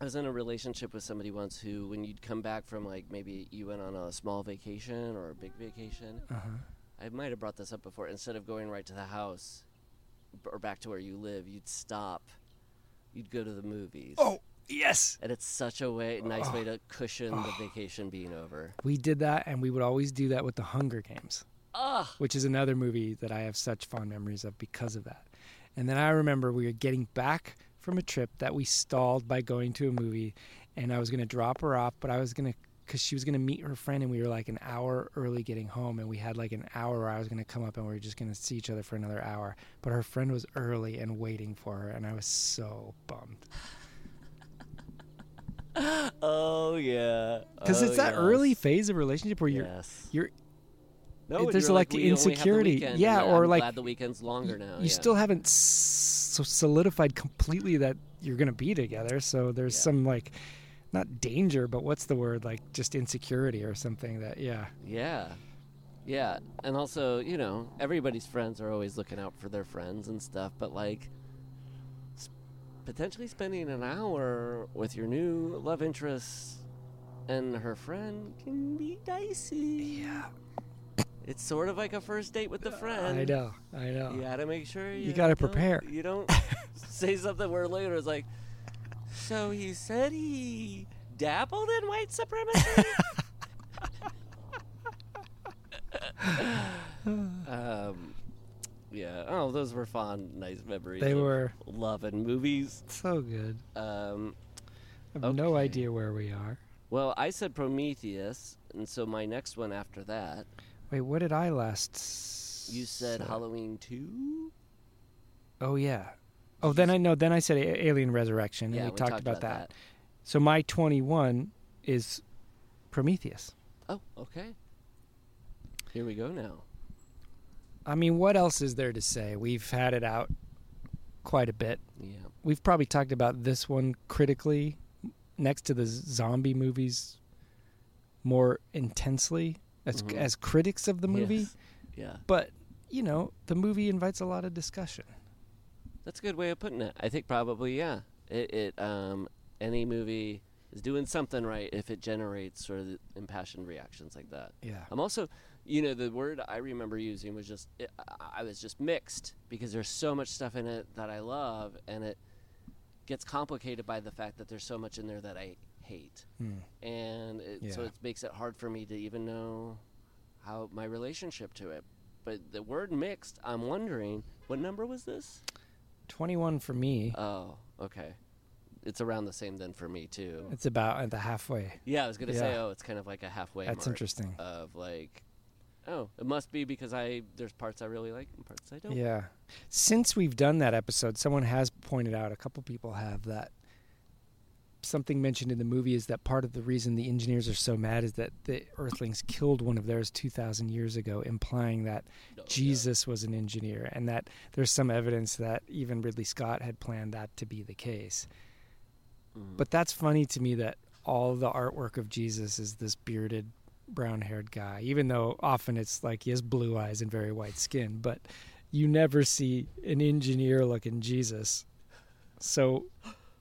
S2: I was in a relationship with somebody once who, when you'd come back from like maybe you went on a small vacation or a big vacation,
S1: Uh-huh.
S2: I might have brought this up before. Instead of going right to the house or back to where you live, you'd stop. You'd go to the movies.
S1: Oh, yes.
S2: And it's such a way, nice way to cushion the vacation being over.
S1: We did that and we would always do that with the Hunger Games.
S2: Ah,
S1: which is another movie that I have such fond memories of because of that. And then I remember we were getting back from a trip that we stalled by going to a movie, and I was going to drop her off, but I was going to because she was going to meet her friend, and we were like an hour early getting home, and we had like an hour where I was going to come up, and we were just going to see each other for another hour. But her friend was early and waiting for her, and I was so bummed
S2: oh yeah.
S1: because
S2: Oh,
S1: it's that
S2: yes.
S1: early phase of relationship where you're
S2: Yes.
S1: you're
S2: No,
S1: It- there's like
S2: we
S1: the
S2: only have the
S1: insecurity.
S2: weekend,
S1: Yeah, or
S2: I'm
S1: like,
S2: glad the weekend's longer now.
S1: you
S2: yeah.
S1: still haven't s- solidified completely that you're going to be together. So there's
S2: Yeah.
S1: some like, not danger, but what's the word? Like just insecurity or something that, yeah.
S2: Yeah. Yeah. And also, you know, everybody's friends are always looking out for their friends and stuff, but like potentially spending an hour with your new love interest and her friend can be dicey.
S1: Yeah.
S2: It's sort of like a first date with the friend.
S1: I know. I know.
S2: You gotta make sure you,
S1: gotta prepare.
S2: You don't say something where later it's like, so he said he dabbled in white supremacy. um, yeah. Oh, those were fun, nice memories.
S1: They were.
S2: love and movies.
S1: So good.
S2: Um,
S1: I have no idea where we are.
S2: well, I said Prometheus, and so my next one after that,
S1: Wait, what did I last? s-
S2: you said? Halloween two.
S1: Oh yeah. Oh, then I know. Then I said Alien Resurrection,
S2: Yeah,
S1: and we,
S2: we
S1: talked,
S2: talked
S1: about,
S2: about
S1: that. So my 21 is Prometheus.
S2: Oh, okay. Here we go now.
S1: I mean, what else is there to say? We've had it out quite a bit.
S2: Yeah.
S1: We've probably talked about this one critically next to the zombie movies more intensely as
S2: Mhm.
S1: as critics of the movie.
S2: Yes. Yeah.
S1: But, you know, the movie invites a lot of discussion.
S2: That's a good way of putting it. I think probably yeah. It, it um any movie is doing something right if it generates sort of impassioned reactions like that.
S1: Yeah.
S2: I'm also, you know, the word I remember using was just it, I- was just mixed because there's so much stuff in it that I love, and it gets complicated by the fact that there's so much in there that I hate,
S1: Hmm.
S2: and it, so it makes it hard for me to even know how my relationship to it. But the word mixed, I'm wondering what number was this?
S1: 21 for me.
S2: Oh, okay. It's around the same then for me too.
S1: It's about at the halfway.
S2: Yeah, I was gonna say,
S1: Yeah.
S2: oh, it's kind of like a halfway.
S1: That's
S2: mark
S1: interesting.
S2: Of like, oh, it must be because I there's parts I really like and parts I don't.
S1: Yeah. Since we've done that episode, someone has pointed out, a couple people have, that something mentioned in the movie is that part of the reason the engineers are so mad is that the Earthlings killed one of theirs 2,000 years ago, implying that
S2: No, yeah.
S1: Jesus was an engineer and that there's some evidence that even Ridley Scott had planned that to be the case.
S2: Mhm.
S1: But that's funny to me that all the artwork of Jesus is this bearded, brown haired guy, even though often it's like he has blue eyes and very white skin, but you never see an engineer looking Jesus. So,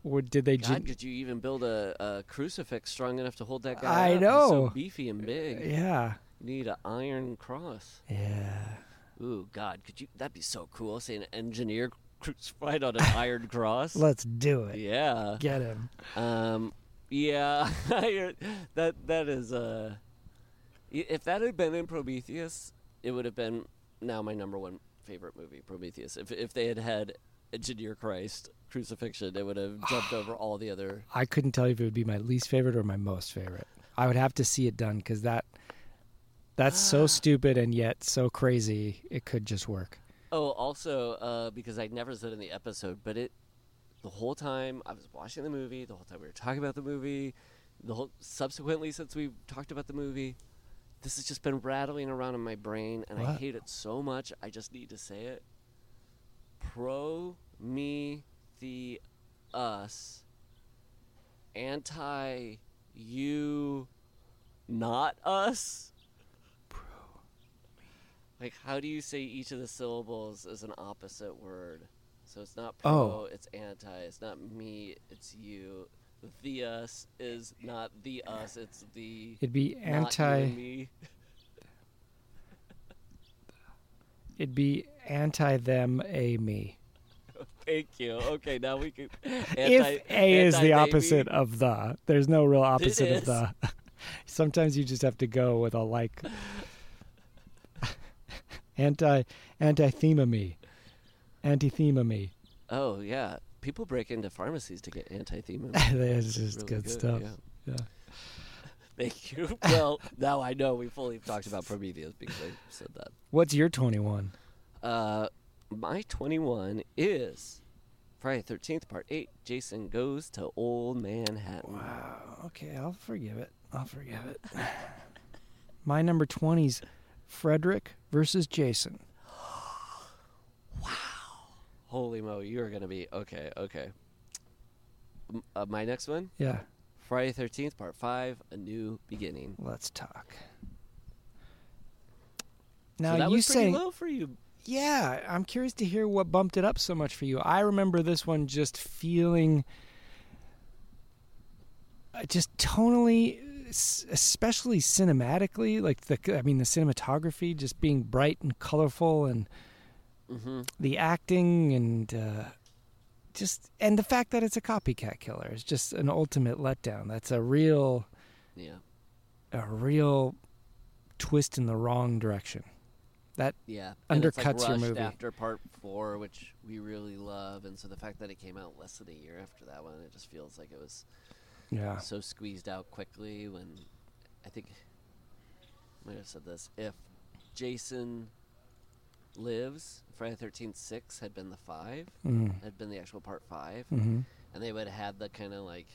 S1: what did they
S2: God, could you even build a, a crucifix strong enough to hold that guy?
S1: I
S2: up? He's so
S1: know.
S2: beefy and big.
S1: Yeah.
S2: You need an iron cross.
S1: Yeah.
S2: Ooh, God, could you? That'd be so cool. See an engineer crucified on an iron cross.
S1: Let's do it.
S2: yeah.
S1: Get him.
S2: Um, yeah, that that is uh, if that had been in Prometheus, it would have been now my number one favorite movie, Prometheus. If if they had had Engineer Christ crucifixion, it would have jumped over all the other.
S1: I couldn't tell you if it would be my least favorite or my most favorite. I would have to see it done because that that's so stupid and yet so crazy. It could just work.
S2: Oh, also uh, because I never said in the episode, but it the whole time I was watching the movie, the whole time we were talking about the movie, the whole subsequently since we've talked about the movie, this has just been rattling around in my brain, and I hate it so much. I just need to say it. Pro me the us anti you not us Bro, like how do you say each of the syllables is an opposite word so it's not pro
S1: Oh.
S2: it's anti it's not me it's you the us is not the us it's the
S1: It'd be anti.
S2: me
S1: It'd be anti them, a me.
S2: Thank you okay now we can
S1: if
S2: anti-
S1: a is the opposite of the, there's no real opposite of the. Sometimes you just have to go with a like. anti anti theme me, anti theme me.
S2: oh yeah people break into pharmacies to get anti-theme
S1: That's just
S2: Really
S1: good,
S2: good,
S1: stuff.
S2: yeah.
S1: yeah.
S2: Thank you. Well, now I know we fully talked about Prometheus because I said that.
S1: What's your twenty one?
S2: Uh, my 21 is Friday 13th, Part 8. Jason goes to Old Manhattan.
S1: Wow. Okay, I'll forgive it. I'll forgive it. My number 20's Frederick versus Jason. Wow.
S2: Holy mo, you're going to be. Okay, okay. M- Uh, my next one
S1: Yeah,
S2: Friday 13th, Part 5. A New Beginning.
S1: let's talk. Now
S2: so that
S1: you
S2: was pretty
S1: saying
S2: low for you.
S1: Yeah, I'm curious to hear what bumped it up so much for you. I remember this one just feeling uh, just tonally especially cinematically like the I mean the cinematography just being bright and colorful and
S2: hmm
S1: the acting and uh, just and the fact that it's a copycat killer is just an ultimate letdown. That's a real
S2: Yeah.
S1: a real twist in the wrong direction. That
S2: Yeah. It's, like,
S1: Undercuts your movie.
S2: after Part 4, which we really love. And so the fact that it came out less than a year after that one, it just feels like it was.
S1: yeah.
S2: so squeezed out quickly when I think I might have said this. If Jason lives, Friday the Thirteenth Six had been the five,
S1: Mm.
S2: had been the actual part 5
S1: Mhm.
S2: and they would have had the kind of like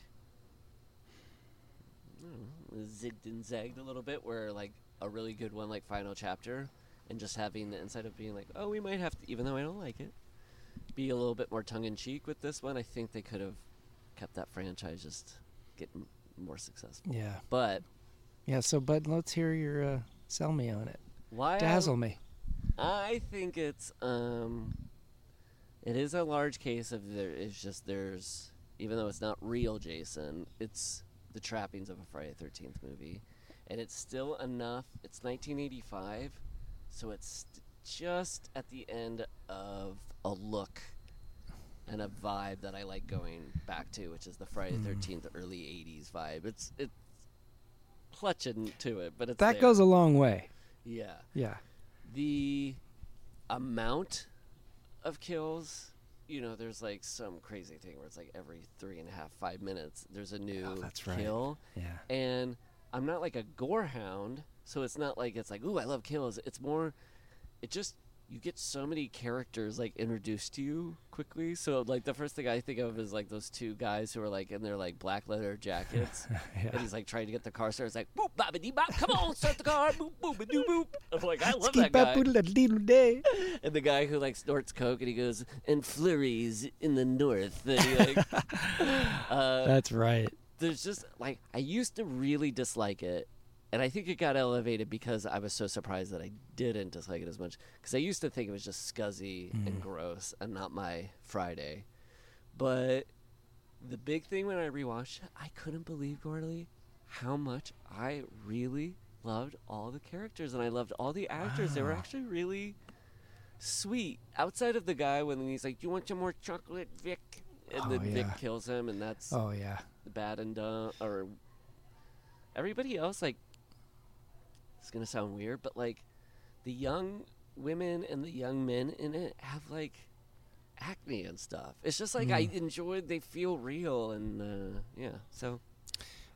S2: zigged and zagged a little bit, where like a really good one like Final Chapter, and just having the insight of being like, oh, we might have to, even though I don't like it, be a little bit more tongue in cheek with this one. I think they could have kept that franchise just getting more successful.
S1: Yeah.
S2: But
S1: Yeah. So, but let's hear your uh, sell me on it.
S2: why I-
S1: Dazzle me.
S2: I think it's um it is a large case of there is just there's even though it's not real Jason, it's the trappings of a Friday 13th movie and it's still enough. It's 1985, so it's just at the end of a look and a vibe that I like going back to, which is the Friday hmm. the 13th early 80s vibe. It's it's clutching to it, but it's
S1: That
S2: there.
S1: goes a long way.
S2: yeah
S1: Yeah.
S2: the amount of kills you know there's like some crazy thing where it's like every three and a half five minutes there's a new
S1: Oh, that's right.
S2: kill
S1: Yeah.
S2: and i'm not like a gore hound so it's not like it's like ooh i love kills it's more it just you get so many characters like introduced to you quickly. So like the first thing i think of is like those two guys who are like in their like black leather jackets. And he's like trying to get the car started. It's like boop boppity bop come on start the car. Boop boop doo boop i'm like i love that guy. And the guy who like snorts coke and he goes and flurries in the north. And he, like uh,
S1: That's right.
S2: there's just like i used to really dislike it and i think it got elevated because i was so surprised that i didn't dislike it as much because i used to think it was just scuzzy and mm. gross and not my friday. But the big thing when i rewatched it i couldn't believe gourley how much i really loved all the characters and i loved all the actors. They were actually really sweet outside of the guy when he's like do you want some more chocolate vic? And
S1: Oh,
S2: then vic kills him and that's
S1: Oh yeah.
S2: bad and dumb or everybody else like it's gonna sound weird but like the young women and the young men in it have like acne and stuff it's just like i enjoy they feel real and uh, yeah so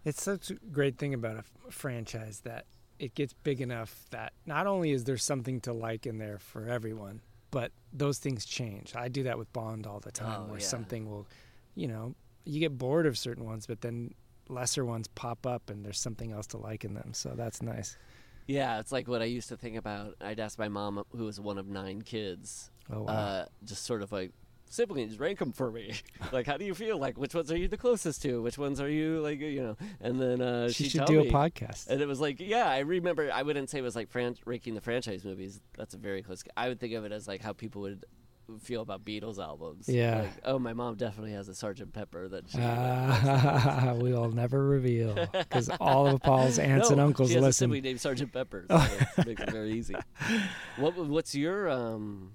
S1: It's such a great thing about a f- franchise that it gets big enough that not only is there something to like in there for everyone, but those things change. I do that with Bond all the time,
S2: Oh,
S1: where
S2: yeah.
S1: something will, you know, you get bored of certain ones, but then lesser ones pop up and there's something else to like in them. So that's nice.
S2: Yeah it's like what i used to think about i'd ask my mom who was one of nine kids
S1: Oh, wow.
S2: uh, just sort of like siblings rank them for me like how do you feel like which ones are you the closest to which ones are you like you know and then uh
S1: she
S2: she'd
S1: should do
S2: me.
S1: a podcast.
S2: And it was like, yeah, I remember. I wouldn't say it was like fran- ranking the franchise movies. That's a very close. I would think of it as like how people would feel about Beatles albums.
S1: Yeah.
S2: Like, oh, my mom definitely has a Sergeant Pepper that she.
S1: Ah, we'll never reveal because all of Paul's aunts
S2: no,
S1: and uncles
S2: she has a
S1: listen.
S2: sibling named Sergeant Pepper. So it makes it very easy. What What's your um?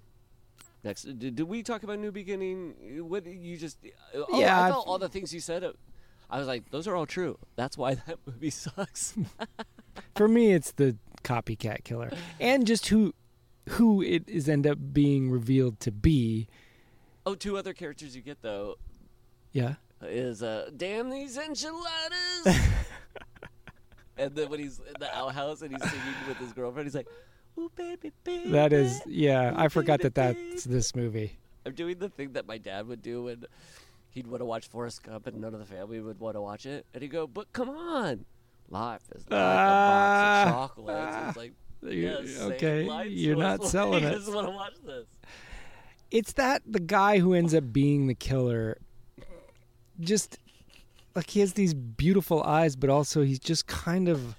S2: Next, did, did we talk about New Beginning? What you just? Oh,
S1: Yeah,
S2: I felt all the things you said. uh, I was like, those are all true. That's why that movie sucks.
S1: For me, it's the copycat killer, and just who who it is end up being revealed to be.
S2: oh, two other characters you get though
S1: Yeah.
S2: is uh, damn these enchiladas. and then when he's in the outhouse and he's singing with his girlfriend, he's like, "Ooh, baby, baby."
S1: That is, yeah.
S2: ooh,
S1: I forgot that that's
S2: baby."
S1: this movie.
S2: I'm doing the thing that my dad would do when he'd want to watch Forrest Gump, and none of the family would want to watch it, and he'd go, "But come on, life is like
S1: Ah.
S2: a box of chocolates." It's like, yes,
S1: okay, you're not selling
S2: I
S1: it.
S2: just want to watch this.
S1: It's that the guy who ends up being the killer. Just like he has these beautiful eyes, but also he's just kind of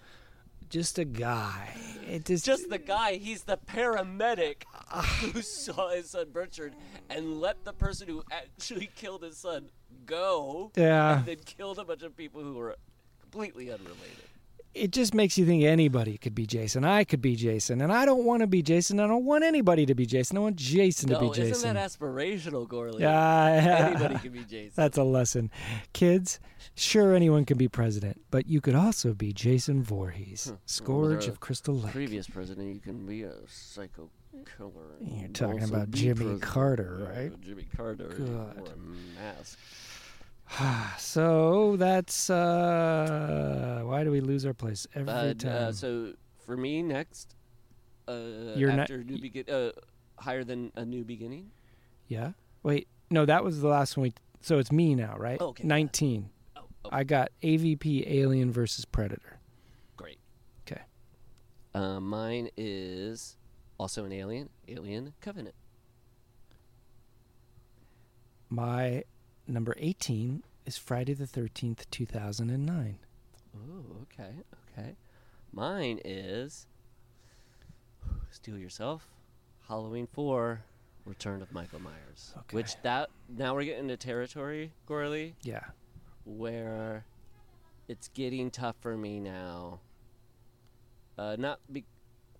S1: just a guy. It just,
S2: just the guy. He's the paramedic ah. who saw his son Richard and let the person who actually killed his son go.
S1: Yeah.
S2: And then killed a bunch of people who were completely unrelated.
S1: It just makes you think anybody could be Jason. I could be Jason, and I don't want to be Jason. I don't want anybody to be Jason. I want Jason to
S2: no,
S1: be
S2: isn't
S1: Jason.
S2: that aspirational, Gourley?
S1: Yeah,
S2: Anybody can be Jason.
S1: That's a lesson. Kids, sure anyone can be president, but you could also be Jason Voorhees, hmm.
S2: Scourge
S1: of Crystal Lake.
S2: Previous president, you can be a psycho killer.
S1: You're talking about Jimmy
S2: president.
S1: Carter,
S2: Yeah,
S1: right?
S2: Jimmy Carter. he
S1: God.
S2: wore a mask.
S1: So that's uh why do we lose our place every
S2: Uh,
S1: time?
S2: uh, so for me, next, uh,
S1: You're not-
S2: after new begin, uh, higher than a new beginning.
S1: yeah. Wait, no, that was the last one. We, so it's me now, right?
S2: Okay.
S1: 19.
S2: Oh,
S1: I got AVP Alien versus Predator.
S2: Great.
S1: Okay.
S2: Uh, mine is also an Alien. Alien Covenant.
S1: My number 18 is Friday the 13th, 2009.
S2: Oh, okay, okay. Mine is Steel Yourself, Halloween Four, Return of Michael Myers.
S1: Okay.
S2: Which that now we're getting into territory, Gourley,
S1: Yeah.
S2: where it's getting tough for me now. Uh, not be-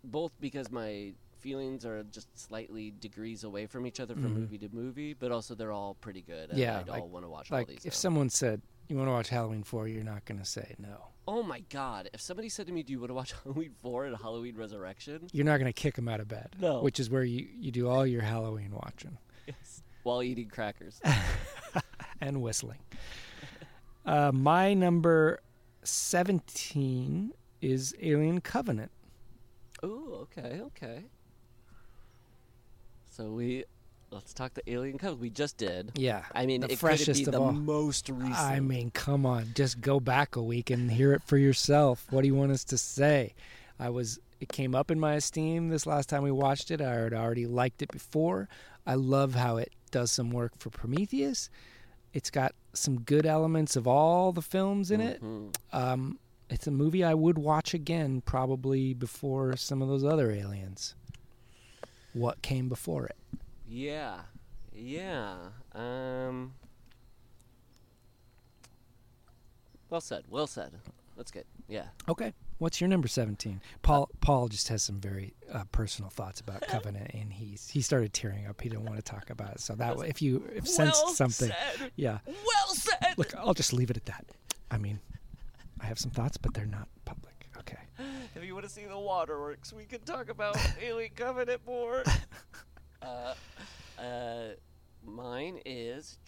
S2: both because my feelings are just slightly degrees away from each other from
S1: Mhm.
S2: movie to movie, but also they're all pretty good. And
S1: Yeah,
S2: I'd
S1: like-
S2: all want to watch all
S1: Like,
S2: these.
S1: if
S2: now.
S1: someone said, You want to watch Halloween 4, you're not going to say no.
S2: Oh my god! If somebody said to me, "Do you want to watch Halloween Four and Halloween Resurrection?"
S1: You're not going to kick them out of bed.
S2: No.
S1: Which is where you, you do all your Halloween watching
S2: Yes. While eating crackers.
S1: and whistling. Uh, my number 17 is Alien Covenant.
S2: Oh, okay, okay. So we let's talk the Alien Covenant. We just did.
S1: Yeah.
S2: I mean,
S1: the
S2: it
S1: freshest
S2: could be
S1: of
S2: the
S1: all.
S2: most recent.
S1: I mean, come on, just go back a week and hear it for yourself. What do you want us to say? I was it came up in my esteem this last time we watched it. I had already liked it before. I love how it does some work for Prometheus. It's got some good elements of all the films in it.
S2: Mhm.
S1: Um, it's a movie I would watch again, probably before some of those other aliens. What came before it?
S2: Yeah, yeah. Um. Well said. Well said. That's good. Yeah.
S1: Okay. What's your number 17? Paul Paul just has some very uh, personal thoughts about Covenant and he's he started tearing up. He didn't want to talk about it. So that way- if you if sensed
S2: Well
S1: something.
S2: said.
S1: Yeah.
S2: Well said.
S1: Look, I'll just leave it at that. I mean, I have some thoughts but they're not public. Okay.
S2: If you want to see the waterworks, we can talk about Alien Covenant more. uh, uh, mine is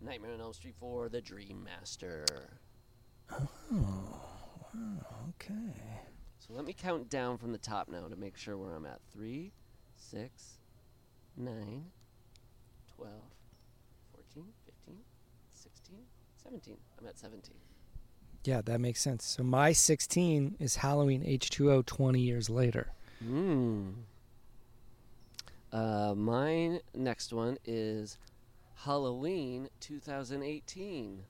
S2: Nightmare on Elm Street 4: The Dream Master.
S1: Oh, Okay.
S2: So let me count down from the top now to make sure where I'm at. 3, 6, 9, 12, 14, 15, 16, 17. I'm at 17.
S1: Yeah, that makes sense. So my 16 is Halloween H2O 20 years later.
S2: Hmm. Uh, mine next one is Halloween 2018.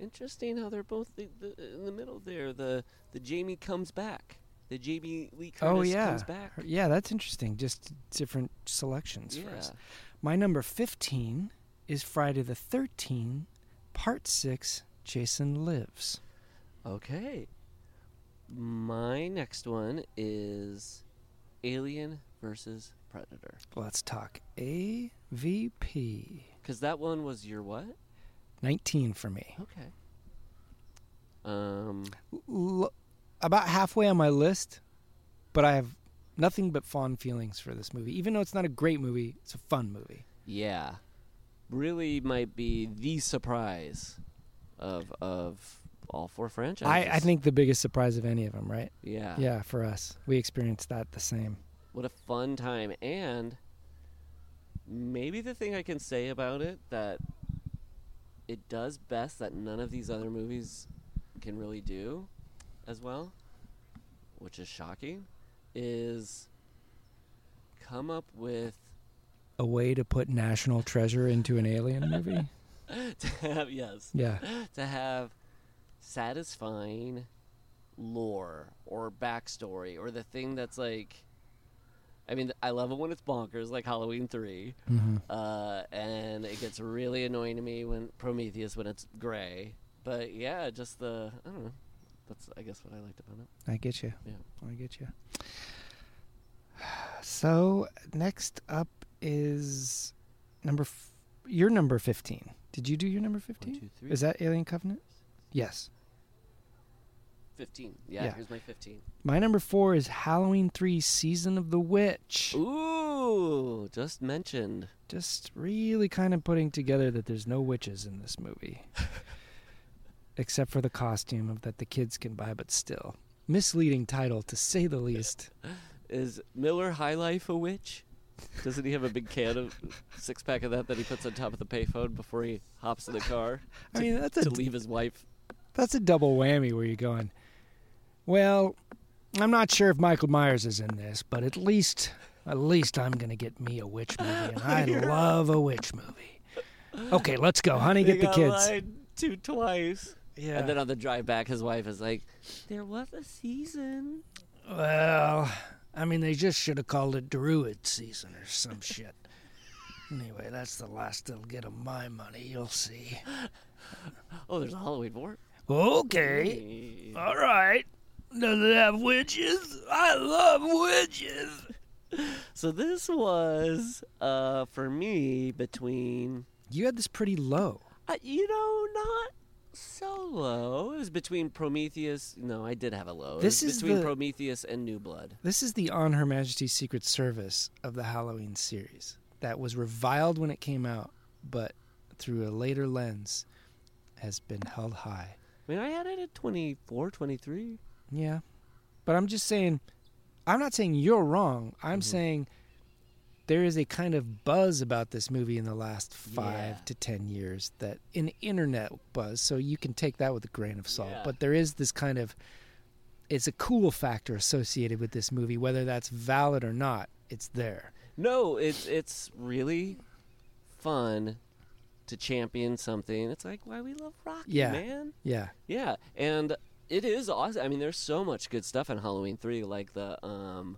S2: Interesting how they're both the, the, in the middle there. The the Jamie comes back. The Jamie Lee Curtis
S1: oh yeah.
S2: comes back.
S1: Yeah, that's interesting. Just different selections for us. My number 15 is Friday the 13th, part 6, Jason Lives.
S2: Okay. My next one is Alien versus Predator.
S1: Let's talk AVP.
S2: Because that one was your what?
S1: 19 for me.
S2: Okay. Um.
S1: L- about halfway on my list, but I have nothing but fond feelings for this movie. Even though it's not a great movie, it's a fun movie.
S2: Yeah, really might be the surprise of of all four franchises.
S1: I, I think the biggest surprise of any of them, right?
S2: Yeah.
S1: Yeah, for us. We experienced that the same.
S2: What a fun time, and maybe the thing I can say about it that it does best that none of these other movies can really do as well, which is shocking, is come up with
S1: A way to put national treasure into an alien movie?
S2: to have yes
S1: Yeah.
S2: to have satisfying lore or backstory or the thing that's like I mean I love it when it's bonkers like Halloween 3
S1: hmm
S2: uh, and it gets really annoying to me when Prometheus when it's gray but yeah just the I don't know that's I guess what I liked about it
S1: I get you.
S2: Yeah.
S1: I get you. So next up is number. F- your number fifteen. Did you do your number fifteen? Is that Alien Covenant? Yes.
S2: 15 yeah,
S1: Yeah.
S2: here's my 15
S1: My number four is Halloween Three: Season of the Witch.
S2: ooh just mentioned
S1: Just really kind of putting together that there's no witches in this movie, except for the costume of that the kids can buy, but still misleading title to say the least.
S2: is Miller High Life a witch Doesn't he have a big can of six pack of that that he puts on top of the payphone before he hops in the car?
S1: I mean, that's a
S2: to leave his wife.
S1: that's a double whammy where you're going. Well, I'm not sure if Michael Myers is in this, but at least at least I'm gonna get me a witch movie, and I love a witch movie. Okay, let's go, honey.
S2: They
S1: Get the
S2: got
S1: kids.
S2: lied to twice.
S1: Yeah.
S2: And then on the drive back, his wife is like, "There was a season."
S1: Well, I mean, they just should have called it Druid season or some shit. Anyway, that's the last they'll get of my money. You'll see.
S2: Oh, there's a Halloween four.
S1: Okay. All right. Does it have witches? I love witches.
S2: So this was uh for me between
S1: You had this pretty low.
S2: uh, you know not so low. It was between Prometheus. No, I did have a low. It
S1: This
S2: was
S1: is
S2: between
S1: the-
S2: Prometheus and New Blood.
S1: This is the On Her Majesty's Secret Service of the Halloween series that was reviled when it came out, but through a later lens has been held high.
S2: I mean, I had it at 24, 23.
S1: Yeah. But I'm just saying, I'm not saying you're wrong. I'm mm-hmm. saying there is a kind of buzz about this movie in the last five
S2: Yeah.
S1: to ten years that an internet buzz, so you can take that with a grain of salt.
S2: Yeah.
S1: But there is this kind of it's a cool factor associated with this movie, whether that's valid or not, it's there.
S2: No, it's it's really fun to champion something. It's like why we love Rocky,
S1: Yeah.
S2: man.
S1: Yeah.
S2: Yeah, and it is awesome. I mean, there's so much good stuff in Halloween three, like the um,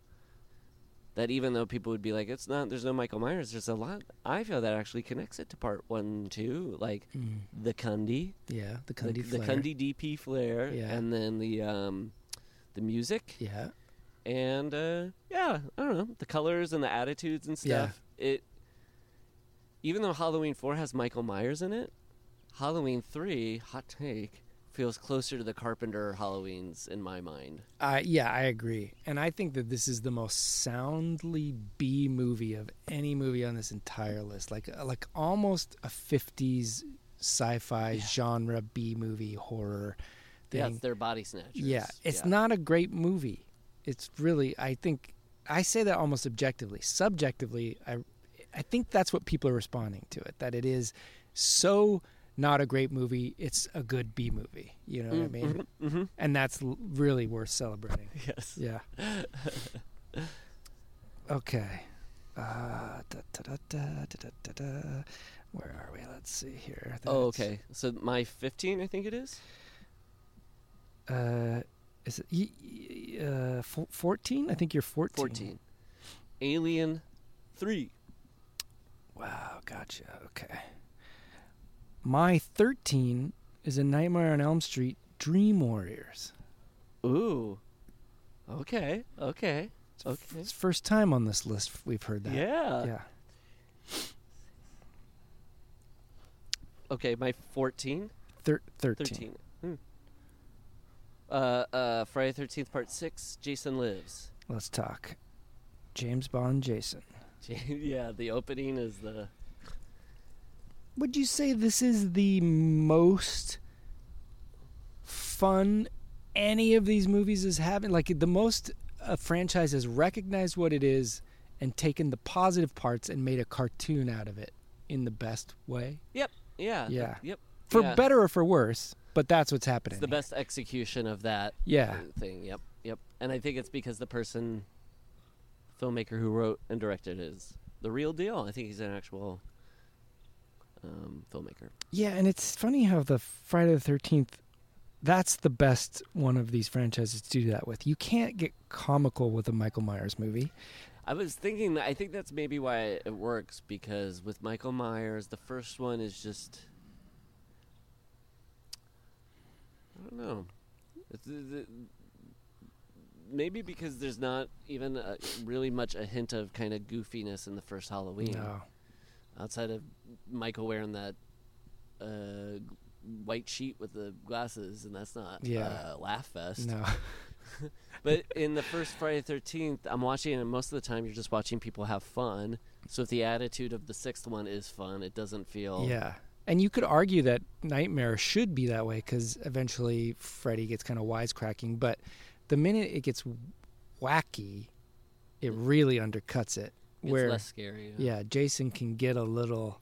S2: that even though people would be like, it's not, there's no Michael Myers. There's a lot. I feel that actually connects it to part one, too, like the Cundey,
S1: Yeah. The
S2: the,
S1: Cundey
S2: the
S1: flare.
S2: Cundey DP flare,
S1: Yeah.
S2: and then the um, the music,
S1: Yeah.
S2: and uh, yeah, I don't know, the colors and the attitudes and
S1: Yeah.
S2: stuff. It even though Halloween four has Michael Myers in it, Halloween three, hot take, feels closer to the Carpenter Halloweens in my mind.
S1: I yeah, I agree. And I think that this is the most soundly B movie of any movie on this entire list. Like uh, like almost a 50s sci-fi genre B movie horror
S2: Yeah,
S1: thing.
S2: it's their body snatchers.
S1: Yeah, it's
S2: Yeah.
S1: not a great movie. It's really I think I say that almost objectively. Subjectively, I I think that's what people are responding to it. That it is so not a great movie. It's a good B movie. You know what I mean?
S2: Mm-hmm.
S1: And that's really worth celebrating.
S2: Yes.
S1: Yeah. okay. Uh, da, da, da. Where are we? Let's see here.
S2: Oh, okay. So my 15, I think it is.
S1: Uh, is it uh, 14? I think you're 14.
S2: 14. Alien 3.
S1: Wow, gotcha. Okay. My 13 is A Nightmare on Elm Street Dream Warriors.
S2: Ooh. Okay. Okay. Okay.
S1: It's first time on this list we've heard that.
S2: Yeah.
S1: Yeah.
S2: Okay, my 14.
S1: Thir- 13.
S2: 13. Hmm. Uh, uh, Friday 13th, part 6, Jason Lives.
S1: Let's talk. James Bond Jason.
S2: yeah, the opening is the.
S1: Would you say this is the most fun any of these movies is having? Like the most a franchise has recognized what it is and taken the positive parts and made a cartoon out of it in the best way?
S2: Yep. Yeah.
S1: Yeah.
S2: Yep.
S1: For
S2: yeah.
S1: better or for worse, but that's what's happening.
S2: It's the best execution of that
S1: Yeah.
S2: uh, thing. Yep. Yep. And I think it's because the person, filmmaker who wrote and directed is the real deal. I think he's an actual um, filmmaker.
S1: Yeah, and it's funny how the Friday the Thirteenth. That's the best one of these franchises to do that with. You can't get comical with a Michael Myers movie.
S2: I was thinking that I think that's maybe why it works because with Michael Myers, the first one is just I don't know. It's, maybe because there's not even a, really much a hint of kind of goofiness in the first Halloween
S1: No.
S2: Outside of Michael wearing that uh, white sheet with the glasses, and that's not
S1: Yeah.
S2: uh, laugh fest.
S1: No.
S2: But in the first Friday the Thirteenth, I'm watching, and most of the time you're just watching people have fun. So if the attitude of the sixth one is fun, it doesn't feel.
S1: Yeah. And you could argue that Nightmare should be that way because eventually Freddy gets kind of wisecracking. But the minute it gets wacky, it really undercuts it.
S2: It's less scary.
S1: yeah, Jason can get a little.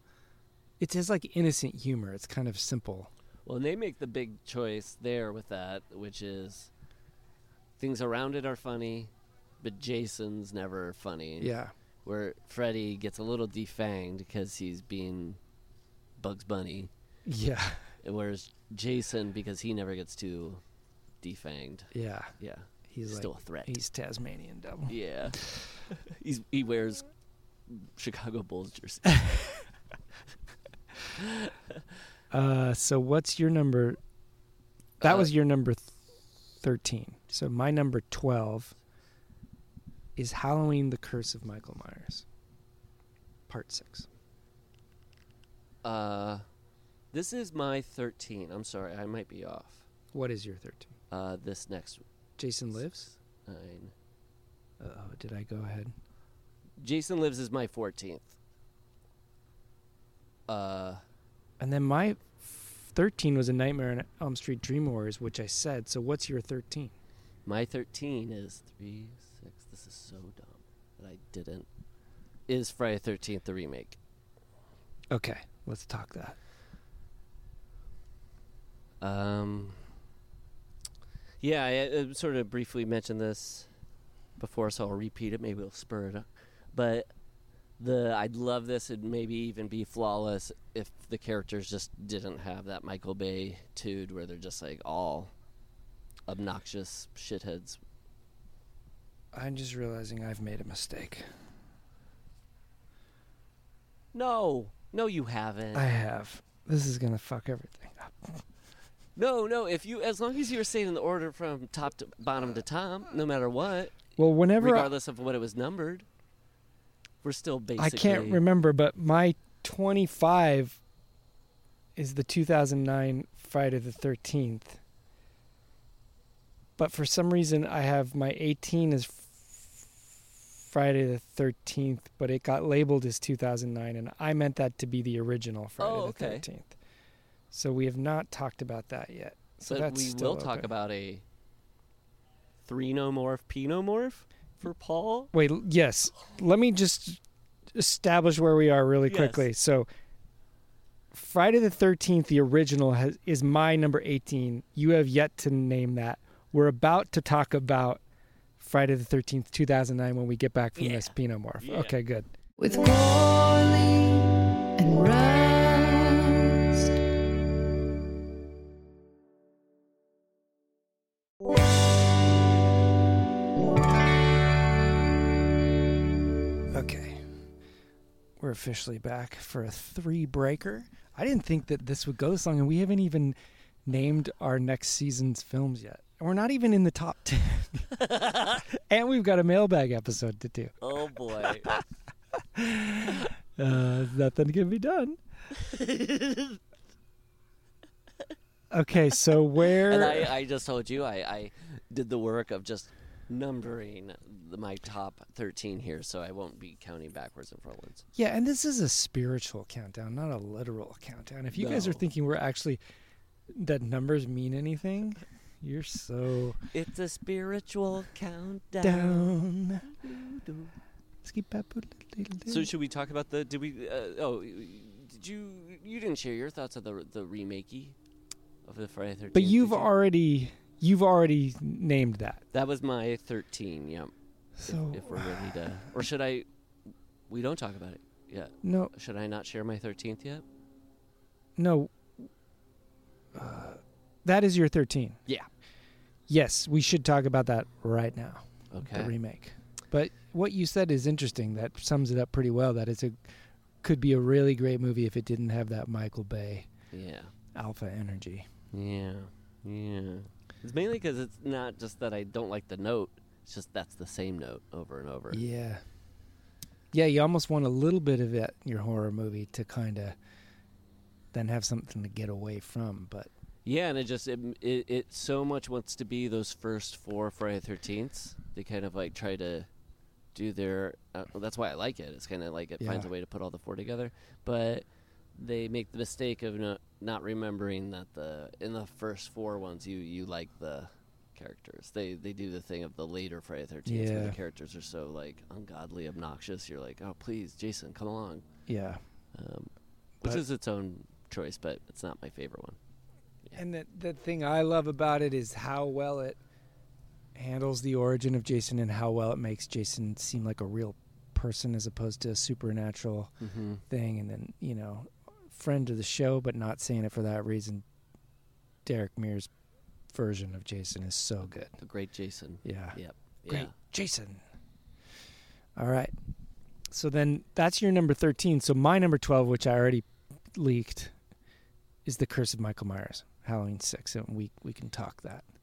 S1: It's his like innocent humor. It's kind of simple.
S2: Well, and they make the big choice there with that, which is things around it are funny, but Jason's never funny.
S1: Yeah,
S2: Where Freddy gets a little defanged because he's being Bugs Bunny,
S1: yeah,
S2: whereas Jason because he never gets too defanged.
S1: yeah.
S2: Yeah,
S1: He's
S2: still
S1: like
S2: a threat.
S1: he's Tasmanian devil.
S2: yeah, he's he wears Chicago Bulls jersey.
S1: Uh, so what's your number? That
S2: Uh,
S1: was your number th- thirteen. So my number twelve is Halloween: The Curse of Michael Myers, Part Six.
S2: Uh, this is my thirteen. I'm sorry, I might be off.
S1: What is your thirteen?
S2: Uh, this next
S1: Jason Lives.
S2: nine.
S1: Oh, did I go ahead?
S2: Jason Lives is my 14th. Uh,
S1: And then my thirteen was a Nightmare on Elm Street Dream Warriors, which I said. So what's your thirteen?
S2: my 13 is 3, 6. This is so dumb that I didn't. Is Friday 13th the remake?
S1: Okay, let's talk that.
S2: Um, yeah, I, I sort of briefly mentioned this before, so I'll repeat it. Maybe it'll spur it up. But the I'd love this and maybe even be flawless if the characters just didn't have that Michael Bay tude where they're just like all obnoxious shitheads.
S1: I'm just realizing I've made a mistake.
S2: No, no, you haven't.
S1: I have. This is gonna fuck everything up.
S2: no, no. If you, as long as you were saying in the order from top to bottom to top, no matter what,
S1: Well, whenever I-
S2: regardless of what it was numbered, we're still basically.
S1: I can't remember, but my 25 is the 2009 Friday the 13th. But for some reason, I have my 18 is Friday the 13th, but it got labeled as 2009, and I meant that to be the original Friday
S2: Oh,
S1: the 13th. So we have not talked about that yet. So
S2: but
S1: that's
S2: we
S1: still
S2: will talk about a threenomorph penomorph for Paul.
S1: Wait, yes. Let me just establish where we are really
S2: Yes.
S1: quickly. So, Friday the 13th, the original, has, is my number 18. You have yet to name that. We're about to talk about Friday the 13th, 2009, when we get back from
S2: Yeah.
S1: this Penomorph.
S2: Yeah.
S1: Okay, good.
S3: with
S1: Gourley We're officially back for a three breaker. I didn't think that this would go this long, and we haven't even named our next season's films yet. And we're not even in the top 10. and we've got a mailbag episode to do.
S2: Oh boy.
S1: Uh, nothing can be done. okay, so where.
S2: and I, I just told you I, I did the work of just numbering the, my top 13 here, so I won't be counting backwards and forwards.
S1: yeah, and this is a spiritual countdown, not a literal countdown. If you guys are thinking we're actually. that numbers mean anything, you're so.
S2: It's a spiritual countdown.
S1: down.
S2: So should we talk about the? Did we? Uh, oh, did you? You didn't share your thoughts of the the remakey of the Friday Thirteenth.
S1: but you've already you've already named that.
S2: That was my thirteen. Yep.
S1: So
S2: if we're ready to, or should I? We don't talk about it yet.
S1: no
S2: Should I not share my thirteenth yet?
S1: no. Uh, that is your thirteen.
S2: Yeah.
S1: Yes, we should talk about that right now.
S2: Okay.
S1: The remake. But what you said is interesting. That sums it up pretty well. That it's a could be a really great movie if it didn't have that Michael Bay
S2: Yeah.
S1: alpha energy.
S2: Yeah. Yeah. It's mainly because it's not just that I don't like the note. It's just that's the same note over and over.
S1: Yeah. Yeah, you almost want a little bit of it in your horror movie to kind of then have something to get away from. But
S2: Yeah, and it just it, it it so much wants to be those first four Friday Thirteenths. They kind of like try to do their. Uh, well, that's why I like it. It's kind of like it finds a way to put all the four together, but they make the mistake of not not remembering that the in the first four ones you you like the characters. They they do the thing of the later Friday Thirteenth where the characters are so like ungodly, obnoxious. You're like, oh please, Jason, come along.
S1: Yeah.
S2: Um, which
S1: But-
S2: is its own choice, but it's not my favorite one.
S1: And the the thing I love about it is how well it handles the origin of Jason and how well it makes Jason seem like a real person as opposed to a supernatural
S2: Mm-hmm.
S1: thing. And then you know, friend of the show, but not saying it for that reason. Derek Mears' version of Jason is so good.
S2: The Great Jason.
S1: Yeah.
S2: Yep.
S1: Great
S2: Yeah.
S1: Jason. All right. So then that's your number 13. So my number 12, which I already leaked, is The Curse of Michael Myers, Halloween 6. And we, we can talk that.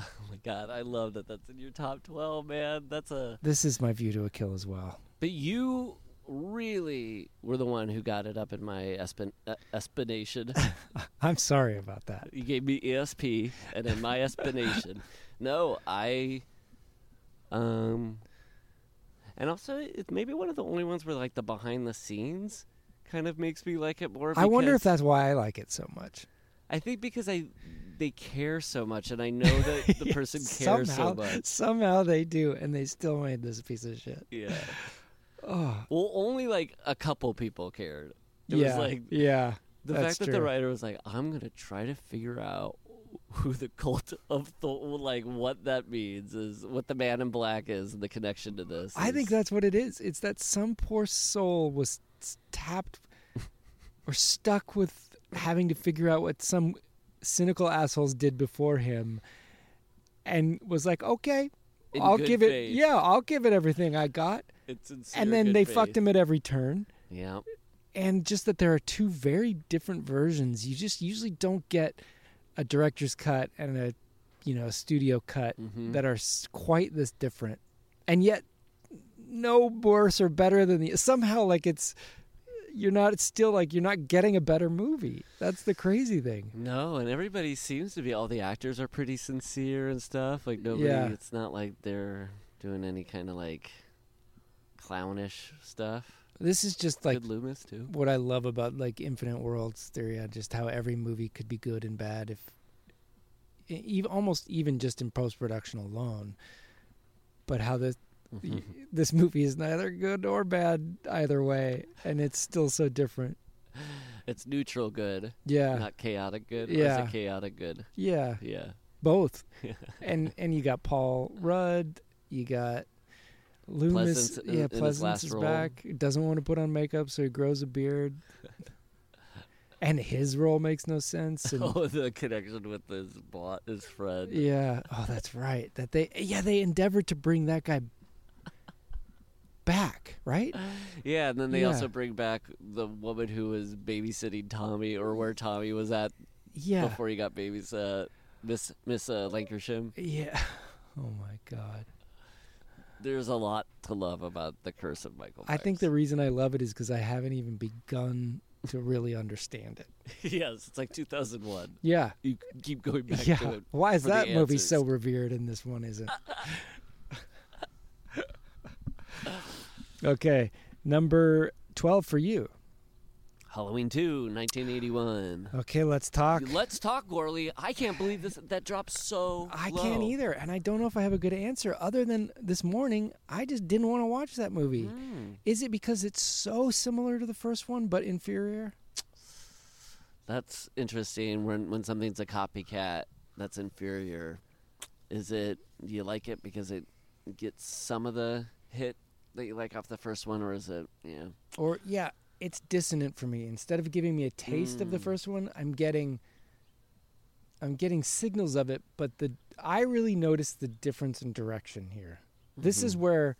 S2: Oh my god, I love that. That's in your top twelve, man. That's a.
S1: This is my view to a kill as well.
S2: But you really were the one who got it up in my espin- uh, espination.
S1: I'm sorry about that.
S2: you gave me ESP, and in my espination, no, I, um, and also it's maybe one of the only ones where like the behind the scenes kind of makes me like it more.
S1: I wonder if that's why I like it so much.
S2: I think because I they care so much, and I know that the person cares
S1: somehow,
S2: so much.
S1: Somehow they do, and they still made this piece of shit.
S2: Yeah.
S1: Oh,
S2: Well, only like a couple people cared. It
S1: yeah.
S2: was like
S1: yeah.
S2: the fact that the writer was like, "I'm gonna try to figure out who the cult of the like what that means is what the Man in Black is and the connection to this."
S1: I think that's what it is. It's that some poor soul was tapped or stuck with having to figure out what some cynical assholes did before him and was like, okay,
S2: In
S1: I'll give
S2: faith.
S1: it, yeah, I'll give it everything I got.
S2: It's in
S1: and then they fucked him at every turn.
S2: Yeah,
S1: And just that there are two very different versions. You just usually don't get a director's cut and a, you know, a studio cut
S2: Mhm.
S1: that are quite this different, and yet no worse or better than the somehow like it's you're not it's still like you're not getting a better movie. That's the crazy thing.
S2: no, and everybody seems to be. All the actors are pretty sincere and stuff. Like nobody.
S1: Yeah.
S2: It's not like they're doing any kind of like clownish stuff.
S1: This is just like
S2: Good Loomis too.
S1: what I love about like Infinite Worlds theory, on just how every movie could be good and bad if even almost even just in post production alone. But how this
S2: Mhm.
S1: this movie is neither good or bad either way, and it's still so different.
S2: It's neutral good,
S1: Yeah,
S2: not chaotic good. Or
S1: Yeah.
S2: is it chaotic good?
S1: yeah,
S2: Yeah.
S1: both. and and you got Paul Rudd, you got Loomis.
S2: Pleasence in-
S1: yeah,
S2: in Pleasence
S1: is
S2: role.
S1: back. Doesn't want to put on makeup, so he grows a beard. and his role makes no sense. And,
S2: Oh, the connection with his bot, his friend.
S1: Yeah. Oh, that's right. That they yeah they endeavored to bring that guy back, right?
S2: Yeah, and then they
S1: Yeah.
S2: also bring back the woman who was babysitting Tommy, or where Tommy was at
S1: Yeah.
S2: before he got babysat. Miss Miss uh, Lancashire.
S1: Yeah. Oh my god.
S2: There's a lot to love about the Curse of Michael. Myers.
S1: I think the reason I love it is because I haven't even begun to really understand it.
S2: yes, it's like 2001.
S1: Yeah.
S2: You keep going back
S1: yeah.
S2: to it.
S1: Why is that movie
S2: answers.
S1: so revered and this one isn't? okay. Number 12 for you.
S2: Halloween 2, 1981.
S1: Okay, let's talk.
S2: Let's talk, Gourley. I can't believe this. That dropped so.
S1: I
S2: low.
S1: can't either, and I don't know if I have a good answer other than this morning I just didn't want to watch that movie.
S2: Hmm.
S1: Is it because it's so similar to the first one but inferior?
S2: That's interesting. When when something's a copycat, that's inferior. Is it? Do you like it because it gets some of the hit that you like off the first one, or is it? Yeah.
S1: Or yeah, it's dissonant for me. Instead of giving me a taste of the
S2: Mm.
S1: first one, I'm getting I'm getting signals of it, but the I really notice the difference in direction here. This is
S2: Mhm.
S1: where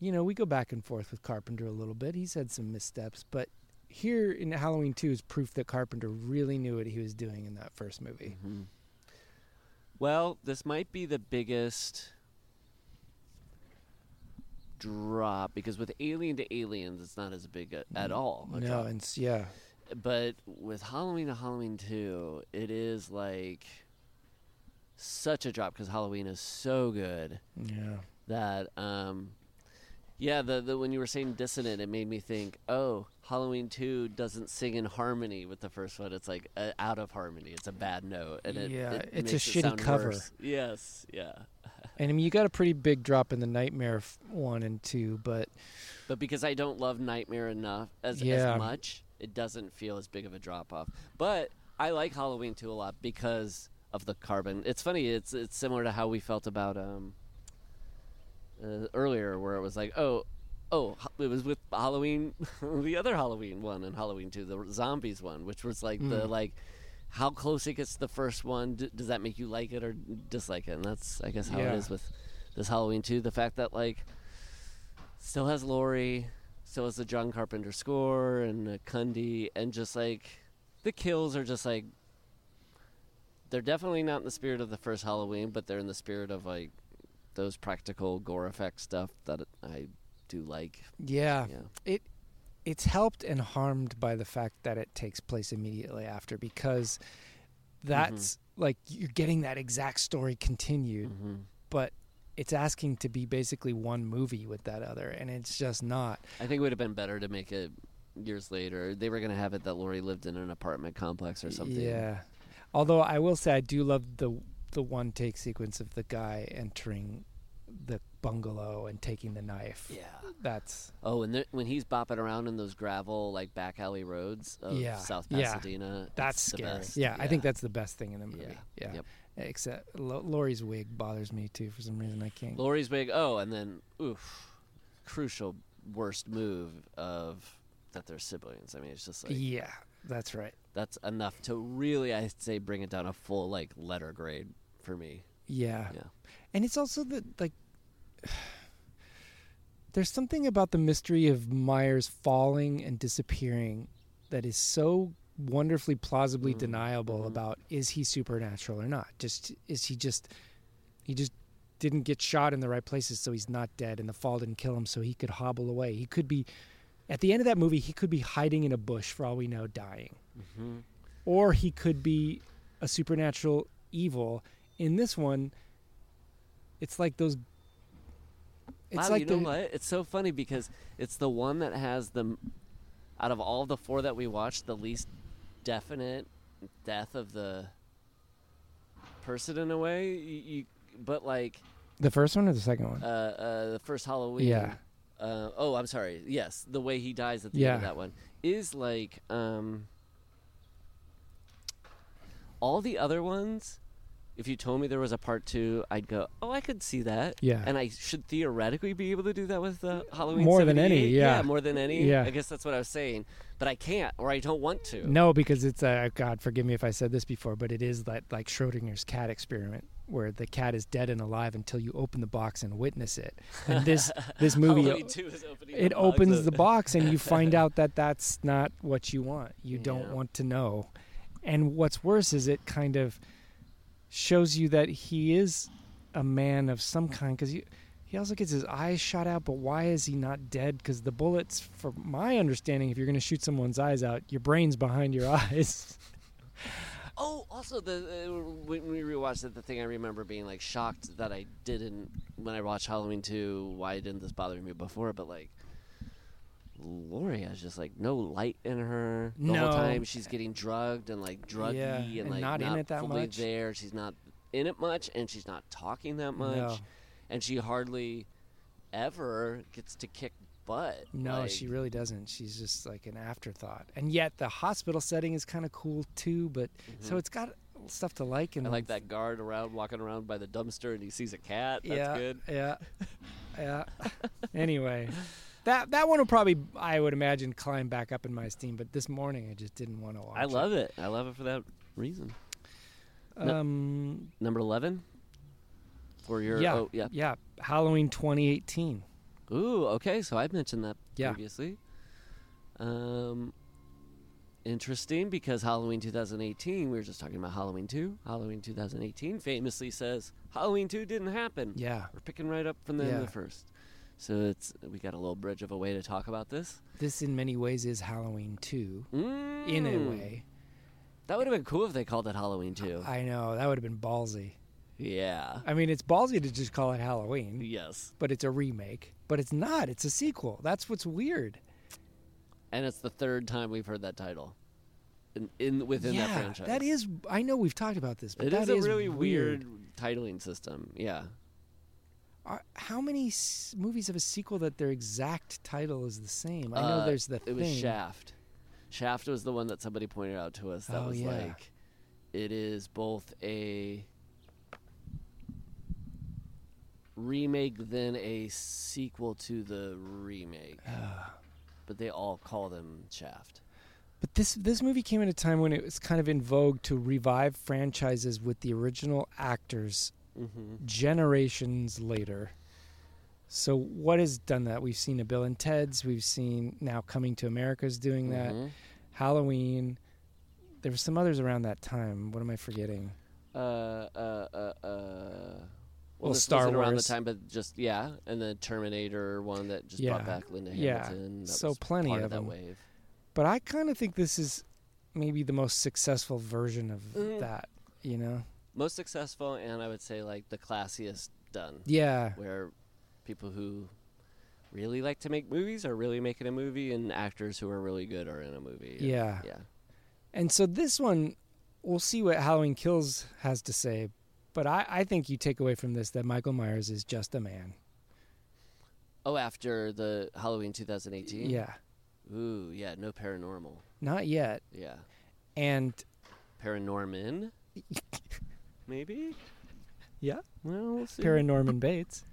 S1: you know, we go back and forth with Carpenter a little bit. He's had some missteps, but here in Halloween 2 is proof that Carpenter really knew what he was doing in that first movie.
S2: Mhm. Well, this might be the biggest drop because with Alien to Aliens, it's not as big a, at all.
S1: No,
S2: drop.
S1: and yeah.
S2: but with Halloween to Halloween 2, it is like such a drop because Halloween is so good
S1: Yeah.
S2: that um yeah the, the when you were saying dissonant it made me think oh Halloween 2 doesn't sing in harmony with the first one. It's like uh, out of harmony. It's a bad note. And it,
S1: Yeah,
S2: it
S1: it's a
S2: it
S1: shitty cover.
S2: worse. Yes, yeah.
S1: And I mean, you got a pretty big drop in the Nightmare one and two, but
S2: But because I don't love Nightmare enough as,
S1: Yeah.
S2: as much, it doesn't feel as big of a drop off. But I like Halloween 2 a lot because of the carbon. It's funny. It's it's similar to how we felt about um uh, earlier, where it was like, oh, oh, it was with Halloween, the other Halloween one, and Halloween 2, the zombies one, which was like the like. How close it gets to the first one, d- does that make you like it or dislike it? And that's, I guess, how
S1: Yeah.
S2: it is with this Halloween too. The fact that, like, still has Laurie, still has the John Carpenter score and uh, Cundey, and just like the kills are just like they're definitely not in the spirit of the first Halloween, but they're in the spirit of like those practical gore effect stuff that I do like.
S1: yeah,
S2: Yeah.
S1: it it's helped and harmed by the fact that it takes place immediately after because that's like you're getting that exact story continued,
S2: hmm
S1: but it's asking to be basically one movie with that other, and it's just not.
S2: I think it would have been better to make it years later. They were gonna have it that Laurie lived in an apartment complex or something.
S1: Yeah. Although I will say I do love the the one take sequence of the guy entering the bungalow and taking the knife.
S2: Yeah.
S1: That's
S2: Oh, and there, when he's bopping around in those gravel like back alley roads of
S1: Yeah,
S2: South
S1: yeah.
S2: Pasadena,
S1: that's scary.
S2: best.
S1: Yeah, I think that's the best thing in the movie.
S2: Yeah.
S1: Yeah.
S2: Yep.
S1: Except Lo- Laurie's wig bothers me too for some reason. I can't.
S2: Laurie's wig. Oh, and then oof, crucial worst move of that they're siblings. I mean, it's just like
S1: yeah, that's right.
S2: that's enough to really, I'd say, bring it down a full like letter grade for me.
S1: Yeah.
S2: Yeah.
S1: And it's also the like there's something about the mystery of Myers falling and disappearing that is so wonderfully plausibly
S2: Mm,
S1: deniable
S2: mhm.
S1: about is he supernatural or not? Just is he just he just didn't get shot in the right places so he's not dead and the fall didn't kill him so he could hobble away. He could be at the end of that movie he could be hiding in a bush for all we know dying.
S2: Mm-hmm.
S1: Or he could be a supernatural evil. In this one it's like those it's
S2: wow,
S1: like
S2: you know
S1: the,
S2: what? It's so funny because it's the one that has the, out of all the four that we watched, the least definite death of the person in a way. You, you but like
S1: the first one or the second one?
S2: uh, uh, the first Halloween.
S1: Yeah.
S2: Uh, oh, I'm sorry. Yes, the way he dies at the
S1: Yeah.
S2: end of that one is like um, all the other ones. If you told me there was a part two, I'd go, "Oh, I could see that."
S1: Yeah.
S2: and I should theoretically be able to do that with uh, Halloween.
S1: More than any,
S2: 78.
S1: yeah.
S2: more than any.
S1: Yeah.
S2: I guess that's what I was saying, but I can't, or I don't want to.
S1: No, because it's a God. Forgive me if I said this before, but it is that like Schrodinger's cat experiment, where the cat is dead and alive until you open the box and witness it. And this this movie,
S2: Halloween two is opening.
S1: it
S2: the
S1: opens the box and you find out that that's not what you want. You don't
S2: Yeah.
S1: want to know. And what's worse is it kind of shows you that he is a man of some kind because he he also gets his eyes shot out. But why is he not dead? Because the bullets, for my understanding, if you're going to shoot someone's eyes out, your brain's behind your eyes.
S2: Oh, also the uh, when we rewatched it, the thing I remember being like shocked that I didn't when I watched Halloween two. Why didn't this bother me before? But like, Laurie has just like no light in her the
S1: No.
S2: whole time. She's getting drugged and like druggy
S1: Yeah,
S2: and,
S1: and
S2: like
S1: not in it that
S2: fully
S1: much.
S2: there. She's not in it much, and she's not talking that much,
S1: No.
S2: and she hardly ever gets to kick butt.
S1: No,
S2: Like,
S1: she really doesn't. She's just like an afterthought. And yet the hospital setting is kind of cool too. But so it's got stuff to like. And
S2: Mm-hmm. I like that guard around walking around by the dumpster and he sees a cat. That's
S1: yeah,
S2: good.
S1: Yeah, yeah. anyway, that that one will probably I would imagine climb back up in my esteem. But this morning I just didn't want to watch.
S2: I love it. I love it for that reason.
S1: it. Um.
S2: Number eleven. For your
S1: yeah.
S2: oh yeah.
S1: Yeah. Halloween 2018.
S2: Ooh, okay. So I mentioned that
S1: Yeah.
S2: previously. Um, interesting because Halloween 2018. We were just talking about Halloween 2. Halloween 2018 famously says Halloween 2 didn't happen.
S1: Yeah.
S2: We're picking right up from the end of the first. So it's we got a little bridge of a way to talk about this.
S1: This in many ways is Halloween 2
S2: Mm.
S1: in a way.
S2: That would have been cool if they called it Halloween 2.
S1: I know that would have been ballsy.
S2: yeah.
S1: I mean, it's ballsy to just call it Halloween.
S2: Yes.
S1: but it's a remake. But it's not. It's a sequel. That's what's weird.
S2: and it's the third time we've heard that title in, in within
S1: yeah,
S2: that franchise.
S1: that is. I know we've talked about this, but
S2: It
S1: that
S2: is a really
S1: weird.
S2: weird titling system. Yeah.
S1: Are, how many s- movies have a sequel that their exact title is the same? I know
S2: Uh,
S1: there's the
S2: It was. Shaft. Shaft was the one that somebody pointed out to us. That
S1: Oh,
S2: was
S1: yeah.
S2: like, it is both a remake then a sequel to the remake. but they all call them Shaft.
S1: But this this movie came at a time when it was kind of in vogue to revive franchises with the original actors
S2: Mm-hmm.
S1: generations later. So what has done that? We've seen a Bill and Ted's. We've seen now Coming to America's doing that.
S2: Mhm.
S1: Halloween. There were some others around that time. What am I forgetting?
S2: Uh, uh, uh, uh. Well,
S1: Well, Star
S2: wasn't around the time, but just yeah, and the Terminator one that just
S1: Yeah.
S2: brought back Linda
S1: Yeah.
S2: Hamilton. That
S1: So plenty
S2: part
S1: of
S2: that
S1: them.
S2: wave.
S1: But I kind of think this is maybe the most successful version of
S2: Mm.
S1: that. You know?
S2: Most successful, and I would say like the classiest done.
S1: Yeah.
S2: where people who really like to make movies are really making a movie, and actors who are really good are in a movie.
S1: Yeah.
S2: yeah.
S1: And so this one, we'll see what Halloween Kills has to say. But I, I think you take away from this that Michael Myers is just a man.
S2: Oh, after the Halloween 2018.
S1: Yeah.
S2: Ooh, yeah. No paranormal.
S1: Not yet.
S2: Yeah.
S1: And
S2: Paranorman. Maybe.
S1: yeah,
S2: Well, we'll see.
S1: Paranorman Bates.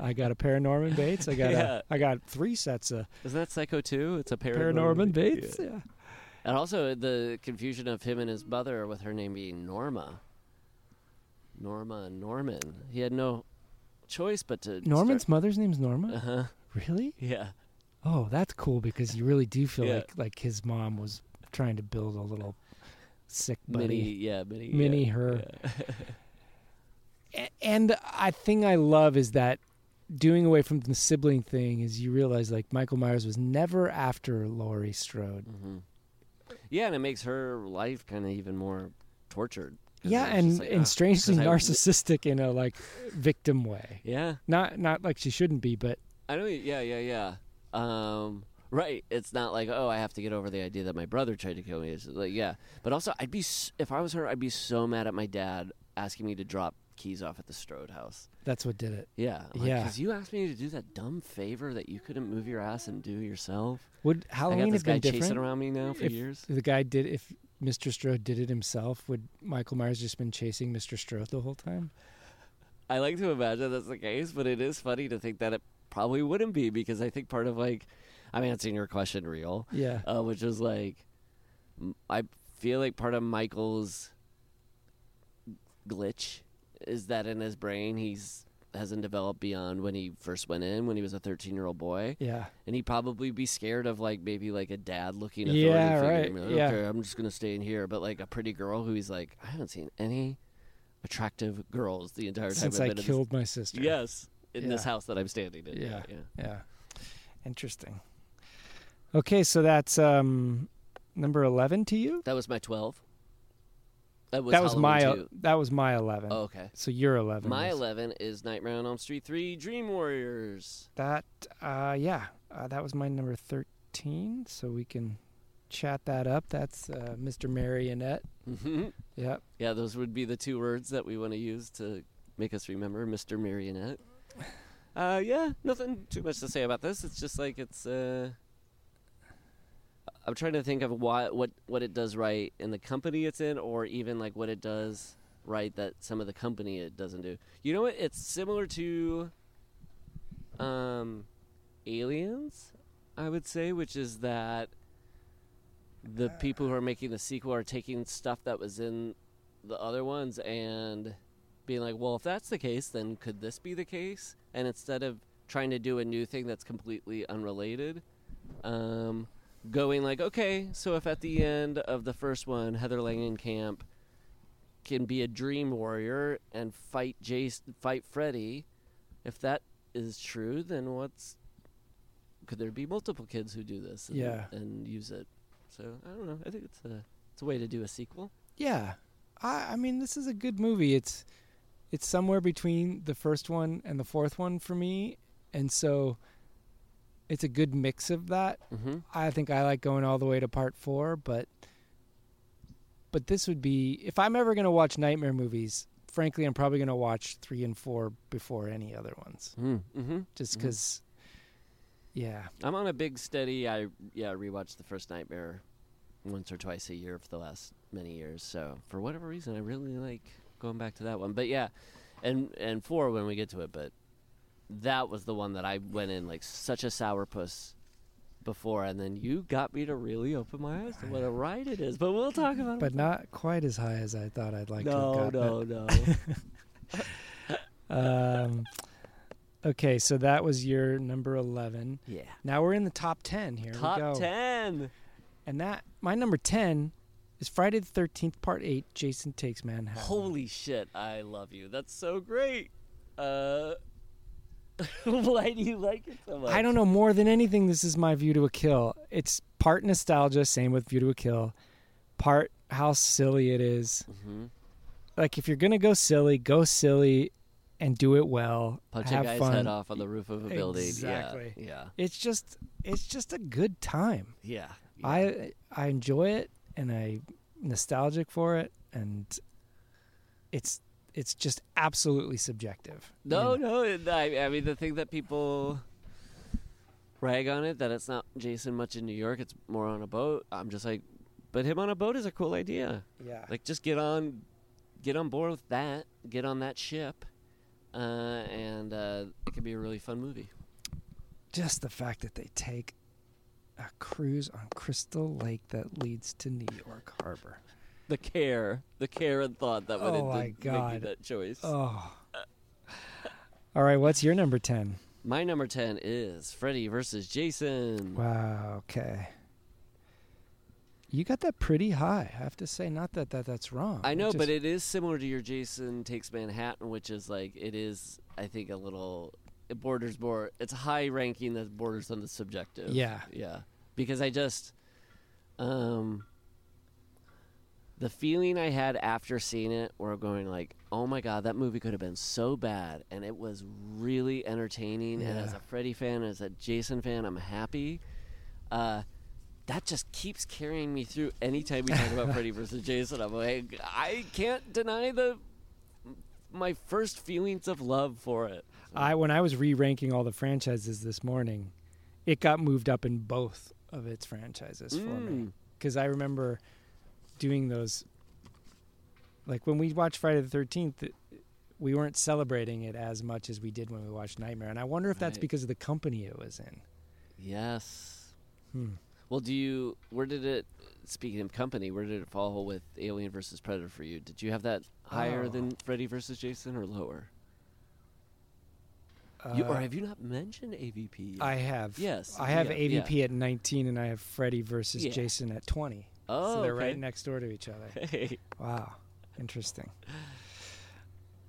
S1: I got a Paranorman Bates. I got
S2: Yeah.
S1: a, I got three sets of
S2: Isn't that Psycho 2? It's a
S1: Paranorman
S2: paranorman.
S1: Bates.
S2: Yeah.
S1: Yeah.
S2: And also the confusion of him and his mother with her name being Norma. Norma Norman. He had no choice but to.
S1: Norman's mother's name's Norma.
S2: Uh huh.
S1: Really?
S2: Yeah.
S1: Oh, that's cool because you really do feel
S2: Yeah.
S1: like like his mom was trying to build a little sick
S2: Mini,
S1: buddy.
S2: yeah, mini,
S1: Mini
S2: yeah,
S1: her.
S2: yeah.
S1: And I thing I love is that doing away from the sibling thing is you realize like Michael Myers was never after Laurie Strode.
S2: hmm Yeah, and it makes her life kind of even more tortured.
S1: Yeah, and
S2: like,
S1: and
S2: ah,
S1: strangely
S2: 'cause I-
S1: narcissistic in a like victim way.
S2: Yeah,
S1: Not not like she shouldn't be, but
S2: I know. Yeah, yeah, yeah. Um, right. It's not like oh, I have to get over the idea that my brother tried to kill me. It's like yeah, but also I'd be if I was her, I'd be so mad at my dad asking me to drop keys off at the Strode house.
S1: that's what did it.
S2: Yeah,
S1: Yeah.
S2: Because you asked me to do that dumb favor that you couldn't move your ass and do yourself.
S1: Would Halloween have been different?
S2: chasing around me now for
S1: if
S2: years.
S1: The guy did if Mr. Strode did it himself, would Michael Myers just been chasing Mr. Strode the whole time?
S2: I like to imagine that's the case, but it is funny to think that it probably wouldn't be because I think part of like, I'm answering your question real,
S1: Yeah.
S2: uh, which was like, I feel like part of Michael's glitch is that in his brain he's hasn't developed beyond when he first went in when he was a 13 year old boy
S1: Yeah.
S2: and he'd probably be scared of like maybe like a dad looking
S1: Yeah,
S2: authority figure
S1: right,
S2: and be like,
S1: yeah.
S2: okay i'm just gonna stay in here but like a pretty girl who he's like i haven't seen any attractive girls the entire time
S1: Since
S2: I've
S1: I killed my sister.
S2: Yes, in this house that I'm standing in.
S1: Yeah.
S2: yeah.
S1: Yeah. Interesting. Okay, so that's um number 11 to you?
S2: That was my twelve. That was,
S1: that was my
S2: two.
S1: that was my 11.
S2: Oh, okay.
S1: So you're 11.
S2: My
S1: yes.
S2: eleven is Nightmare on Elm Street three Dream Warriors.
S1: That uh yeah, uh, that was my number 13, so we can chat that up. That's uh, Mr. Marionette.
S2: Mhm.
S1: Yep.
S2: yeah, those would be the two words that we want to use to make us remember Mr. Marionette. Uh, yeah, nothing too much to say about this. It's just like it's. Uh, I'm trying to think of why what what it does right in the company it's in, or even like what it does right that some of the company it doesn't do. You know what? It's similar to um, Aliens, I would say, which is that the people who are making the sequel are taking stuff that was in the other ones and being like, well, if that's the case, then could this be the case? And instead of trying to do a new thing that's completely unrelated, um, going like, okay, so if at the end of the first one, Heather Langenkamp can be a dream warrior and fight Jason, fight Freddy, if that is true, then what's could there be multiple kids who do this and,
S1: Yeah.
S2: and use it? So I don't know. I think it's a it's a way to do a sequel.
S1: Yeah. I I mean this is a good movie. It's it's somewhere between the first one and the fourth one for me. And so it's a good mix of that.
S2: Mm-hmm.
S1: I think I like going all the way to part four, but but this would be if I'm ever gonna watch nightmare movies. Frankly, I'm probably gonna watch three and four before any other ones,
S2: Mm-hmm.
S1: just because. Yeah,
S2: I'm on a big steady. I yeah rewatch the first Nightmare once or twice a year for the last many years. So for whatever reason, I really like going back to that one. But yeah, and and four when we get to it. But that was the one that I went in like such a sourpuss before, and then you got me to really open my eyes to what a ride it is. But we'll talk about it.
S1: but not quite as high as I thought I'd like
S2: no,
S1: to have
S2: no, no.
S1: Um, okay, so that was your number eleven.
S2: yeah.
S1: Now we're in the top ten. Here we
S2: Top
S1: go.
S2: ten.
S1: And that my number ten is Friday the Thirteenth Part Eight. Jason Takes Manhattan.
S2: Holy shit! I love you. That's so great. Uh, why do you like it so much?
S1: I don't know more than anything. This is my view to a kill. It's part nostalgia, same with View to a Kill. Part how silly it is.
S2: Mhm.
S1: Like if you're gonna go silly, go silly, and do it well.
S2: Punch
S1: have
S2: a guy's
S1: fun.
S2: head off on the roof of a building.
S1: Exactly.
S2: Yeah. Yeah.
S1: It's just it's just a good time.
S2: Yeah. yeah.
S1: I I enjoy it and I nostalgic for it and it's it's just absolutely subjective. you
S2: no,
S1: know?
S2: no. I, I mean, the thing that people rag on it that it's not Jason much in New York. It's more on a boat. I'm just like, but him on a boat is a cool idea.
S1: Yeah.
S2: Like, just get on, get on board with that. Get on that ship, uh, and uh, it could be a really fun movie.
S1: just the fact that they take a cruise on Crystal Lake that leads to New York Harbor.
S2: The care, the care and thought that went
S1: Oh
S2: into
S1: my
S2: making that choice.
S1: Oh. All right, what's your number 10?
S2: My number 10 is Freddy versus Jason.
S1: Wow, okay. You got that pretty high. I have to say not that, that that's wrong.
S2: I know,
S1: just-
S2: but it is similar to your Jason Takes Manhattan, which is like, it is, I think, a little, it borders more, it's high ranking that borders on the subjective.
S1: Yeah.
S2: Yeah. Because I just, um, the feeling I had after seeing it, where going like, "Oh my god, that movie could have been so bad," and it was really entertaining. And as a Freddy fan, as a Jason fan, I'm happy. Uh, that just keeps carrying me through. Anytime we talk about Freddy versus Jason, I'm like, I can't deny the my first feelings of love for it.
S1: I when I was re-ranking all the franchises this morning, it got moved up in both of its franchises for me
S2: Mm.
S1: because I remember doing those. Like when we watched Friday the Thirteenth, we weren't celebrating it as much as we did when we watched Nightmare, and I wonder if that's because of the company it was in.
S2: Yes.
S1: Hmm.
S2: Well, do you? Where did it? Speaking of company, where did it fall with Alien versus Predator for you? Did you have that higher
S1: Oh.
S2: than Freddy versus Jason or lower? you,
S1: Uh,
S2: or have you not mentioned AVP? Yet?
S1: I have.
S2: Yes,
S1: I have
S2: yeah,
S1: AVP at 19, and I have Freddy versus
S2: Yeah.
S1: Jason at 20.
S2: Oh,
S1: so they're
S2: okay.
S1: right next door to each other.
S2: Hey.
S1: Wow, interesting.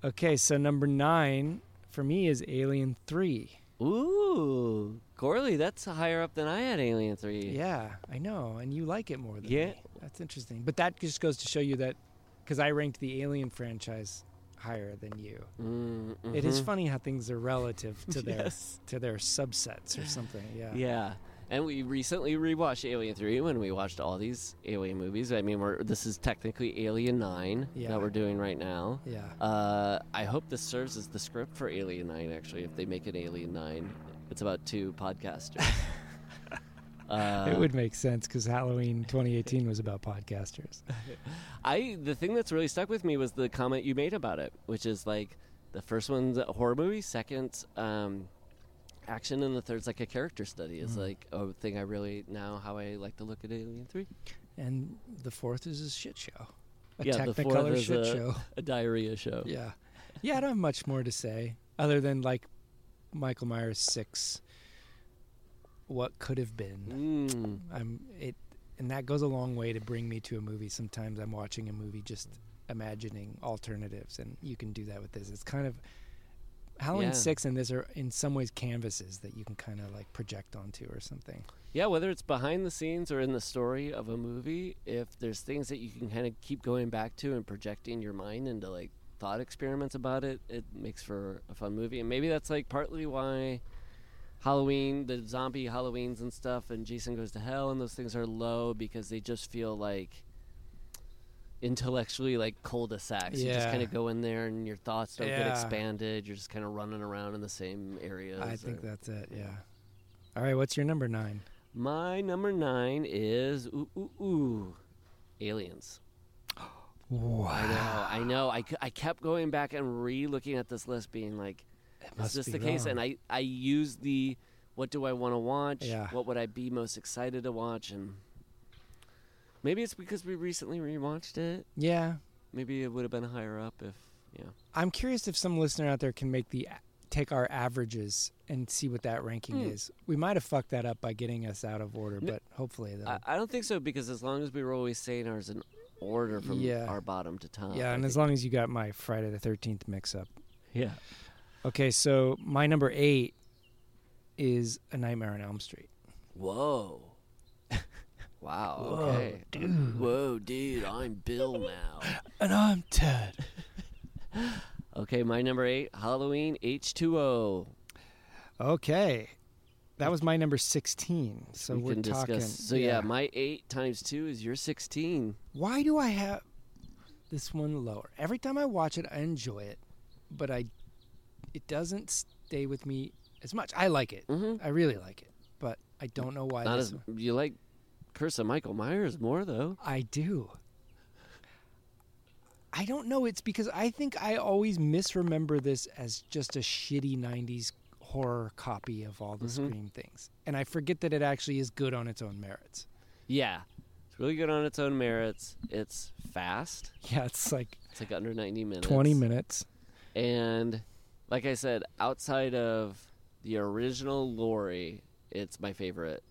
S1: Okay, so number nine for me is Alien Three.
S2: Ooh, Gourley, that's higher up than I had Alien Three.
S1: Yeah, I know, and you like it more than
S2: Yeah.
S1: me. That's interesting. But that just goes to show you that because I ranked the Alien franchise higher than you.
S2: Mm,
S1: It is
S2: mhm.
S1: funny how things are relative to their
S2: Yes.
S1: to their subsets or something. Yeah.
S2: Yeah. And we recently rewatched Alien 3 when we watched all these Alien movies. I mean, we're, this is technically Alien 9
S1: Yeah.
S2: that we're doing right now.
S1: Yeah.
S2: Uh, I hope this serves as the script for Alien 9, actually, if they make an Alien 9. It's about two podcasters. uh,
S1: it would make sense because Halloween 2018 was about podcasters.
S2: I the thing that's really stuck with me was the comment you made about it, which is like the first one's a horror movie, second um, action, and the third's like a character study. Is
S1: Mm.
S2: like a thing I really now how I like to look at Alien Three.
S1: And the fourth is a shit show. A
S2: yeah, the
S1: Technicolor
S2: is
S1: shit
S2: a,
S1: show.
S2: a diarrhea show.
S1: Yeah. Yeah, I don't have much more to say other than like Michael Myers 6 what could have been.
S2: Mm.
S1: I'm it and that goes a long way to bring me to a movie. Sometimes I'm watching a movie just imagining alternatives and you can do that with this. It's kind of Halloween
S2: Yeah.
S1: 6 and this are in some ways canvases that you can kind of like project onto or something.
S2: Yeah, whether it's behind the scenes or in the story of a movie, if there's things that you can kind of keep going back to and projecting your mind into like thought experiments about it, it makes for a fun movie. And maybe that's like partly why Halloween, the zombie Halloweens and stuff, and Jason Goes to Hell, and those things are low because they just feel like intellectually like cul-de-sacs. You just kind of go in there, and your thoughts don't get expanded. You're just kind of running around in the same areas.
S1: I think
S2: or-
S1: that's it. Yeah. All right. What's your number nine?
S2: My number nine is ooh ooh ooh, Aliens.
S1: Wow.
S2: I know, I know. I, I kept going back and re-looking at this list, being like, "Is this the case?" And. I I used the, "What do I want to watch?
S1: Yeah.
S2: What would I be most excited to watch?" And maybe it's because we recently rewatched it.
S1: Yeah.
S2: Maybe it would have been higher up if yeah.
S1: I'm curious if some listener out there can make the take our averages and see what that ranking
S2: Hmm.
S1: is. We might have fucked that up by getting us out of order,
S2: No,
S1: but hopefully they'll.
S2: I, I don't think so because as long as we were always saying ours in order from
S1: Yeah.
S2: our bottom to top.
S1: yeah,
S2: I
S1: and as
S2: think-
S1: long as you got my Friday the Thirteenth mix up.
S2: yeah.
S1: Okay, so my number eight is A Nightmare on Elm Street.
S2: Whoa. Wow.
S1: Whoa,
S2: okay. Whoa, dude. I'm Bill now.
S1: And I'm Ted.
S2: Okay, my number eight, Halloween H2O.
S1: Okay, that was my number sixteen. So
S2: we
S1: we're
S2: can
S1: talking.
S2: So yeah. my eight times two is your sixteen.
S1: Why do I have this one lower? Every time I watch it, I enjoy it, but I it doesn't stay with me as much. I like it.
S2: Mhm.
S1: I really like it, but I don't know why.
S2: Not
S1: this
S2: as
S1: one-
S2: you like Curse of Michael Myers more though.
S1: I do. I don't know. It's because I think I always misremember this as just a shitty '90s horror copy of all the
S2: Mhm.
S1: Scream things, and I forget that it actually is good on its own merits.
S2: Yeah, it's really good on its own merits. It's fast.
S1: Yeah, it's like
S2: It's like under ninety minutes.
S1: 20 minutes.
S2: And like I said, outside of the original Laurie, it's my favorite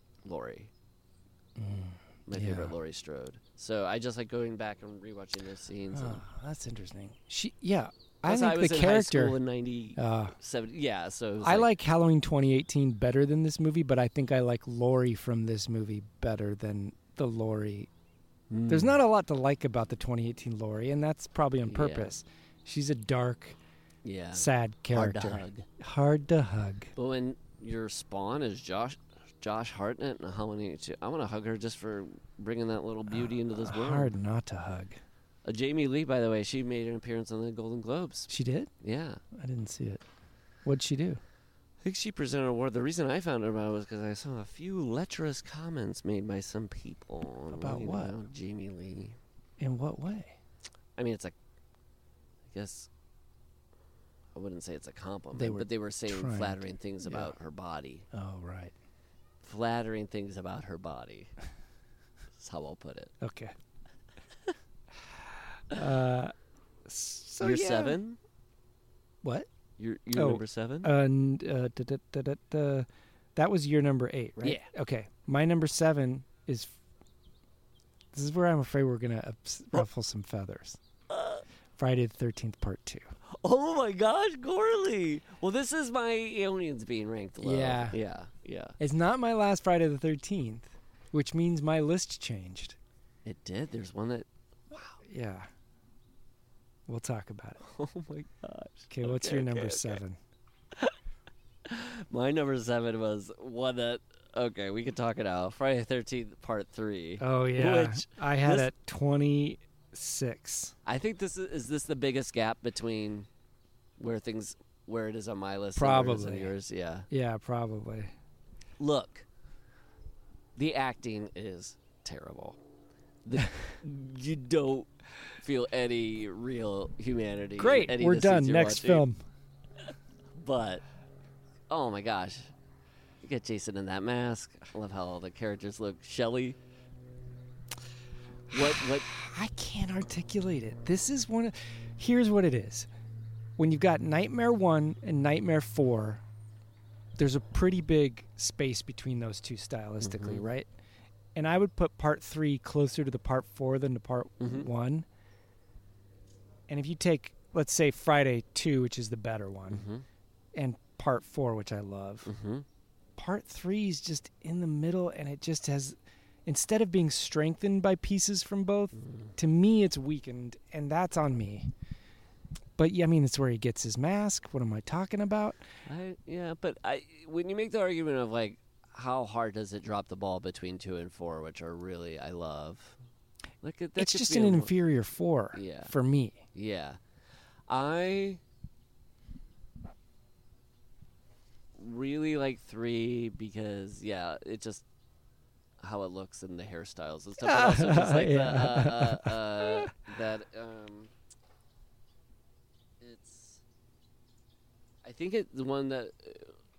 S2: Laurie. My favorite. Laurie Strode. So I just like going back and rewatching those scenes.
S1: Oh, that's interesting. She, yeah, I think
S2: I was
S1: the
S2: in
S1: character.
S2: in ninety
S1: Uh,
S2: seven. Yeah, so
S1: I like Halloween 2018 better than this movie, but I think I like Laurie from this movie better than the Laurie. There's
S2: Hmm.
S1: not a lot to like about the 2018 Laurie, and that's probably on
S2: Yeah.
S1: purpose. She's a dark,
S2: yeah
S1: sad
S2: hard
S1: character.
S2: to hug.
S1: Hard to hug.
S2: But when your spawn is Josh Josh Hartnett and a Halloween, I want to hug her just for bringing that little beauty into this world.
S1: Hard not to hug.
S2: Uh, Jamie Lee, by the way, she made an appearance on the Golden Globes.
S1: She did?
S2: Yeah.
S1: I didn't see it. What'd she do?
S2: I think she presented an award. The reason I found out about it was because I saw a few lecherous comments made by some people.
S1: About what?
S2: know, Jamie Lee.
S1: In what way?
S2: I mean, it's like, I guess, I wouldn't say it's a compliment,
S1: They
S2: but they were saying
S1: trying to-
S2: flattering things
S1: yeah.
S2: about her body.
S1: Oh, right.
S2: Flattering things about her body. That's how I'll put it.
S1: Okay. uh, so
S2: You're
S1: yeah.
S2: seven?
S1: What?
S2: You're, you're
S1: Oh,
S2: number seven?
S1: And uh, da, da, da, da, that was your number eight, right?
S2: Yeah.
S1: Okay. My number seven is. This is where I'm afraid we're gonna ups- ruffle some feathers. Friday the Thirteenth Part Two.
S2: oh my gosh, Gourley! Well, this is my aliens being ranked low.
S1: Yeah.
S2: Yeah, yeah.
S1: It's not my last Friday the Thirteenth, which means my list changed.
S2: It did. There's one that. Wow.
S1: Yeah. We'll talk about it.
S2: Oh my gosh.
S1: Okay, what's
S2: Okay,
S1: your number
S2: okay.
S1: seven?
S2: My number seven was one that. Okay, we can talk it out. Friday the Thirteenth Part Three.
S1: Oh yeah,
S2: Which
S1: I had
S2: this-
S1: at twenty six.
S2: I think this is is this the biggest gap between where things where it is on my list and where it is on
S1: Probably.
S2: yours. Yeah.
S1: Yeah, probably.
S2: Look, the acting is terrible. The, you don't feel any real humanity.
S1: Great, we're done. Next
S2: watching.
S1: film.
S2: But oh my gosh, you get Jason in that mask. I love how all the characters look. Shelly. What what
S1: I can't articulate it. This is one of. Here's what it is. When you've got Nightmare 1 and Nightmare 4, there's a pretty big space between those two stylistically, mm-hmm. right? And I would put part 3 closer to the part 4 than to part mm-hmm. 1. And if you take, let's say, Friday 2, which is the better one, mm-hmm. and part 4, which I love, part 3 is just in the middle and it just has instead of being strengthened by pieces from both, mm. to me it's weakened, and that's on me. But yeah, I mean, it's where he gets his mask. What am I talking about?
S2: I, yeah, but I when you make the argument of like how hard does it drop the ball between two and four, which are really I love. Like that
S1: it's just an
S2: a-
S1: inferior four
S2: Yeah.
S1: for me.
S2: Yeah, I really like three because yeah, it just how it looks and the hairstyles and stuff. But also just like
S1: Yeah.
S2: the, uh, uh, uh, that um, it's. I think it's the one that uh,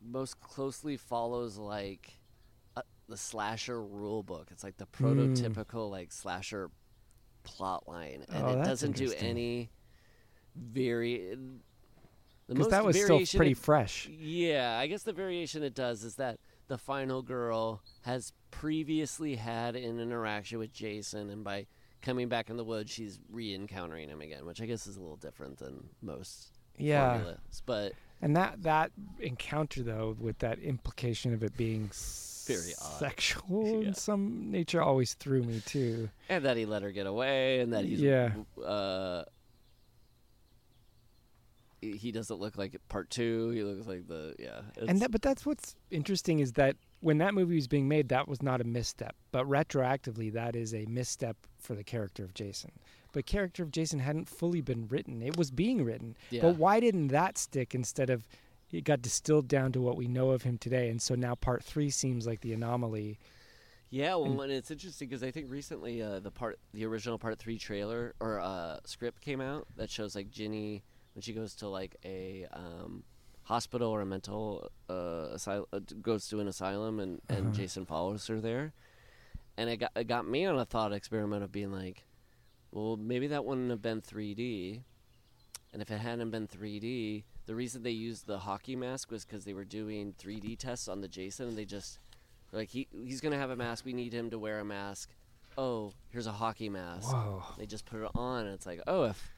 S2: most closely follows like uh, the slasher rule book. It's like the prototypical like slasher plot line, and
S1: Oh,
S2: it doesn't do any very.
S1: Because that was still pretty
S2: it-
S1: fresh.
S2: yeah, I guess the variation it does is that the final girl has previously had an interaction with Jason, and by coming back in the woods, she's re-encountering him again, which I guess is a little different than most
S1: Yeah.
S2: formulas. But
S1: And that that encounter though, with that implication of it being
S2: Very odd.
S1: sexual
S2: Yeah.
S1: in some nature, always threw me too.
S2: and that he let her get away, and that he's
S1: Yeah.
S2: uh, he he doesn't look like part two. He looks like the yeah.
S1: and that, but that's what's interesting is that when that movie was being made, that was not a misstep, but retroactively, that is a misstep for the character of Jason. But character of Jason hadn't fully been written; it was being written.
S2: Yeah.
S1: But why didn't that stick instead of it got distilled down to what we know of him today? And so now part three seems like the anomaly.
S2: Yeah, well, and it's interesting because I think recently uh, the part, the original part three trailer or uh, script came out that shows like Ginny when she goes to like a um, hospital or a mental uh, asylum, uh, goes to an asylum, and, and Jason follows her there, and it got it got me on a thought experiment of being like, well, maybe that wouldn't have been 3D, and if it hadn't been 3D, the reason they used the hockey mask was because they were doing 3D tests on the Jason, and they just like he he's gonna have a mask. We need him to wear a mask. Oh, here's a hockey mask.
S1: Whoa.
S2: They just put it on, and it's like, oh, if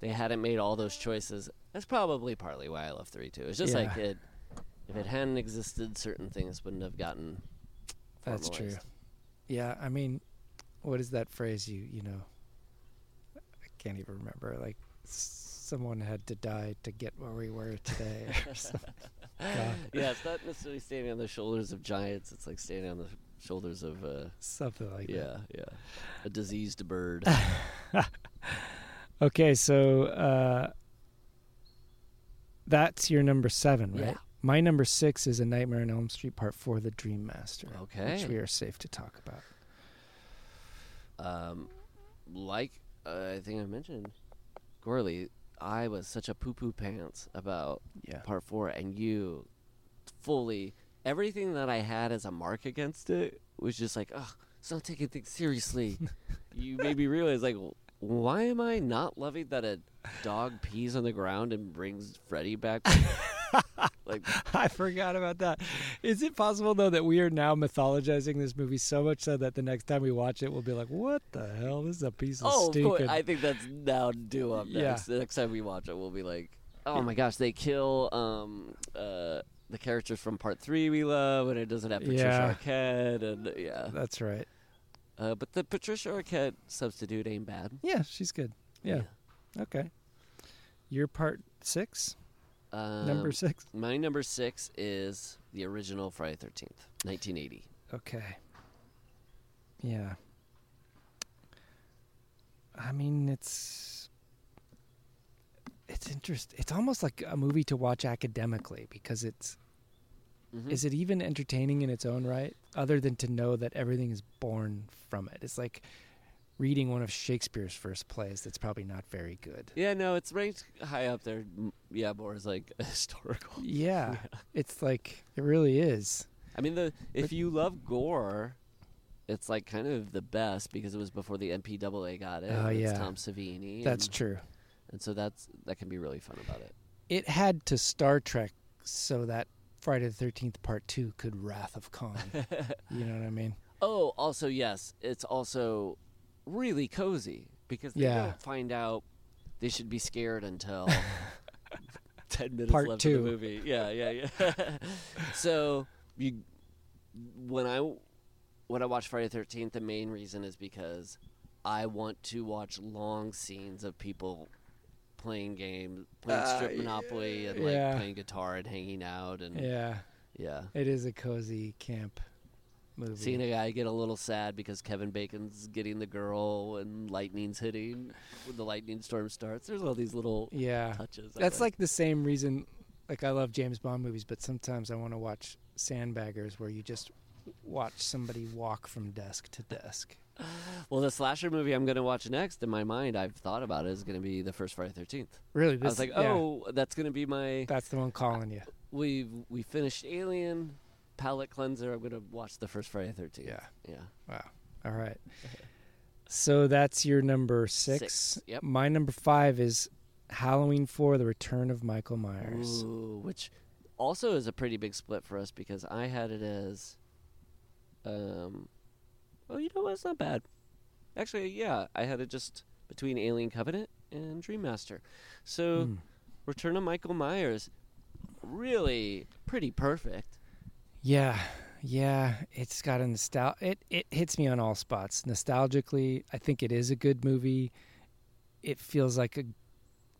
S2: they hadn't made all those choices, that's probably partly why I love three two. It's just
S1: Yeah.
S2: like it. If it hadn't existed, certain things wouldn't have gotten.
S1: That's true. Yeah, I mean, what is that phrase? You you know, can't even remember. Like, someone had to die to get where we were today. or something. God,
S2: Yeah, it's not necessarily standing on the shoulders of giants. It's like standing on the shoulders of uh,
S1: something like that.
S2: yeah, yeah, a diseased bird.
S1: Okay, so uh, that's your number seven, right?
S2: Yeah.
S1: My number six is A Nightmare on Elm Street Part Four: The Dream Master.
S2: Okay, which
S1: we are safe to talk about.
S2: um, like I think I mentioned, Gourley, I was such a poo poo pants about
S1: Yeah.
S2: part four, and you fully everything that I had as a mark against it was just like, oh, it's not taking things seriously. you made me realize, like, why am I not loving that a dog pees on the ground and brings Freddy back? like,
S1: I forgot about that. Is it possible though that we are now mythologizing this movie so much so that the next time we watch it, we'll be like, "What the hell? This is a piece of
S2: oh, of
S1: stupid."
S2: course, I think that's now due up
S1: Yeah.
S2: next. The next time we watch it, we'll be like, oh my gosh, they kill um uh the characters from part three we love, and it doesn't have Patricia
S1: Yeah.
S2: Arquette, and yeah.
S1: That's right.
S2: Uh, but the Patricia Arquette substitute ain't bad.
S1: Yeah, she's good. Yeah. Okay. Your part six,
S2: Um,
S1: number six.
S2: My number six is the original Friday Thirteenth, 1980.
S1: Okay. Yeah. I mean, it's it's interesting. It's almost like a movie to watch academically because it's.
S2: Mhm.
S1: Is it even entertaining in its own right, other than to know that everything is born from it? It's like reading one of Shakespeare's first plays that's probably not very good.
S2: Yeah, no, it's ranked high up there. Yeah, more as like historical.
S1: Yeah, it's like it really is.
S2: I mean, the if you love gore, it's like kind of the best because it was before the MPAA got it.
S1: Oh,
S2: It's
S1: yeah.
S2: Tom Savini.
S1: That's
S2: and,
S1: true.
S2: and so that's that can be really fun about it.
S1: it had to Star Trek so that Friday the Thirteenth Part Two could Wrath of Khan. you know what I mean?
S2: Oh, also yes, it's also really cozy because they
S1: Yeah.
S2: don't find out they should be scared until ten minutes
S1: Part
S2: left
S1: two.
S2: of the movie. Yeah, yeah, yeah. so you, when I when I watch Friday the Thirteenth, the main reason is because I want to watch long scenes of people playing game, playing uh, strip monopoly, and like
S1: yeah.
S2: playing guitar and hanging out, and
S1: Yeah,
S2: yeah.
S1: it is a cozy camp movie.
S2: Seeing a guy get a little sad because Kevin Bacon's getting the girl and lightning's hitting when the lightning storm starts. There's all these little
S1: yeah,
S2: touches.
S1: That's like the same reason. Like I love James Bond movies, but sometimes I want to watch Sandbaggers, where you just watch somebody walk from desk to desk.
S2: Well, the slasher movie I'm going to watch next, in my mind, I've thought about it, is going to be the first Friday Thirteenth.
S1: Really,
S2: I was like,
S1: yeah,
S2: oh, that's going to be my.
S1: that's the one calling you.
S2: We we finished Alien, palate cleanser. I'm going to watch the first Friday Thirteenth.
S1: Yeah.
S2: yeah.
S1: Wow. All right. So that's your number six.
S2: Six, yep.
S1: My number five is Halloween Four: The Return of Michael Myers.
S2: Ooh, which also is a pretty big split for us because I had it as, um, oh, you know what? It's not bad. Actually, yeah, I had it just between Alien Covenant and Dream Master. So,
S1: Hmm.
S2: Return of Michael Myers, really pretty perfect.
S1: Yeah, yeah. It's got a nostal. It it hits me on all spots. Nostalgically, I think it is a good movie. It feels like a.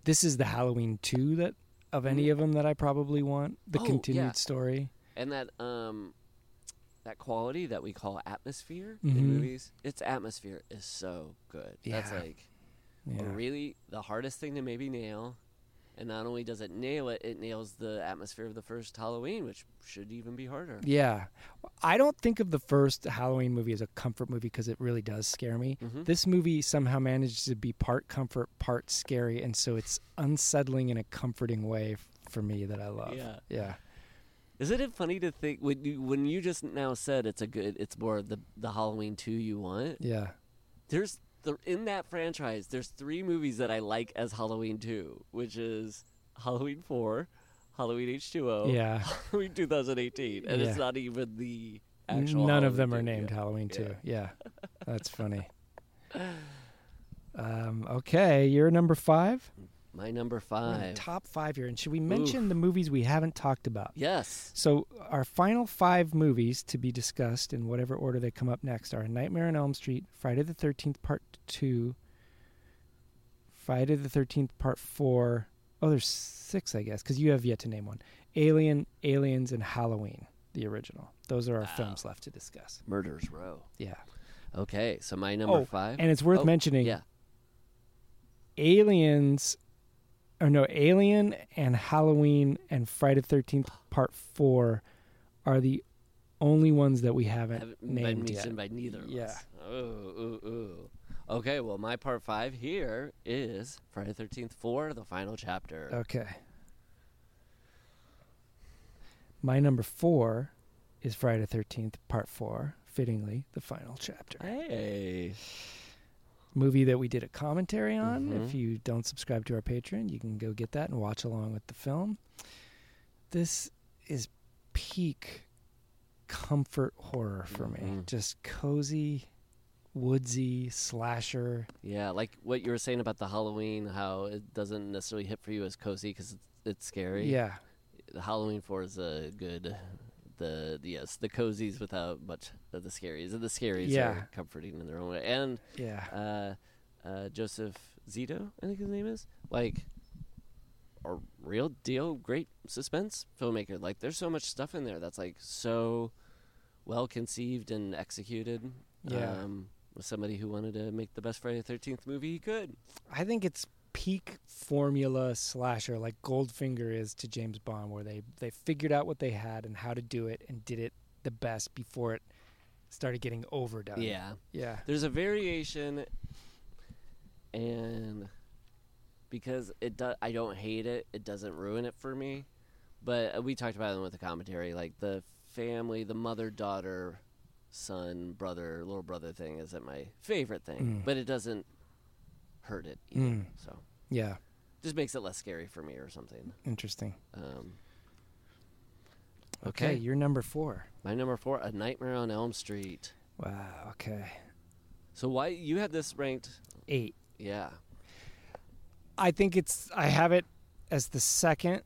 S1: This is the Halloween two that of any of them that I probably want. The
S2: Oh,
S1: continued
S2: yeah.
S1: story.
S2: And that um, that quality that we call atmosphere
S1: Mhm.
S2: in movies, its atmosphere is so good.
S1: Yeah.
S2: That's like
S1: Yeah.
S2: really the hardest thing to maybe nail. And not only does it nail it, it nails the atmosphere of the first Halloween, which should even be harder.
S1: Yeah. I don't think of the first Halloween movie as a comfort movie because it really does scare me.
S2: Mhm.
S1: This movie somehow manages to be part comfort, part scary, and so it's unsettling in a comforting way f- for me that I love.
S2: Yeah.
S1: Yeah.
S2: Isn't it funny to think when you when you just now said it's a good, it's more the the Halloween two you want?
S1: Yeah.
S2: There's the in that franchise. There's three movies that I like as Halloween two, which is Halloween four, Halloween H two O,
S1: Yeah.
S2: Halloween 2018, and
S1: Yeah.
S2: it's not even the actual.
S1: None of them are named
S2: Yeah.
S1: Halloween
S2: Yeah.
S1: too. Yeah. That's funny. Um, okay, you're number five.
S2: My number five.
S1: Top five here. And should we mention the movies we haven't talked about?
S2: Yes.
S1: So our final five movies to be discussed in whatever order they come up next are Nightmare on Elm Street, Friday the Thirteenth Part Two, Friday the Thirteenth Part Four. Oh, there's six, I guess, because you have yet to name one. Alien, Aliens, and Halloween, the original. Those are our films left to discuss.
S2: Murder's Row.
S1: Yeah.
S2: Okay, so my number
S1: oh,
S2: five.
S1: and it's worth
S2: Oh,
S1: mentioning.
S2: Yeah.
S1: Aliens, or no, Alien and Halloween and Friday the Thirteenth Part Four are the only ones that we haven't,
S2: haven't been
S1: named yet.
S2: mentioned by neither of
S1: Yeah.
S2: us. Ooh, ooh, ooh. Okay, well, my part five here is Friday the 13th for the final chapter.
S1: Okay. My number four is Friday the Thirteenth Part Four. Fittingly, the final chapter.
S2: Hey.
S1: Movie that we did a commentary on.
S2: Mhm.
S1: If you don't subscribe to our Patreon, you can go get that and watch along with the film. This is peak comfort horror for me.
S2: Mhm.
S1: Just cozy, woodsy slasher.
S2: Yeah, like what you were saying about the Halloween, how it doesn't necessarily hit for you as cozy because it's, it's scary.
S1: Yeah,
S2: The Halloween 4 is a good. The yes, the cozies without much of the scaries, and the scaries
S1: Yeah.
S2: are comforting in their own way. And
S1: yeah.
S2: uh, uh, Joseph Zito, I think his name is, like a real deal great suspense filmmaker. Like there's so much stuff in there that's like so well conceived and executed.
S1: Yeah.
S2: Um, with somebody who wanted to make the best Friday Thirteenth movie he could.
S1: I think it's peak formula slasher like Goldfinger is to James Bond, where they they figured out what they had and how to do it and did it the best before it started getting overdone.
S2: Yeah.
S1: yeah,
S2: There's a variation, and because it do, I don't hate it, it doesn't ruin it for me. But uh, we talked about it with the commentary, like the family, the mother, daughter, son, brother, little brother thing isn't my favorite thing,
S1: Mm.
S2: but it doesn't hurt it either.
S1: Mm.
S2: So
S1: yeah.
S2: just makes it less scary for me or something.
S1: Interesting.
S2: Um,
S1: Okay,
S2: Okay.
S1: you're number four.
S2: my number four, A Nightmare on Elm Street.
S1: Wow. Okay,
S2: So why you had this ranked?
S1: eight.
S2: Yeah.
S1: I think it's I have it as the second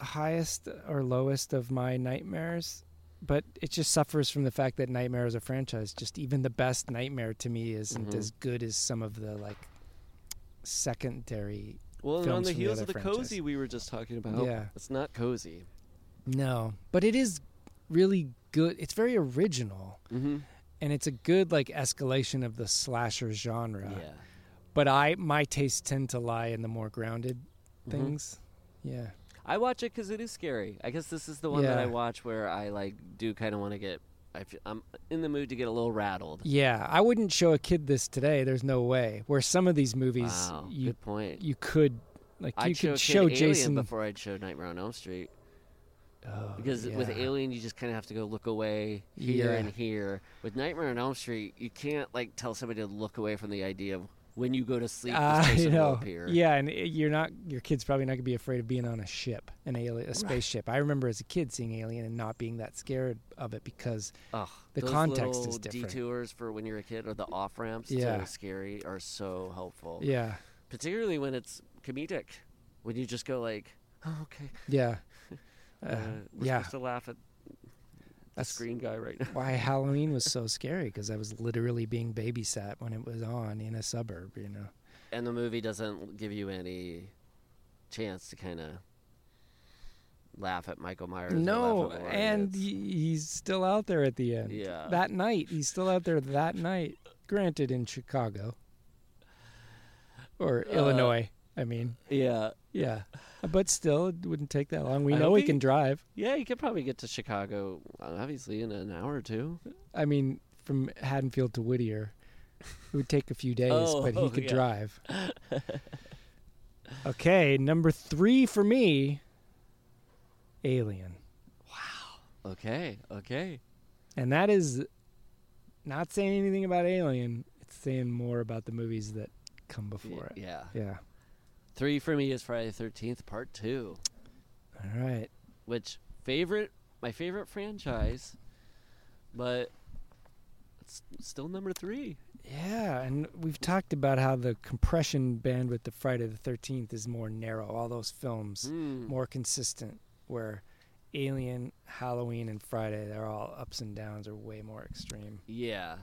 S1: highest or lowest of my nightmares, but it just suffers from the fact that Nightmare is a franchise. Just even the best Nightmare to me isn't
S2: Mhm.
S1: as good as some of the like secondary
S2: Well, and on the
S1: from the
S2: heels of the
S1: franchise.
S2: cozy we were just talking about,
S1: Yeah.
S2: it's not cozy.
S1: No, but it is really good. It's very original,
S2: Mm-hmm.
S1: and it's a good like escalation of the slasher genre.
S2: Yeah.
S1: But I my tastes tend to lie in the more grounded
S2: Mhm.
S1: things. Yeah.
S2: I watch it because it is scary. I guess this is the one that I watch where I like do kind of want to get. I feel, I'm in the mood to get a little rattled.
S1: Yeah, I wouldn't show a kid this today. There's no way. Where some of these movies,
S2: Wow,
S1: you
S2: good point.
S1: you could like
S2: I'd show,
S1: could show
S2: Alien
S1: Jason
S2: before I'd show Nightmare on Elm Street
S1: Oh,
S2: because with. Alien you just kind of have to go look away here
S1: Yeah.
S2: and here. With Nightmare on Elm Street, you can't like tell somebody to look away from the idea of when you go to sleep, person will
S1: know.
S2: appear.
S1: Yeah, and you're not. Your kid's probably not gonna be afraid of being on a ship, an alien, a spaceship. I remember as a kid seeing Alien and not being that scared of it because
S2: Ugh,
S1: The context is different.
S2: Detours for when you're a kid or the off ramps
S1: Yeah.
S2: to scary are so helpful.
S1: yeah,
S2: particularly when it's comedic. When you just go like, oh, okay,
S1: yeah,
S2: uh,
S1: uh,
S2: we're
S1: yeah.
S2: supposed to laugh at the
S1: That's
S2: screen guy right now.
S1: why Halloween was so scary because I was literally being babysat when it was on in a suburb. You know.
S2: And the movie doesn't give you any chance to kind of laugh at Michael Myers.
S1: No,
S2: laugh at Laurie.
S1: and he's still out there at the end.
S2: Yeah.
S1: That night, he's still out there that night. Granted, in Chicago or
S2: Uh,
S1: Illinois. I mean,
S2: yeah,
S1: yeah, but still, it wouldn't take that long. We
S2: I
S1: know he can drive.
S2: yeah, he could probably get to Chicago obviously in an hour or two.
S1: I mean, from Haddonfield to Whittier, it would take a few days,
S2: Oh,
S1: but he could
S2: yeah.
S1: drive. okay, number three for me, Alien. Wow.
S2: Okay, okay.
S1: And that is not saying anything about Alien. It's saying more about the movies that come before it.
S2: yeah.
S1: Yeah.
S2: Three for me is Friday the Thirteenth Part Two.
S1: All right.
S2: which favorite my favorite franchise, but it's still number three.
S1: Yeah, and we've talked about how the compression bandwidth of Friday the Thirteenth is more narrow. All those films
S2: Mm.
S1: more consistent, where Alien, Halloween, and Friday they're all ups and downs are way more extreme.
S2: Yeah.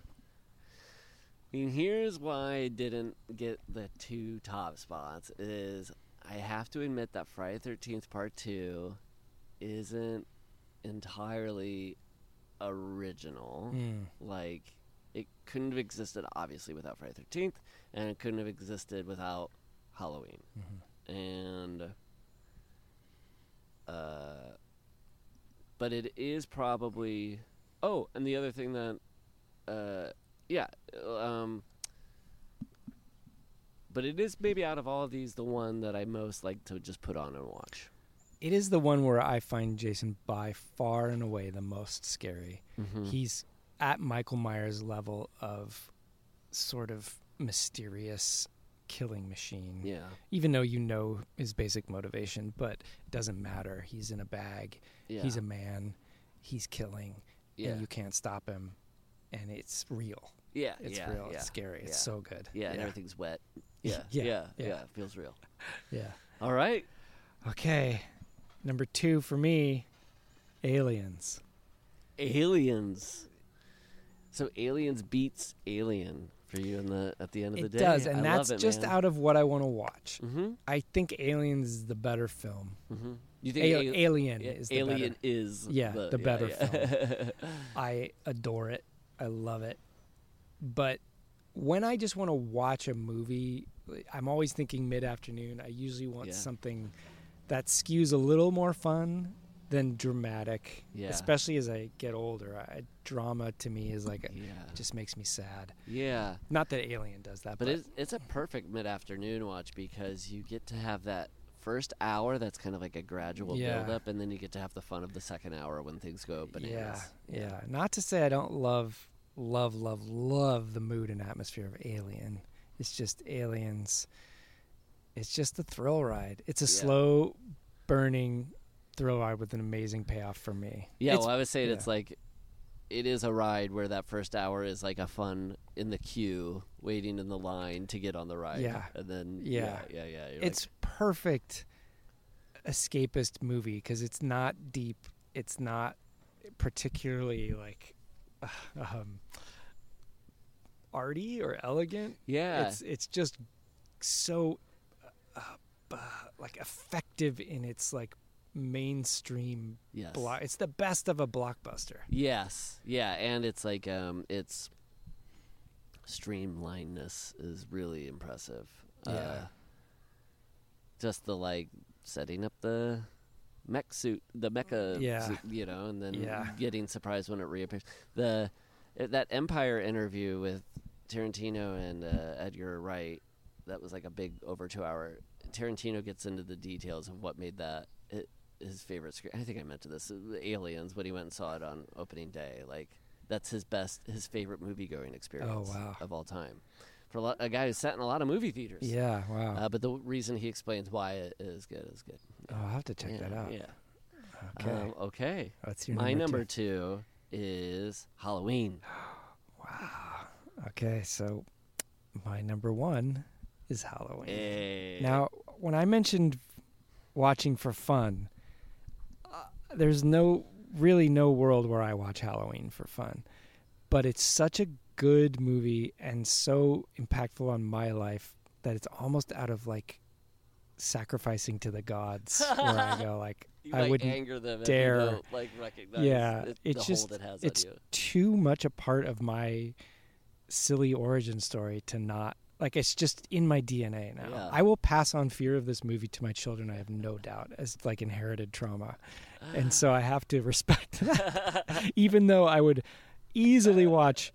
S2: Mean, here's why I didn't get the two top spots is I have to admit that Friday Thirteenth Part Two isn't entirely original.
S1: Mm.
S2: Like it couldn't have existed obviously without Friday Thirteenth, and it couldn't have existed without Halloween. And uh, but it is probably. Oh, and the other thing that, uh, yeah, um, but it is maybe out of all of these the one that I most like to just put on and watch.
S1: It is the one where I find Jason by far and away the most scary.
S2: Mm-hmm.
S1: He's at Michael Myers' level of sort of mysterious killing machine.
S2: Yeah.
S1: Even though you know his basic motivation, but it doesn't matter. He's in a bag.
S2: Yeah.
S1: He's a man. He's killing.
S2: Yeah.
S1: And you can't stop him. And it's real.
S2: Yeah.
S1: It's
S2: yeah,
S1: real.
S2: Yeah,
S1: It's scary. It's
S2: yeah.
S1: so good.
S2: Yeah, and everything's wet. Yeah.
S1: Yeah,
S2: Yeah. Yeah.
S1: yeah.
S2: It feels real.
S1: Yeah.
S2: All right.
S1: Okay. Number two for me, Aliens.
S2: Aliens. So Aliens beats Alien for you in the at the end of
S1: It
S2: the day.
S1: It does, and
S2: I
S1: that's
S2: it,
S1: just
S2: man.
S1: out of what I want to watch.
S2: Mm-hmm.
S1: I think Aliens is the better film.
S2: Mm-hmm. You think
S1: A-
S2: Al-
S1: Alien is the
S2: Alien
S1: better.
S2: is
S1: Yeah,
S2: the,
S1: the better
S2: film.
S1: I adore it. I love it. But when I just want to watch a movie, I'm always thinking mid afternoon. I usually want
S2: Yeah.
S1: something that skews a little more fun than dramatic.
S2: Yeah.
S1: Especially as I get older, I, drama to me is like
S2: yeah,
S1: just makes me sad.
S2: yeah.
S1: Not that Alien does that,
S2: But
S1: but,
S2: it's it's a perfect mid afternoon watch because you get to have that first hour that's kind of like a gradual
S1: Yeah.
S2: build up, and then you get to have the fun of the second hour when things go bananas.
S1: yeah, yeah. Not to say I don't love, love, love, love the mood and atmosphere of Alien. It's just Aliens. It's just a thrill ride. It's a
S2: Yeah.
S1: slow burning thrill ride with an amazing payoff for me.
S2: Yeah,
S1: It's-
S2: well, I would say
S1: yeah.
S2: it's like it is a ride where that first hour is like a fun in the queue, waiting in the line to get on the ride.
S1: Yeah.
S2: and then
S1: Yeah.
S2: yeah, yeah, yeah.
S1: it's perfect escapist movie because it's not deep. It's not particularly like um, arty or elegant.
S2: yeah,
S1: It's it's just so uh, uh, like effective in its like mainstream
S2: Yes.
S1: block. It's the best of a blockbuster.
S2: Yes. Yeah, and it's like um its streamlinedness is really impressive.
S1: Yeah.
S2: Uh, just the like setting up the mech suit, the mecha
S1: Yeah.
S2: suit, you know, and then
S1: Yeah.
S2: getting surprised when it reappears. The uh, that Empire interview with Tarantino and uh, Edgar Wright, that was like a big over 2 hour. Tarantino gets into the details of what made that it, his favorite screen. I think I mentioned this. uh, Aliens when he went and saw it on opening day. Like that's his best, his favorite movie going experience
S1: Oh, wow.
S2: of all time. For a, lot, a guy who's sat in a lot of movie theaters.
S1: Yeah, wow.
S2: Uh, but the reason he explains why it is good is good.
S1: oh, I'll have to check
S2: yeah,
S1: that out.
S2: Yeah.
S1: Okay.
S2: Um, okay.
S1: What's your
S2: My
S1: number
S2: number two is Halloween. Wow.
S1: Okay, so my number one is Halloween.
S2: Eh,
S1: Now, when I mentioned watching for fun, there's no really no world where I watch Halloween for fun, but it's such a good movie and so impactful on my life that it's almost out of like sacrificing to the gods where I go like
S2: you
S1: I wouldn't
S2: anger them
S1: dare.
S2: If you don't, like recognize
S1: yeah,
S2: it,
S1: it's
S2: the
S1: just
S2: hold it has
S1: it's
S2: on you.
S1: too much a part of my silly origin story to not like it's just in my DNA now.
S2: Yeah.
S1: I will pass on fear of this movie to my children. I have no doubt as like inherited trauma, and so I have to respect that. Even though I would easily watch,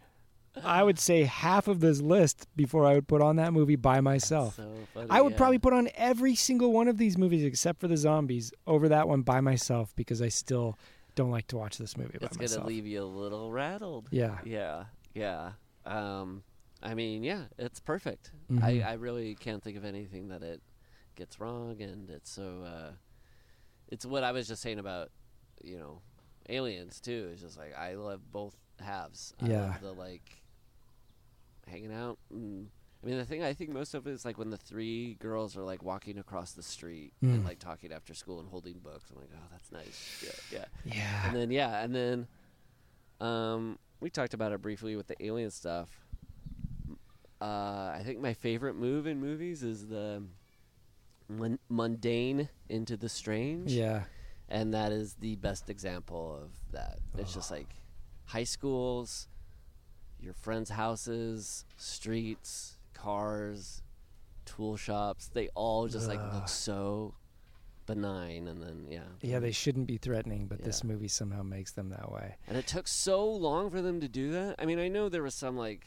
S1: I would say half of this list before I would put on that movie by myself.
S2: So funny,
S1: I would
S2: yeah.
S1: probably put on every single one of these movies except for the zombies over that one by myself because I still don't like to watch this movie by
S2: It's
S1: myself.
S2: gonna leave you a little rattled.
S1: Yeah.
S2: Yeah. Yeah. Um, I mean, yeah, it's perfect.
S1: Mhm.
S2: I, I really can't think of anything that it gets wrong, and it's so. Uh, it's what I was just saying about, you know, aliens too. It's just like I love both halves. I
S1: Yeah.
S2: love the like hanging out. And, I mean, the thing I think most of it is like when the three girls are like walking across the street and
S1: Mm.
S2: like talking after school and holding books. I'm like, oh, that's nice. Yeah, yeah.
S1: Yeah.
S2: And then yeah, and then um, we talked about it briefly with the alien stuff. Uh, I think my favorite move in movies is the mun- mundane into the strange.
S1: yeah.
S2: And that is the best example of that. It's just like high schools, your friends' houses, streets, cars, tool shops. They all just like look so benign. And then, yeah.
S1: Yeah, they shouldn't be threatening, but this movie somehow makes them that way.
S2: And it took so long for them to do that. I mean, I know there was some like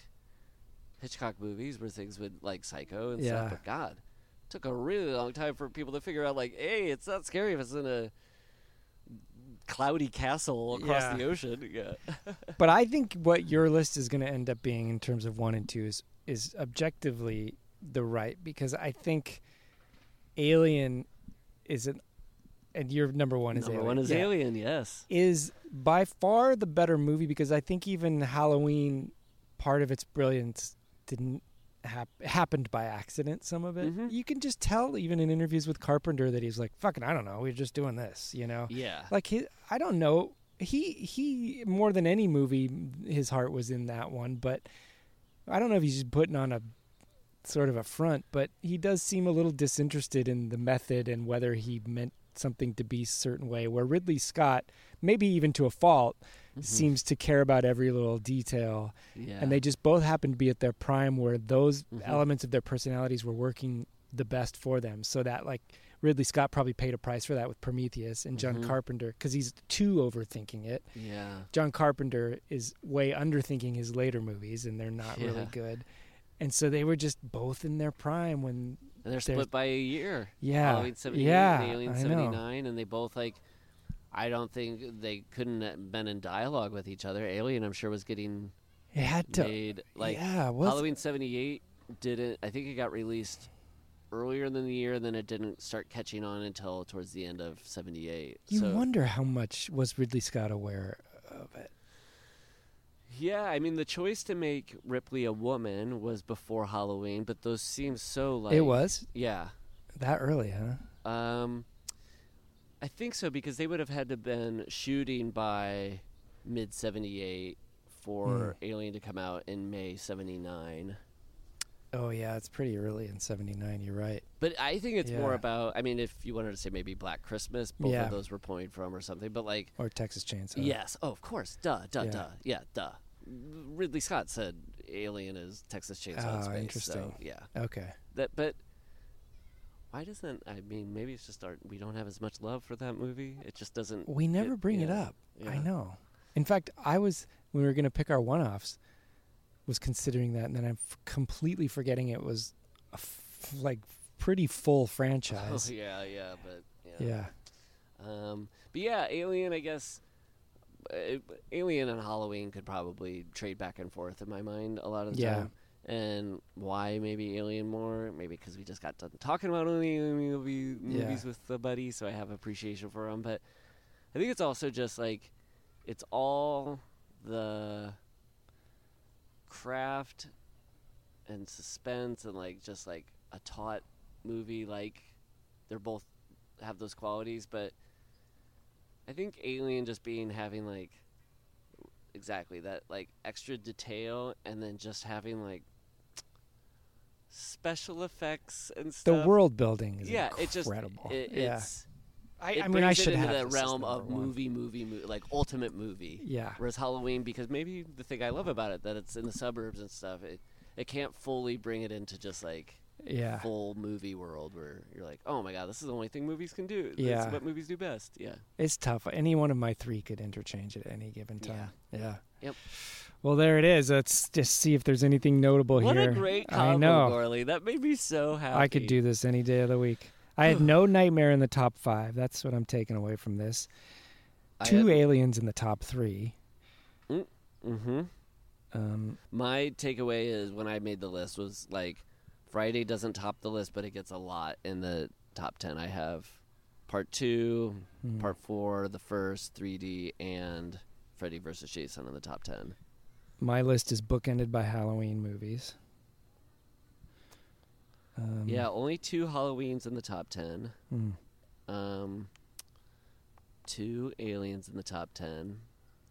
S2: Hitchcock movies where things would like Psycho and
S1: Yeah.
S2: stuff, but God, took a really long time for people to figure out like, hey, it's not scary if it's in a cloudy castle across
S1: Yeah.
S2: the ocean. Yeah.
S1: But I think what your list is going to end up being in terms of one and two is is objectively the right because I think Alien is an and your number one is
S2: Number
S1: Alien.
S2: one is
S1: Yeah.
S2: Alien. Yes.
S1: is by far the better movie because I think even Halloween, part of its brilliance didn't hap- happened by accident. Some of it
S2: Mhm.
S1: you can just tell even in interviews with Carpenter that he's like, "Fucking, I don't know, we're just doing this," you know.
S2: Yeah.
S1: Like he, I don't know. He he more than any movie, his heart was in that one. But I don't know if he's just putting on a sort of a front. But he does seem a little disinterested in the method and whether he meant something to be a certain way. Where Ridley Scott, maybe even to a fault, seems to care about every little detail.
S2: Mm-hmm. Yeah.
S1: And they just both happen to be at their prime where those
S2: Mhm.
S1: elements of their personalities were working the best for them. So that like Ridley Scott probably paid a price for that with Prometheus and John
S2: Mhm.
S1: Carpenter because he's too overthinking it.
S2: Yeah.
S1: John Carpenter is way underthinking his later movies and they're not really good. And so they were just both in their prime when
S2: And they're split by a year.
S1: Yeah,
S2: Halloween 78
S1: yeah,
S2: and Alien 79. And they both, like, I don't think they couldn't have been in dialogue with each other. Alien, I'm sure, was getting
S1: it had to
S2: made. Like,
S1: yeah, was
S2: Halloween 78 didn't, I think it got released earlier than the year, and then it didn't start catching on until towards the end of 78.
S1: you
S2: so,
S1: wonder how much was Ridley Scott aware of it.
S2: Yeah, I mean, the choice to make Ripley a woman was before Halloween, but those seem so, like.
S1: it was
S2: Yeah.
S1: that early, huh?
S2: Um, I think so because they would have had to been shooting by mid '78 for
S1: Hmm.
S2: Alien to come out in May '79.
S1: Oh yeah, it's pretty early in '79. You're right.
S2: But I think it's more about. I mean, if you wanted to say maybe Black Christmas, both
S1: Yeah.
S2: of those were pulling from or something. But like,
S1: Or Texas Chainsaw.
S2: yes, oh, of course, duh, duh,
S1: Yeah.
S2: duh, yeah, duh. Ridley Scott said Alien is Texas Chainsaw in
S1: Ah,
S2: space.
S1: interesting.
S2: So, yeah,
S1: Okay.
S2: that. But why doesn't? I mean, maybe it's just our. We don't have as much love for that movie. It just doesn't.
S1: We never
S2: get-
S1: bring it
S2: yeah,
S1: up. I know. In fact, I was when we were going to pick our one-offs, was considering that, and then I'm f- completely forgetting it was a f- like pretty full franchise.
S2: Oh
S1: franchise.
S2: yeah, yeah, but yeah.
S1: yeah.
S2: Um, but yeah, Alien, I guess. Uh, Alien and Halloween could probably trade back and forth in my mind a lot of the
S1: Yeah.
S2: time. And why maybe Alien more? Maybe because we just got done talking about only Alien movie, movies
S1: Yeah.
S2: with the buddy, so I have appreciation for them. But I think it's also just like it's all the craft and suspense and like just like a taut movie. Like they're both have those qualities, but I think Alien just being having like exactly that like extra detail and then just having like special effects and stuff.
S1: The world building is
S2: yeah, it just
S1: incredible.
S2: it,
S1: yeah.
S2: it's
S1: I,
S2: it
S1: I mean,
S2: brings
S1: I
S2: it
S1: should
S2: into
S1: have
S2: the realm of
S1: one.
S2: movie, movie, movie, like ultimate movie.
S1: Yeah.
S2: Whereas Halloween, because maybe the thing I love about it that it's in the suburbs and stuff, it it can't fully bring it into just like
S1: Yeah.
S2: full movie world where you're like, oh my god, this is the only thing movies can do.
S1: Yeah.
S2: That's what movies do best. Yeah.
S1: It's tough. Any one of my three could interchange at any given time. Yeah.
S2: Yep.
S1: Well, there it is. Let's just see if there's anything notable
S2: What
S1: here.
S2: a great
S1: I
S2: combo,
S1: know.
S2: Gourley. That made me so happy.
S1: I could do this any day of the week. I had no nightmare in the top five. That's what I'm taking away from this. Two aliens in the top three.
S2: Mm-hmm.
S1: Um,
S2: My takeaway is when I made the list was like Friday doesn't top the list, but it gets a lot in the top ten. I have part two,
S1: Hmm.
S2: part four, the first 3D, and Freddy vs. Jason in the top ten.
S1: My list is bookended by Halloween movies. Um,
S2: yeah, only two Halloweens in the top ten.
S1: hmm.
S2: Um, two Aliens in the top ten.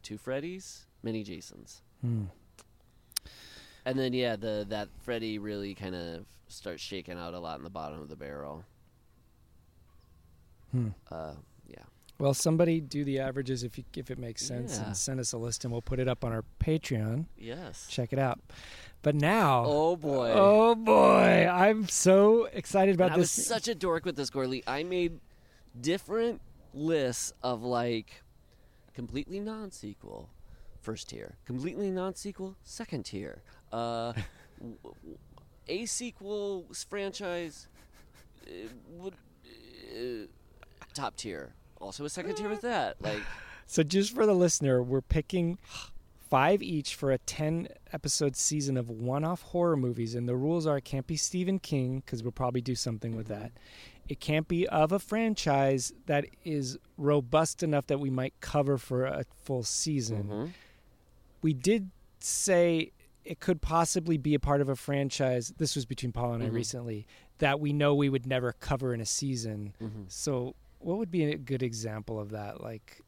S2: Two Freddys, many Jasons.
S1: Hmm.
S2: And then yeah, the that Freddy really kind of starts shaking out a lot in the bottom of the barrel.
S1: Hmm.
S2: Uh.
S1: Well, somebody do the averages if you, if it makes sense,
S2: Yeah.
S1: and send us a list, and we'll put it up on our Patreon.
S2: Yes.
S1: Check it out. But now,
S2: Oh boy.
S1: oh boy, I'm so excited about
S2: And I was
S1: this.
S2: such a dork with this, Gourley. I made different lists of like completely non-sequel, first tier, completely non-sequel, second tier, uh, a sequel franchise, uh, uh, top tier, also a second tier with that. Like,
S1: So, just for the listener, we're picking five each for a 10 episode season of one off horror movies. And the rules are it can't be Stephen King, because we'll probably do something with that. It can't be of a franchise that is robust enough that we might cover for a full season.
S2: mhm.
S1: We did say it could possibly be a part of a franchise. This was between Paul and I
S2: Mhm.
S1: recently that we know we would never cover in a season.
S2: Mhm.
S1: So, what would be a good example of that? Like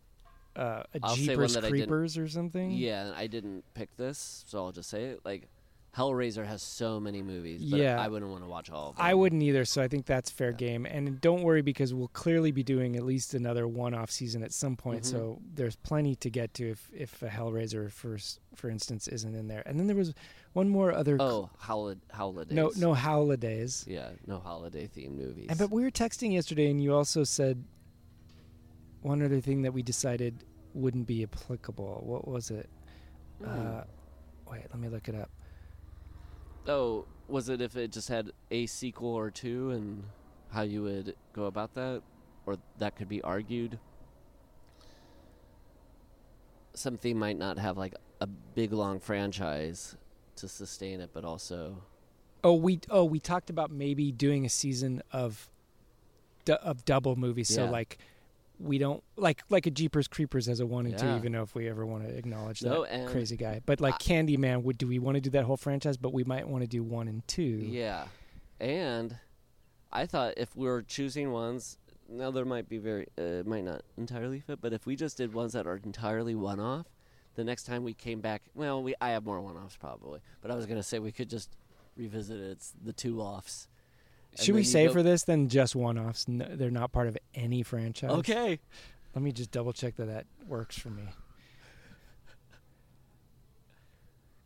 S1: uh, a
S2: I'll
S1: Jeepers
S2: that I didn't-
S1: Creepers or something?
S2: Yeah, I didn't pick this, so I'll just say it. Like, Hellraiser has so many movies. But
S1: Yeah.
S2: I wouldn't want to watch all of them.
S1: I wouldn't either, so I think that's fair
S2: Yeah.
S1: game. And don't worry because we'll clearly be doing at least another one-off season at some point.
S2: Mhm.
S1: So there's plenty to get to if if a Hellraiser, for for instance, isn't in there. And then there was one more other.
S2: Oh, hol- holidays.
S1: no, no holidays.
S2: Yeah, no holiday themed movies.
S1: And, but we were texting yesterday, and you also said one other thing that we decided wouldn't be applicable. What was it?
S2: Hmm.
S1: Uh, wait, let me look it up.
S2: Oh, was it if it just had a sequel or two, and how you would go about that, or that could be argued? Something might not have like a big long franchise to sustain it, but also
S1: Oh, we oh we talked about maybe doing a season of of double movies. So like we don't like like a Jeepers Creepers as a one and two, even though if we ever want to acknowledge
S2: No,
S1: that crazy guy. But like
S2: I-
S1: Candyman, would do we want to do that whole franchise? But we might want to do one and two.
S2: Yeah, and I thought if we were choosing ones, now there might be very, uh, might not entirely fit, but if we just did ones that are entirely one-off, the next time we came back, well, we I have more one-offs probably, but I was gonna say we could just revisit it. It's the two offs.
S1: Should we say
S2: go-
S1: for this then just one offs? No, they're not part of any franchise.
S2: Okay.
S1: Let me just double check that that works for me.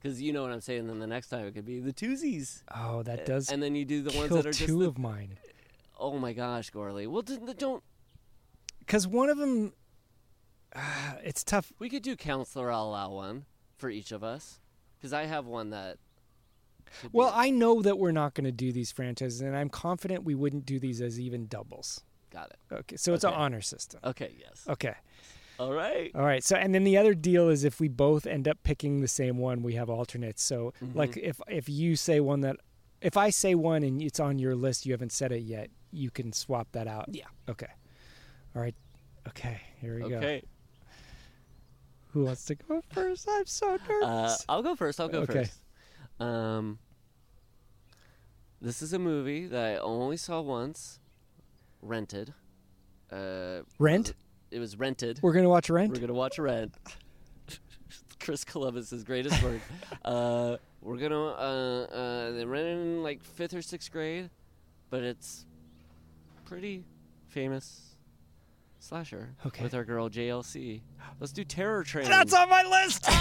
S2: Because you know what I'm saying. Then the next time it could be the twosies.
S1: Oh, that does
S2: And then you do the ones that are just
S1: two
S2: the,
S1: of mine.
S2: Oh my gosh, Gourley. Well, don't.
S1: Because one of them, uh, it's tough.
S2: We could do counselor. I'll allow one for each of us. Because I have one that.
S1: Well, I know that we're not going to do these franchises, and I'm confident we wouldn't do these as even doubles.
S2: got it.
S1: Okay, so it's an honor system.
S2: Okay. Yes.
S1: Okay.
S2: All right.
S1: All right. So, and then the other deal is if we both end up picking the same one, we have alternates. So,
S2: Mm-hmm.
S1: like if if you say one that, if I say one and it's on your list, you haven't said it yet, you can swap that out.
S2: Yeah.
S1: Okay. All right. Okay. Here we go.
S2: Okay.
S1: Who wants to go first? I'm so nervous.
S2: Uh, I'll go first. I'll go
S1: Okay.
S2: first. Um, this is a movie that I only saw once, rented. Uh,
S1: Rent?
S2: It was rented.
S1: We're gonna watch Rent.
S2: We're gonna watch Rent. Chris Columbus's greatest work. uh, we're gonna uh, uh, they rented in like fifth or sixth grade, but it's pretty famous slasher
S1: Okay.
S2: with our girl JLC. Let's do Terror Train.
S1: That's on my list.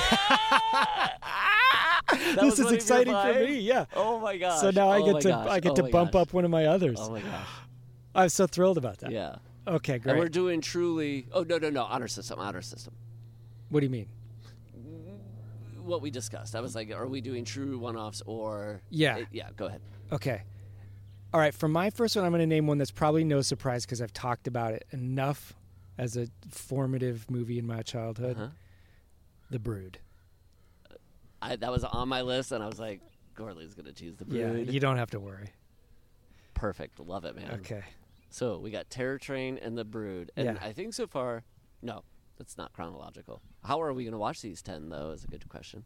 S1: This is
S2: one of your
S1: exciting for me. Yeah.
S2: Oh my gosh!
S1: So now I
S2: Oh
S1: get to
S2: gosh.
S1: I get
S2: Oh
S1: to bump
S2: gosh.
S1: up one of my others.
S2: Oh my gosh!
S1: I'm so thrilled about that.
S2: Yeah.
S1: Okay, great.
S2: And we're doing truly. Oh no no no! Honor system, honor system.
S1: what do you mean?
S2: What we discussed. I was like, are we doing true one-offs or?
S1: Yeah.
S2: Yeah. Go ahead.
S1: Okay. All right. For my first one, I'm going to name one that's probably no surprise because I've talked about it enough as a formative movie in my childhood.
S2: Uh-huh.
S1: The Brood.
S2: I, that was on my list, and I was like, Gourley's gonna choose the Brood.
S1: Yeah, you don't have to worry.
S2: Perfect. Love it, man.
S1: Okay.
S2: So we got Terror Train and the Brood, and
S1: Yeah.
S2: I think so far, no, that's not chronological. How are we gonna watch these ten though? Is a good question.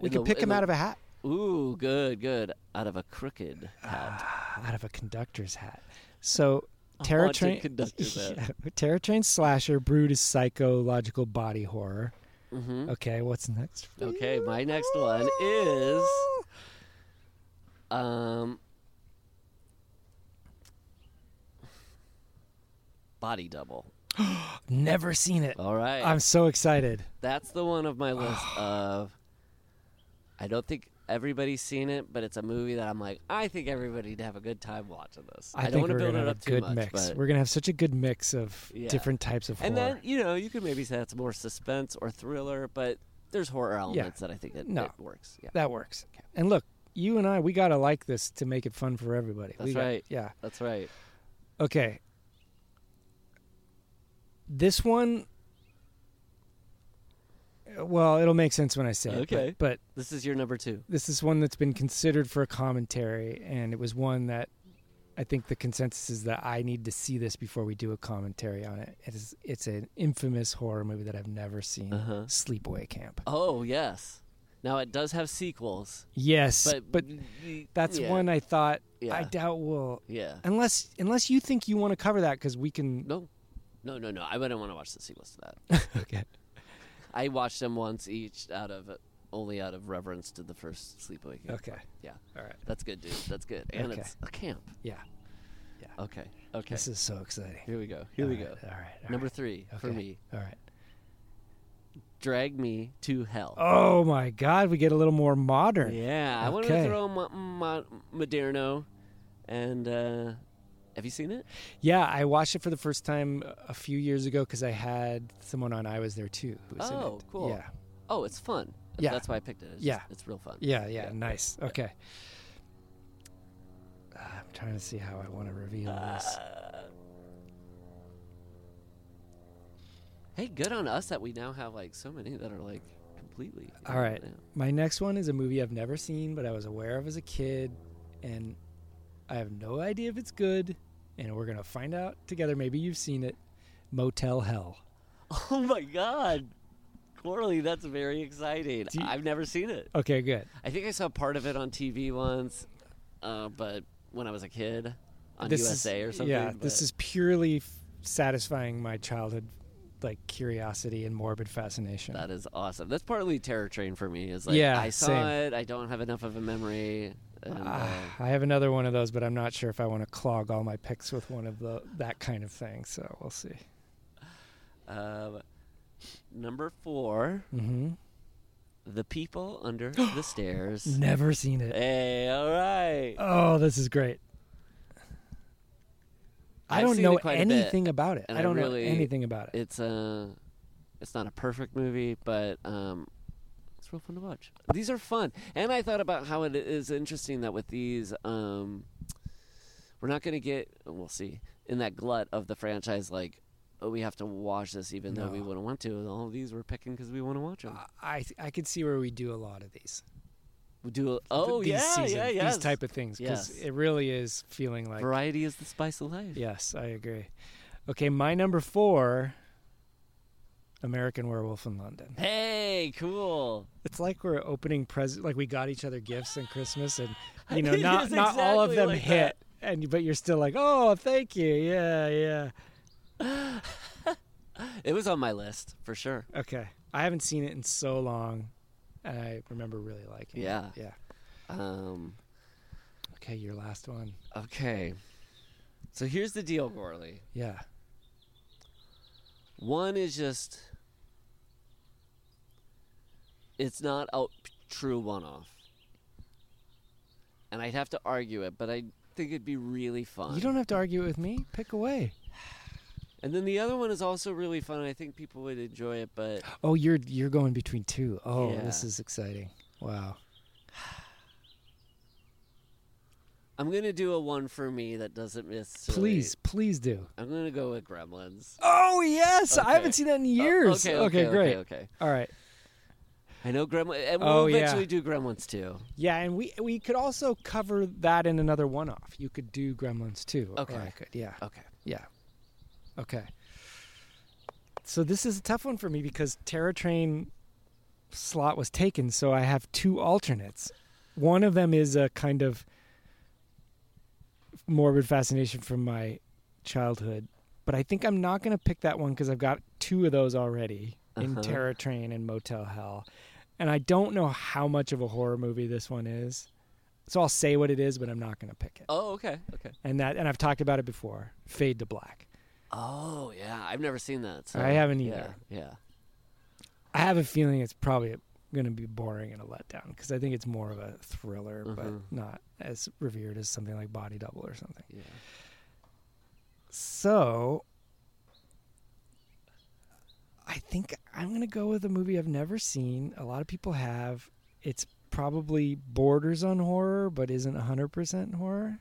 S1: We
S2: In
S1: could
S2: the-
S1: pick them
S2: the-
S1: out of a hat,
S2: Ooh, good, good. Out of a crooked hat.
S1: out of a conductor's hat. So, Terror Train. Yeah, Terror Train slasher. Brood is psychological body horror.
S2: hmm
S1: Okay, what's next?
S2: Okay, my next one is um Body Double.
S1: Never seen it.
S2: All right.
S1: I'm so excited.
S2: That's the one of my list of I don't think everybody's seen it, but it's a movie that I'm like, I think everybody'd have a good time watching this.
S1: I,
S2: don't
S1: think
S2: want to build
S1: gonna
S2: it up
S1: a good
S2: too much,
S1: mix.
S2: but
S1: We're gonna have such a good mix of
S2: Yeah.
S1: different types of
S2: and
S1: horror.
S2: then you know you could maybe say it's more suspense or thriller, but there's horror elements that I think it,
S1: No.
S2: it works. Yeah,
S1: That works. And look, you and I, we gotta like this to make it fun for everybody.
S2: That's
S1: we got-
S2: right.
S1: yeah.
S2: that's right.
S1: Okay. This one. Well, it'll make sense when I say it.
S2: Okay.
S1: But, but
S2: This is your number two.
S1: this is one that's been considered for a commentary, and it was one that I think the consensus is that I need to see this before we do a commentary on it. It is. It's an infamous horror movie that I've never seen.
S2: Uh-huh.
S1: Sleepaway Camp.
S2: Oh yes. Now it does have sequels,
S1: Yes,
S2: but
S1: but that's
S2: yeah,
S1: one I thought I
S2: Yeah.
S1: doubt will
S2: Yeah.
S1: unless unless you think you want to cover that because we can.
S2: No, no, no, no. I wouldn't want to watch the sequels to that.
S1: okay.
S2: I watched them once each, out of only out of reverence to the first Sleepaway Camp.
S1: Okay.
S2: Yeah,
S1: All right.
S2: that's good, dude. That's good, and
S1: Okay.
S2: it's a camp.
S1: Yeah. Yeah.
S2: Okay, okay.
S1: This is so exciting.
S2: Here we go. Here we
S1: All
S2: go.
S1: All right. all
S2: Number
S1: right.
S2: three for me.
S1: All right.
S2: Drag me to hell.
S1: Oh my God, we get a little more modern.
S2: Yeah, I wanted to
S1: Okay.
S2: throw mo- mo- Moderno, and uh, have you seen it?
S1: Yeah, I watched it for the first time a few years ago because I had someone on I was there too. Who was in
S2: Oh, cool.
S1: Yeah.
S2: Oh, it's fun.
S1: Yeah.
S2: that's why I picked it. It's
S1: Yeah.
S2: just- it's real fun.
S1: Yeah, yeah,
S2: Yeah.
S1: nice. Okay. Uh, I'm trying to see how I want to reveal this.
S2: Uh, hey, good on us that we now have like so many that are like completely.
S1: All right.
S2: yeah.
S1: My next one is a movie I've never seen, but I was aware of as a kid, and I have no idea if it's good, and we're gonna find out together. Maybe you've seen it. Motel Hell.
S2: Oh my God, Gourley, that's very exciting.
S1: You-
S2: I've never seen it.
S1: Okay, good.
S2: I think I saw part of it on TV once, uh, but when I was a kid on
S1: this
S2: USA
S1: is,
S2: or something.
S1: Yeah,
S2: but-
S1: this is purely f- satisfying my childhood like curiosity and morbid fascination.
S2: That is awesome. That's partly Terror Train for me. Is like
S1: Yeah,
S2: I saw
S1: same.
S2: it. I don't have enough of a memory. And, uh,
S1: I have another one of those, but I'm not sure if I want to clog all my picks with one of the that kind of thing. So we'll see.
S2: um, number four,
S1: hmm
S2: The People Under the Stairs.
S1: Never seen it.
S2: Hey, all right.
S1: Oh, this is great. I
S2: I've
S1: don't know
S2: it quite a bit,
S1: anything about it. I
S2: I
S1: don't
S2: really-
S1: know anything about it.
S2: It's uh, it's not a perfect movie, but um, real fun to watch. These are fun, and I thought about how it is interesting that with these, um, we're not going to get. We'll see in that glut of the franchise, like. Oh, we have to watch this even though we wouldn't want to. All these we're picking because we want to watch them.
S1: I I could see where we do a lot of these.
S2: We do. A, oh
S1: these
S2: yeah,
S1: season,
S2: yeah, yeah.
S1: These type of things because
S2: Yes.
S1: it really is feeling like.
S2: variety is the spice of life.
S1: Yes, I agree. Okay, my number four. American Werewolf in London.
S2: Hey, cool.
S1: It's like we're opening present, like we got each other gifts in Christmas, and you know, not not all of them
S2: like
S1: hit, and but you're still like, oh, thank you, yeah, yeah.
S2: It was on my list for sure.
S1: Okay, I haven't seen it in so long, and I remember really liking
S2: Yeah.
S1: it. Yeah.
S2: Um,
S1: Okay, your last one.
S2: okay. So here's the deal, Gourley.
S1: Yeah.
S2: One is just it's not a true one-off, and I'd have to argue it, but I think it'd be really fun.
S1: You don't have to argue it with me. Pick away.
S2: And then the other one is also really fun. I think people would enjoy it, but
S1: Oh, you're you're going between two. Oh, this is exciting. Wow.
S2: I'm gonna do a one for me that doesn't miss.
S1: Please, please do.
S2: I'm gonna go with Gremlins.
S1: Oh yes, I haven't seen that in
S2: Oh,
S1: years.
S2: okay, okay,
S1: great.
S2: Okay, okay.
S1: All right.
S2: I know Gremlins, and we'll
S1: Oh, yeah.
S2: eventually do Gremlins too.
S1: Yeah, and we we could also cover that in another one-off. You could do Gremlins too.
S2: Okay.
S1: I could. Yeah.
S2: Okay.
S1: Yeah. Okay. So this is a tough one for me because Terror Train slot was taken, so I have two alternates. One of them is a kind of morbid fascination from my childhood, but I think I'm not going to pick that one because I've got two of those already in
S2: Uh-huh.
S1: Terror Train and Motel Hell, and I don't know how much of a horror movie this one is. So I'll say what it is, but I'm not going to pick it.
S2: Oh, okay, okay.
S1: And that, and I've talked about it before. Fade to Black.
S2: Oh, yeah. I've never seen that. So,
S1: I haven't either.
S2: Yeah.
S1: I have a feeling it's probably going to be boring and a letdown because I think it's more of a thriller, but
S2: Mhm.
S1: not as revered as something like Body Double or something.
S2: Yeah.
S1: So I think I'm going to go with a movie I've never seen. A lot of people have. It's probably borders on horror, but isn't 100% horror.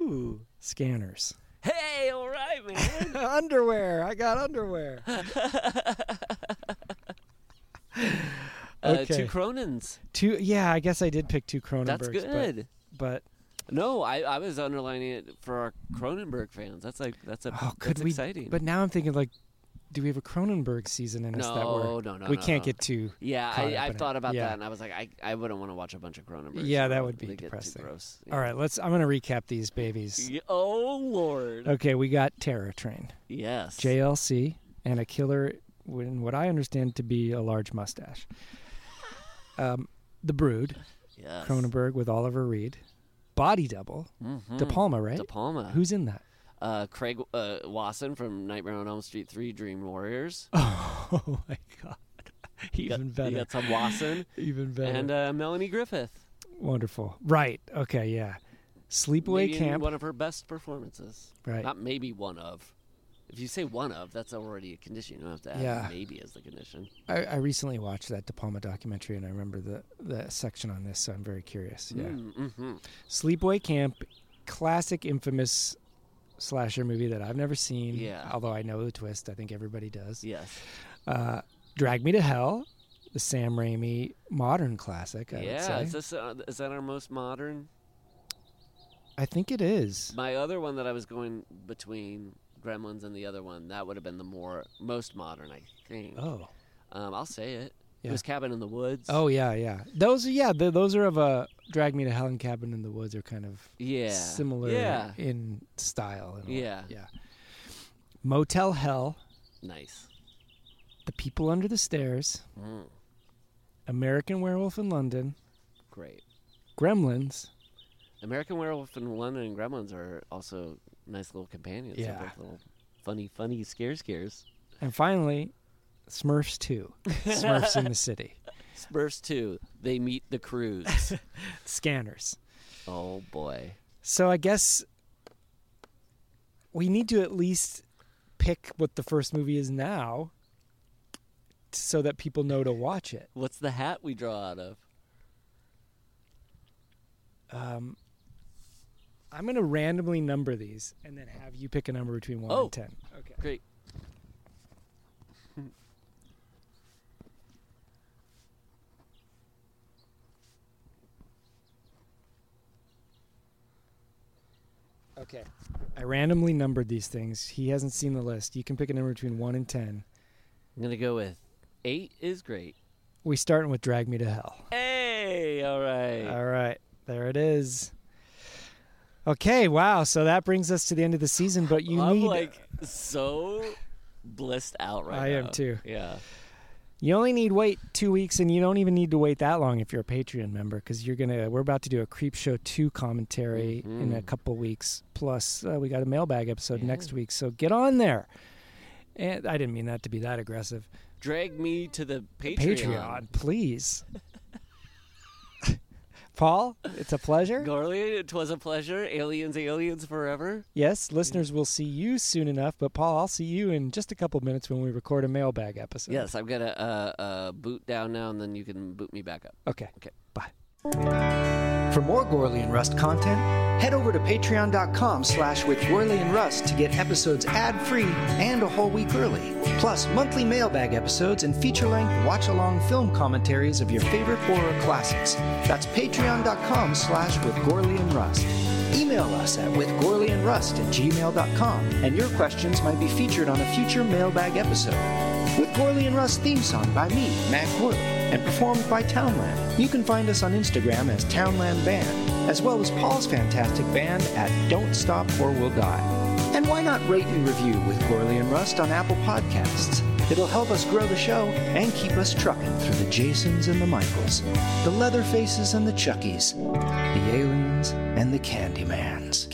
S2: Ooh.
S1: Scanners.
S2: Hey, all right, man.
S1: underwear. I got underwear.
S2: uh,
S1: Okay.
S2: two Cronins.
S1: Two. Yeah, I guess I did pick two Cronenbergs.
S2: That's good.
S1: But,
S2: No, I, I was underlining it for our Cronenberg fans. That's like that's a
S1: oh, could
S2: that's
S1: we?
S2: exciting.
S1: But now I'm thinking like, do we have a Cronenberg season in us that
S2: No,
S1: we're
S2: no, no,
S1: we
S2: no,
S1: can't
S2: no.
S1: get too.
S2: yeah, I,
S1: up
S2: I've
S1: in it.
S2: thought about
S1: Yeah.
S2: that, and I was like, I, I wouldn't want to watch a bunch of Cronenberg.
S1: Yeah, that would be
S2: they get too
S1: depressing.
S2: gross.
S1: All right, let's. I'm gonna recap these babies.
S2: Oh Lord.
S1: Okay, we got Terror Train,
S2: Yes.
S1: JLC, and a killer in what I understand to be a large mustache. Um, the Brood,
S2: Yes.
S1: Cronenberg with Oliver Reed, Body Double,
S2: Mhm.
S1: De Palma, right?
S2: De Palma.
S1: Who's in that?
S2: Uh, Craig uh, Wasson from Nightmare on Elm Street 3 Dream Warriors.
S1: Oh my god,
S2: You got-
S1: even better.
S2: You got some Wasson.
S1: even better.
S2: and uh, Melanie Griffith.
S1: Wonderful. Right. Okay. Yeah. Sleepaway
S2: Maybe
S1: Camp.
S2: One of her best performances.
S1: Right.
S2: Not maybe one of. If you say one of, that's already a condition. You don't have to add
S1: Yeah.
S2: maybe as the condition.
S1: I, I recently watched that De Palma documentary, and I remember the the section on this, so I'm very curious. Yeah.
S2: Mm-hmm.
S1: Sleepaway Camp, classic, infamous slasher movie that I've never seen.
S2: Yeah.
S1: Although I know the twist, I think everybody does.
S2: Yes.
S1: Uh, Drag Me to Hell, the Sam Raimi modern classic. I would
S2: yeah.
S1: say.
S2: Is this uh, is that our most modern?
S1: I think it is.
S2: My other one that I was going between Gremlins and the other one, that would have been the more most modern, I think.
S1: Oh.
S2: Um, I'll say it.
S1: Yeah.
S2: It was Cabin in the Woods.
S1: Oh yeah, yeah. Those are yeah. The, those are of a Drag Me to Hell and Cabin in the Woods are kind of
S2: yeah.
S1: similar
S2: Yeah.
S1: in style. And all.
S2: Yeah.
S1: yeah. Motel Hell,
S2: Nice.
S1: The People Under the Stairs,
S2: Mm,
S1: American Werewolf in London,
S2: great.
S1: Gremlins,
S2: American Werewolf in London and Gremlins are also nice little companions.
S1: Yeah.
S2: little funny, funny scare scares.
S1: and finally, Smurfs 2, Smurfs in the City,
S2: Smurfs 2, They Meet the Crews.
S1: Scanners.
S2: oh boy.
S1: So I guess we need to at least pick what the first movie is now so that people know to watch it.
S2: What's the hat we draw out of?
S1: Um, I'm going to randomly number these and then have you pick a number between 1
S2: Oh.
S1: and 10. Okay.
S2: Great.
S1: Okay. I randomly numbered these things. He hasn't seen the list. You can pick a number between 1 and 10.
S2: I'm going to go with 8 is great.
S1: We starting with Drag Me to Hell.
S2: Hey, all right.
S1: All right, there it is. Okay, wow. So that brings us to the end of the season, but you
S2: I'm
S1: need
S2: like so blissed out right
S1: I
S2: now.
S1: am too.
S2: Yeah.
S1: You only need wait two weeks, and you don't even need to wait that long if you're a Patreon member, because you're gonna. We're about to do a Creepshow two commentary in a
S2: Mhm.
S1: couple weeks. Plus, uh, we got a mailbag episode
S2: Yeah.
S1: next week, so get on there. And I didn't mean that to be that aggressive.
S2: Drag me to the Patreon.
S1: Patreon, please. Paul, it's a pleasure.
S2: Gourley, it was a pleasure. Aliens, aliens forever.
S1: Yes, listeners will see you soon enough, but Paul, I'll see you in just a couple minutes when we record a mailbag episode.
S2: Yes, I'm gonna uh, uh, boot down now, and then you can boot me back up.
S1: Okay.
S2: Okay.
S1: Bye.
S4: For more Gourley and Rust content, head over to patreon.com slash with Gourley and Rust to get episodes ad-free and a whole week early. Plus, monthly mailbag episodes and feature-length watch-along film commentaries of your favorite horror classics. That's patreon.com slash with Gourley and Rust. Email us at withgourleyandrust at gmail.com and your questions might be featured on a future mailbag episode. With Gourley and Rust theme song by me, Matt Gourley, and performed by Townland. You can find us on Instagram as Townland Band, as well as Paul's fantastic band at Don't Stop or We'll Die. And why not rate and review with Gourley and Rust on Apple Podcasts? It'll help us grow the show and keep us trucking through the Jasons and the Michaels, the Leatherfaces and the Chuckies, the aliens and the Candymans.